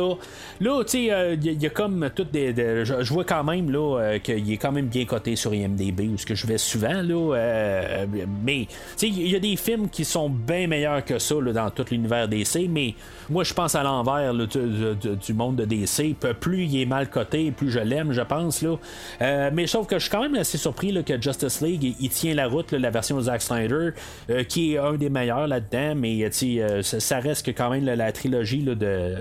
Là, tu sais, il y, a comme toutes des. je, vois quand même là qu'il est quand même bien coté sur IMDB, où ce que je vais souvent, là. Euh, mais, tu il y a des films qui sont bien meilleurs que ça dans tout l'univers DC, mais moi, je pense à l'envers du, monde de DC. Plus il est mal coté, plus je l'aime, je pense. Là. Euh, mais sauf que je quand même assez surpris que Justice League, il, tient la route, la version de Zack Snyder, euh, qui est un des meilleurs là-dedans, mais ça, reste que quand même la, trilogie de, de,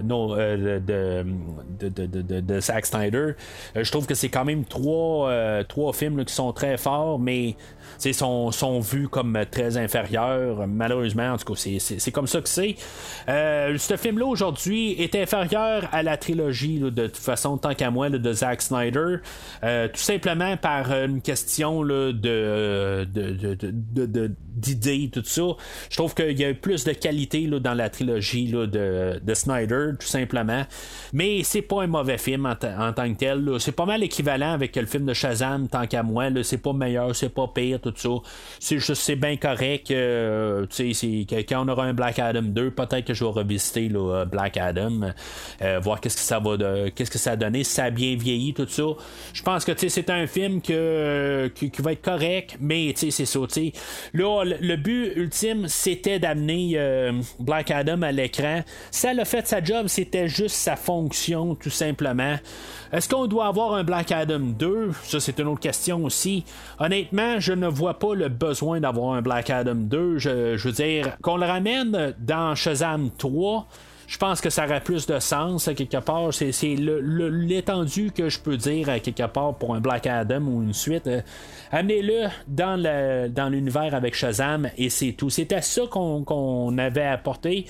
de, de, Zack Snyder. je trouve que c'est quand même trois, trois films qui sont très forts, mais sont, sont vus comme très inférieurs. Malheureusement, en tout cas, c'est comme ça que c'est. Euh, ce film-là aujourd'hui est inférieur à la trilogie, de toute façon, tant qu'à moi, de Zack Snyder. Euh, tout simplement par une question de, de, d'idées, tout ça. Je trouve qu'il y a plus de qualité dans la trilogie de, de Snyder, tout simplement. Mais c'est pas un mauvais film en, tant que tel. C'est pas mal équivalent avec le film de Shazam, tant qu'à moi. C'est pas meilleur, c'est pas pire, tout ça. C'est juste, c'est bien correct. Euh, quand on aura un Black Adam 2, peut-être que je vais revisiter là, Black Adam, euh, voir qu'est-ce que ça va qu'est-ce que ça a donné, si ça a bien vieilli, tout ça. Je pense que c'est un film que, qui, va être correct, mais c'est ça. Là, le, but ultime, c'était d'amener euh, Black Adam à l'écran. Ça l'a fait sa job, c'était juste sa fonction, tout simplement. Est-ce qu'on doit avoir un Black Adam 2 Ça, c'est une autre question aussi. Honnêtement, je ne vois pas le besoin d'avoir un Black Adam 2. Je, je veux dire, qu'on le ramène dans Shazam 3 je pense que ça aurait plus de sens à quelque part. C'est, l'étendue que je peux dire à quelque part pour un Black Adam ou une suite. Euh, amenez-le dans, l'univers avec Shazam et c'est tout. C'était ça qu'on, avait apporté,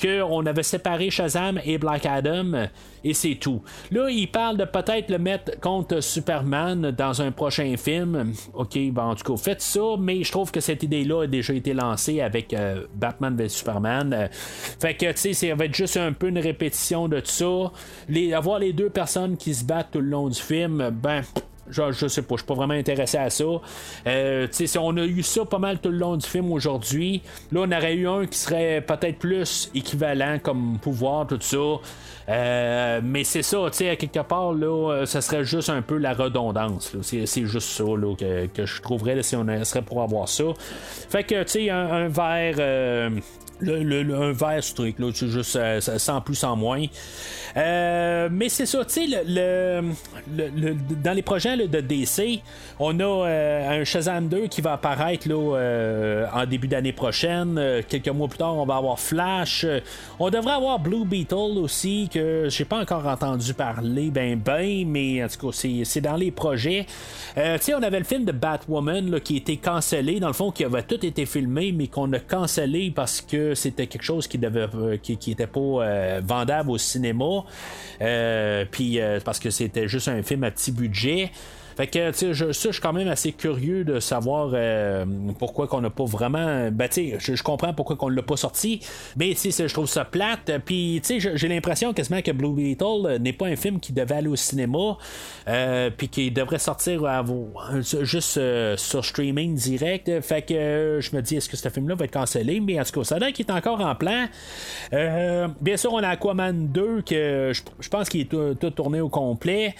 qu'on avait séparé Shazam et Black Adam et c'est tout. Là, il parle de peut-être le mettre contre Superman dans un prochain film. Ok, ben en tout cas, faites ça, mais je trouve que cette idée-là a déjà été lancée avec euh, Batman vs Superman. Euh, fait que, tu sais, ça va être juste un peu une répétition de ça. Les, avoir les deux personnes qui se battent tout le long du film, ben je, je sais pas, je suis pas vraiment intéressé à ça. Euh, on a eu ça pas mal tout le long du film aujourd'hui. Là, on aurait eu un qui serait peut-être plus équivalent comme pouvoir, tout ça. Euh, mais c'est ça, tu sais, à quelque part, là, euh, ça serait juste un peu la redondance. C'est, juste ça là, que, je trouverais si on serait pour avoir ça. Fait que, tu sais, un, verre le, un verre strict, là, juste euh, sans plus, sans moins. Euh, mais c'est ça, tu sais, le, dans les projets de DC, on a euh, un Shazam 2 qui va apparaître là, en début d'année prochaine. quelques mois plus tard, on va avoir Flash. on devrait avoir Blue Beetle aussi, que j'ai pas encore entendu parler, ben ben, mais en tout cas, c'est dans les projets. tu sais, on avait le film de Batwoman là, qui était cancellé, dans le fond, qui avait tout été filmé, mais qu'on a cancellé parce que c'était quelque chose qui devait euh, qui, était pas euh, vendable au cinéma. Euh, puis parce que c'était juste un film à petit budget. Fait que, tu je, ça, je suis quand même assez curieux de savoir euh, pourquoi qu'on n'a pas vraiment. Ben, tu sais, je, comprends pourquoi qu'on l'a pas sorti, mais sais, je trouve ça plate. Puis, tu sais, j'ai l'impression quasiment que Blue Beetle n'est pas un film qui devait aller au cinéma, euh, puis qui devrait sortir juste euh, sur streaming direct. Fait que je me dis, est-ce que ce film-là va être cancellé? Mais en tout cas, ça a qui est encore en plan. bien sûr, on a Aquaman 2, que je, pense qu'il est tout, tourné au complet,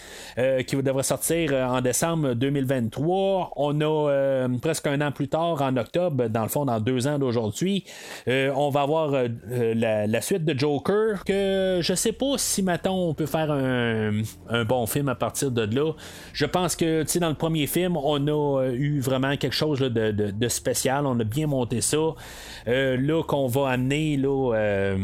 qui devrait sortir en décembre 2023. On a euh, presque un an plus tard, en octobre, dans le fond, dans deux ans d'aujourd'hui, euh, on va avoir euh, la, suite de Joker, que je sais pas si maintenant on peut faire un, bon film à partir de là. Je pense que, tu dans le premier film, on a eu vraiment quelque chose de, spécial. On a bien monté ça. là, qu'on va amener, là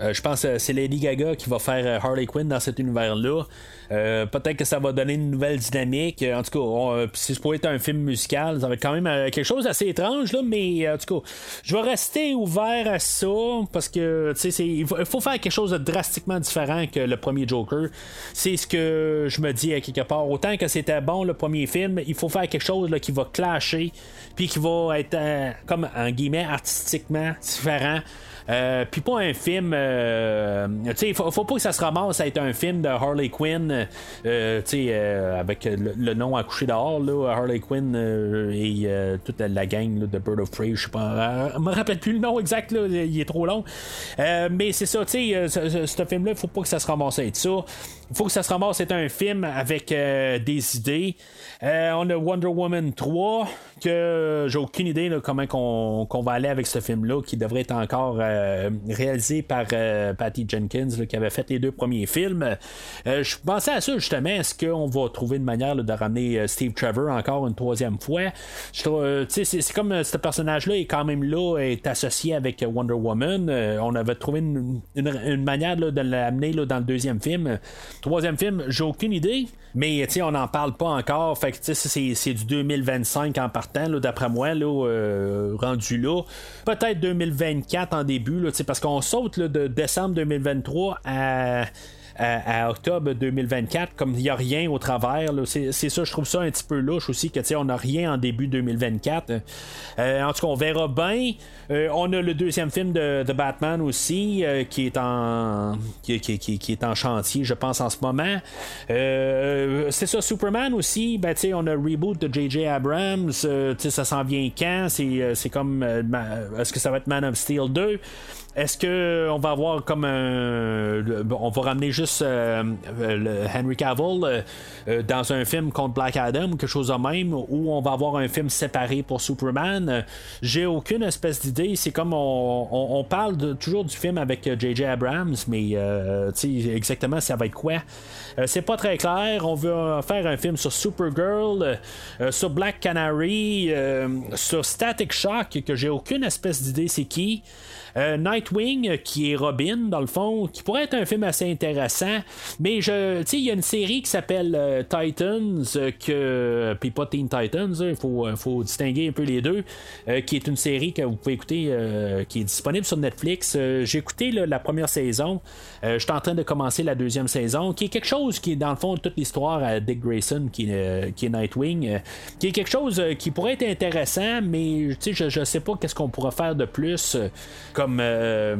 je pense que c'est Lady Gaga qui va faire Harley Quinn dans cet univers-là. peut-être que ça va donner une nouvelle dynamique. En tout cas, si c'est pour être un film musical, ça va être quand même quelque chose d'assez étrange, là, mais en tout cas, je vais rester ouvert à ça parce que il faut, faire quelque chose de drastiquement différent que le premier Joker. C'est ce que je me dis quelque part. Autant que c'était bon le premier film, il faut faire quelque chose qui va clasher, puis qui va être euh, comme en guillemets artistiquement différent. Euh, puis pas un film. Euh, tu sais, faut, pas que ça se ramasse à être un film de Harley Quinn, euh, tu sais, avec le, nom à coucher dehors, là, Harley Quinn et toute la gang de Bird of Prey, je sais pas. je me rappelle plus le nom exact, là, il est trop long. mais c'est ça, tu sais, ce, film-là, il faut pas que ça se ramasse à être ça. Il faut que ça se ramasse être un film avec des idées. on a Wonder Woman 3, que j'ai aucune idée de comment qu'on, va aller avec ce film-là, qui devrait être encore euh, réalisé par euh, Patty Jenkins, qui avait fait les deux premiers films. Euh, je pensais à ça justement. Est-ce qu'on va trouver une manière de ramener Steve Trevor encore une troisième fois? C'est, comme ce personnage-là est quand même là, est associé avec Wonder Woman. on avait trouvé une, manière de l'amener dans le deuxième film. Troisième film, j'ai aucune idée. Mais on n'en parle pas encore. Fait que c'est, du 2025 en partant, d'après moi, là, rendu là. Peut-être 2024 en début parce qu'on saute de décembre 2023 à à, octobre 2024, comme il n'y a rien au travers. C'est, ça, je trouve ça un petit peu louche aussi, que on n'a rien en début 2024. Euh, en tout cas, on verra bien. Euh, on a le deuxième film de, Batman aussi, euh, qui est en qui, qui, est en chantier, je pense, en ce moment. c'est ça, Superman aussi, ben, on a le reboot de J.J. Abrams, ça s'en vient quand? C'est comme est-ce que ça va être Man of Steel 2? Est-ce que on va avoir comme un. On va ramener juste euh, le Henry Cavill euh, dans un film contre Black Adam quelque chose de même, ou on va avoir un film séparé pour Superman? J'ai aucune espèce d'idée. C'est comme on, parle toujours du film avec J.J. Abrams, mais euh, exactement ça va être quoi? C'est pas très clair. On veut faire un film sur Supergirl, sur Black Canary, sur Static Shock, que j'ai aucune espèce d'idée c'est qui. Euh, Nightwing, qui est Robin, dans le fond, qui pourrait être un film assez intéressant. Mais je, il y a une série qui s'appelle euh, Titans, euh, que, puis pas Teen Titans, hein, il faut, faut, distinguer un peu les deux, qui est une série que vous pouvez écouter, qui est disponible sur Netflix. J'ai écouté la première saison. je suis en train de commencer la deuxième saison, qui est quelque chose qui est dans le fond toute l'histoire à Dick Grayson, qui, qui est Nightwing, qui est quelque chose qui pourrait être intéressant, mais je, je sais pas qu'est-ce qu'on pourrait faire de plus euh,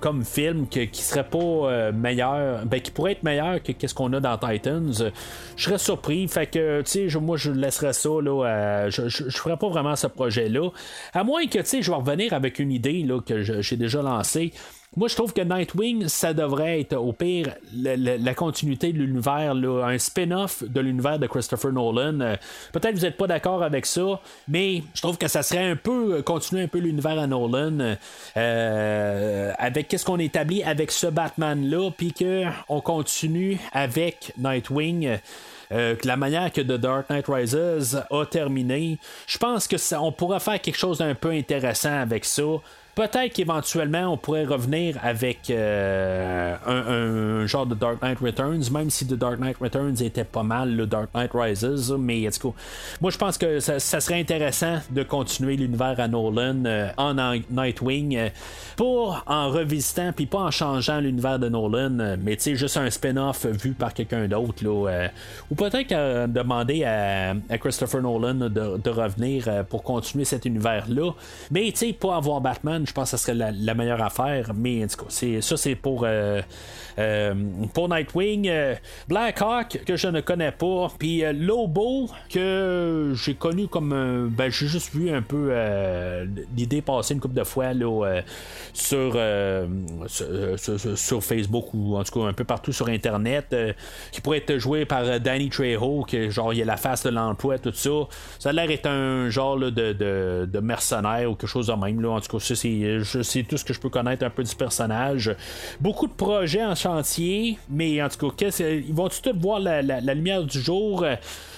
comme film qui serait pas euh, meilleur, ben, qui pourrait être meilleur que ce qu'on a dans Titans. Je serais surpris. Fait que, tu sais, moi, je laisserais ça, là, je, je, ferais pas vraiment ce projet-là. À moins que, tu sais, je vais revenir avec une idée, là, que j'ai déjà lancée. Moi, je trouve que Nightwing, ça devrait être au pire la, continuité de l'univers, un spin-off de l'univers de Christopher Nolan. Euh, peut-être vous n'êtes pas d'accord avec ça, mais je trouve que ça serait un peu euh, continuer un peu l'univers à Nolan euh, avec qu'est-ce qu'on établit avec ce Batman-là, puis qu'on continue avec Nightwing. la manière que The Dark Knight Rises a terminé, je pense que on pourrait faire quelque chose d'un peu intéressant avec ça. Peut-être qu'éventuellement on pourrait revenir avec euh, un, genre de Dark Knight Returns, même si The Dark Knight Returns était pas mal le Dark Knight Rises. Mais moi je pense que ça, serait intéressant de continuer l'univers à Nolan euh, en, Nightwing euh, pour en revisitant puis pas en changeant l'univers de Nolan, mais tu sais juste un spin-off vu par quelqu'un d'autre ou peut-être demander à, Christopher Nolan de, revenir pour continuer cet univers là. Mais tu sais pas avoir Batman je pense que ce serait la, meilleure affaire. Mais en tout cas, ça, c'est pour, euh, euh, pour Nightwing. Euh, Black Hawk, que je ne connais pas. Puis Lobo, que j'ai connu comme. ben, j'ai juste vu un peu l'idée passer une couple de fois là, sur, sur, Facebook ou en tout cas un peu partout sur Internet. qui pourrait être joué par Danny Trejo, que genre, il a la face de l'emploi, tout ça. Ça a l'air d'être un genre de, de, mercenaire ou quelque chose de même. Là. En tout cas, c'est c'est tout ce que je peux connaître un peu du personnage. Beaucoup de projets en chantier, mais en tout cas, ils vont tout voir la lumière du jour?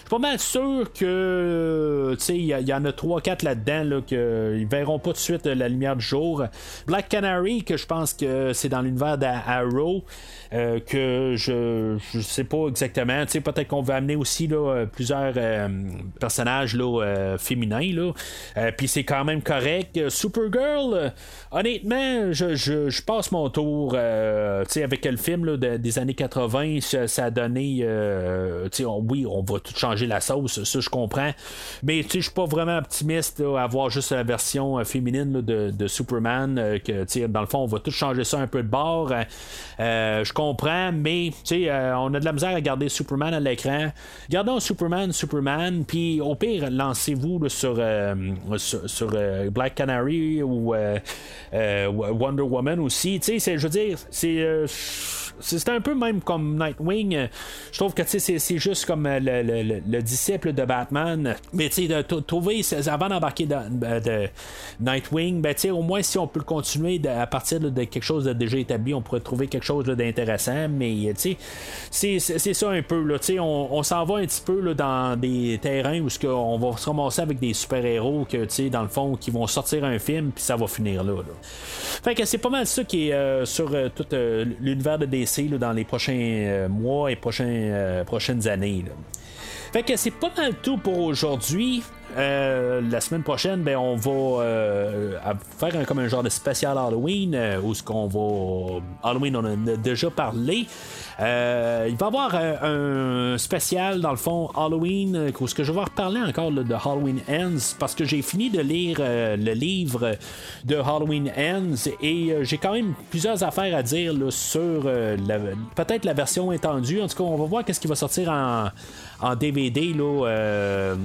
Suis pas mal sûr que il y, en a 3-4 là-dedans là, qu'ils verront pas tout de suite la lumière du jour. Black Canary, que je pense que c'est dans l'univers d'Arrow. Euh, que je je sais pas exactement. Peut-être qu'on va amener aussi là, plusieurs euh, personnages là, euh, féminins. Là. Puis c'est quand même correct. Supergirl, honnêtement, je, je, je, passe mon tour avec le film là, des années 80. Ça, a donné. oui, on va tout changer la sauce, ça je comprends. Mais je suis pas vraiment optimiste à voir juste la version féminine de, Superman. que dans le fond, on va tout changer ça un peu de bord. je comprends, mais euh, on a de la misère à garder Superman à l'écran. Gardons Superman, Superman, puis au pire, lancez-vous sur, euh, sur, euh, Black Canary ou Wonder Woman aussi. Je veux dire, c'est c'est un peu même comme Nightwing. Je trouve que c'est juste comme le, disciple de Batman. Mais tu sais, trouver, avant d'embarquer dans de Nightwing, ben, au moins si on peut le continuer à partir de quelque chose de déjà établi, on pourrait trouver quelque chose d'intéressant. Mais c'est ça un peu. Là, on, on s'en va un petit peu là, dans des terrains où on va se ramasser avec des super-héros que dans le fond qui vont sortir un film puis ça va finir là. Fait que c'est pas mal ça qui est euh, sur euh, tout euh, l'univers de DC dans les prochains mois et prochains, prochaines années. Fait que c'est pas mal tout pour aujourd'hui. Euh, la semaine prochaine, ben, on va euh, faire un, comme un genre de spécial Halloween euh, où ce qu'on va. Halloween, on en a déjà parlé. Il va y avoir un spécial dans le fond Halloween où ce que je vais reparler encore de Halloween Ends parce que j'ai fini de lire le livre de Halloween Ends et j'ai quand même plusieurs affaires à dire sur peut-être la version étendue. En tout cas, on va voir qu'est-ce qui va sortir en, en DVD, là, euh,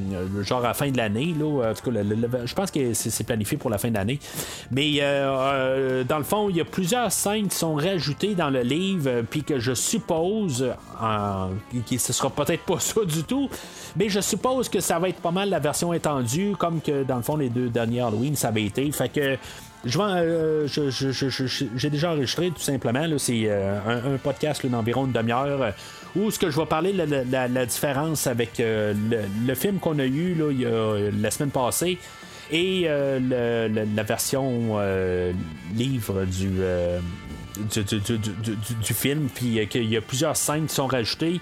genre à la fin de l'année. Là, en tout cas, je pense que c'est planifié pour la fin de l'année. Mais euh, euh, dans le fond, il y a plusieurs scènes qui sont rajoutées dans le livre, puis que je suppose, que ce sera peut-être pas [laughs] ça du tout, mais je suppose que ça va être pas mal la version étendue, comme que dans le fond, les deux derniers Halloween, ça avait été. Fait que j'ai déjà enregistré tout simplement. C'est un, podcast d'environ une demi-heure où ce que je vais parler de la, différence avec euh, le, film qu'on a eu la semaine passée et euh, la version euh, livre du, du, film, puis qu'il y a plusieurs scènes qui sont rajoutées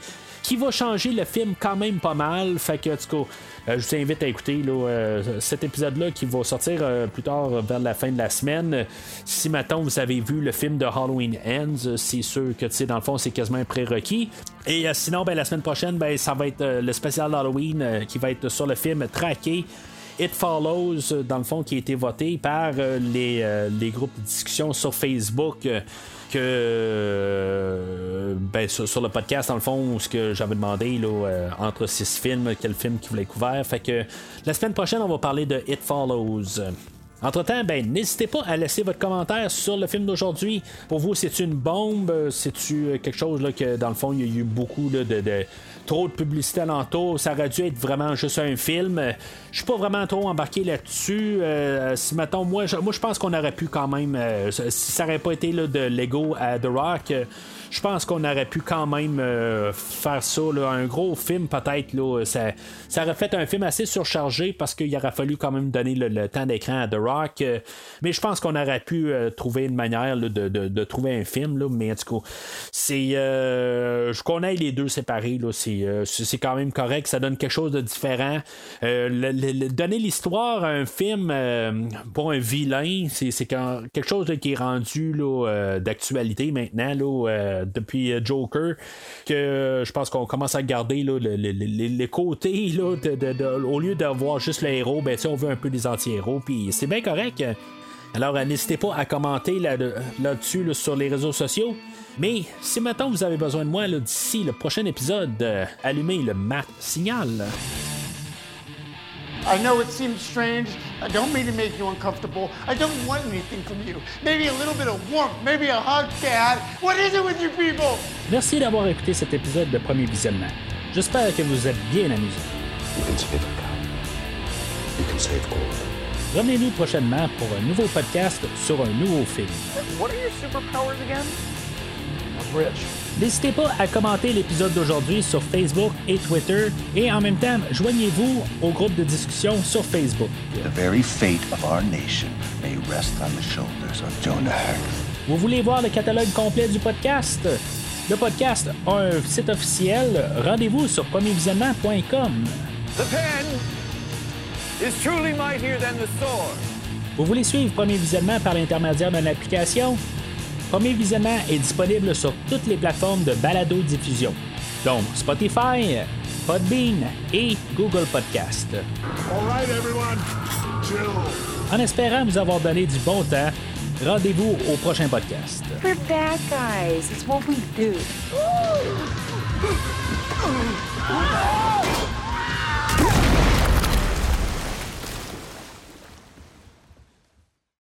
qui va changer le film quand même pas mal. Fait que, en je vous invite à écouter cet épisode-là qui va sortir plus tard vers la fin de la semaine. Si maintenant vous avez vu le film de Halloween Ends, c'est sûr que dans le fond c'est quasiment un prérequis. Et euh, sinon, ben, la semaine prochaine, ben, ça va être euh, le spécial d'Halloween euh, qui va être sur le film Traqué. It Follows, dans le fond, qui a été voté par les, groupes de discussion sur Facebook. Que ben, sur, le podcast, dans le fond, ce que j'avais demandé là, entre six films, quel film qui voulait couvert. Fait que la semaine prochaine, on va parler de It Follows. Entre-temps, ben, n'hésitez pas à laisser votre commentaire sur le film d'aujourd'hui. Pour vous, c'est une bombe? C'est-tu euh, quelque chose là, que, dans le fond, il y a eu beaucoup de, trop de publicité alentour? Ça aurait dû être vraiment juste un film. Je suis pas vraiment trop embarqué là-dessus. Euh, mettons, moi, je, moi, je pense qu'on aurait pu quand même... Euh, si ça n'aurait pas été là, de Lego à The Rock je pense qu'on aurait pu quand même euh, faire ça, un gros film peut-être. Ça, ça aurait fait un film assez surchargé parce qu'il aurait fallu quand même donner le, temps d'écran à The Rock. Euh, mais je pense qu'on aurait pu euh, trouver une manière de, trouver un film. Mais en tout cas, c'est, je connais les deux séparés. Là, c'est, quand même correct. Ça donne quelque chose de différent. donner l'histoire à un film pour un vilain, c'est, quelque chose qui est rendu d'actualité maintenant. Depuis euh, Joker que euh, je pense qu'on commence à garder les, côtés au lieu d'avoir juste le héros, ben, on veut un peu des anti-héros, puis c'est bien correct. Alors n'hésitez pas à commenter là-dessus sur les réseaux sociaux. Mais si maintenant vous avez besoin de moi d'ici le prochain épisode, allumez le mat signal. I know it seems strange. I don't mean to make you uncomfortable. I don't want anything from you. Maybe a little bit of warmth, maybe a hug, Dad. What is it with you people? Merci d'avoir écouté cet épisode de Premier Visionnement. J'espère que vous êtes bien amusés. You can save a cow. You can save gold. Revenez-nous prochainement pour un nouveau podcast sur un nouveau film. What are your superpowers again? I'm rich. N'hésitez pas à commenter l'épisode d'aujourd'hui sur Facebook et Twitter et en même temps, joignez-vous au groupe de discussion sur Facebook. The very fate of our nation may rest on the shoulders of Jonah Hex. Vous voulez voir le catalogue complet du podcast? Le podcast a un site officiel. Rendez-vous sur premiervisionnement.com. The pen is truly mightier than the sword. Vous voulez suivre Premier Visionnement par l'intermédiaire d'une application? Premier Visionnement est disponible sur toutes les plateformes de balado-diffusion, donc Spotify, Podbean et Google Podcast. All right, everyone. Chill. En espérant vous avoir donné du bon temps, rendez-vous au prochain podcast. We're bad guys. It's what we do.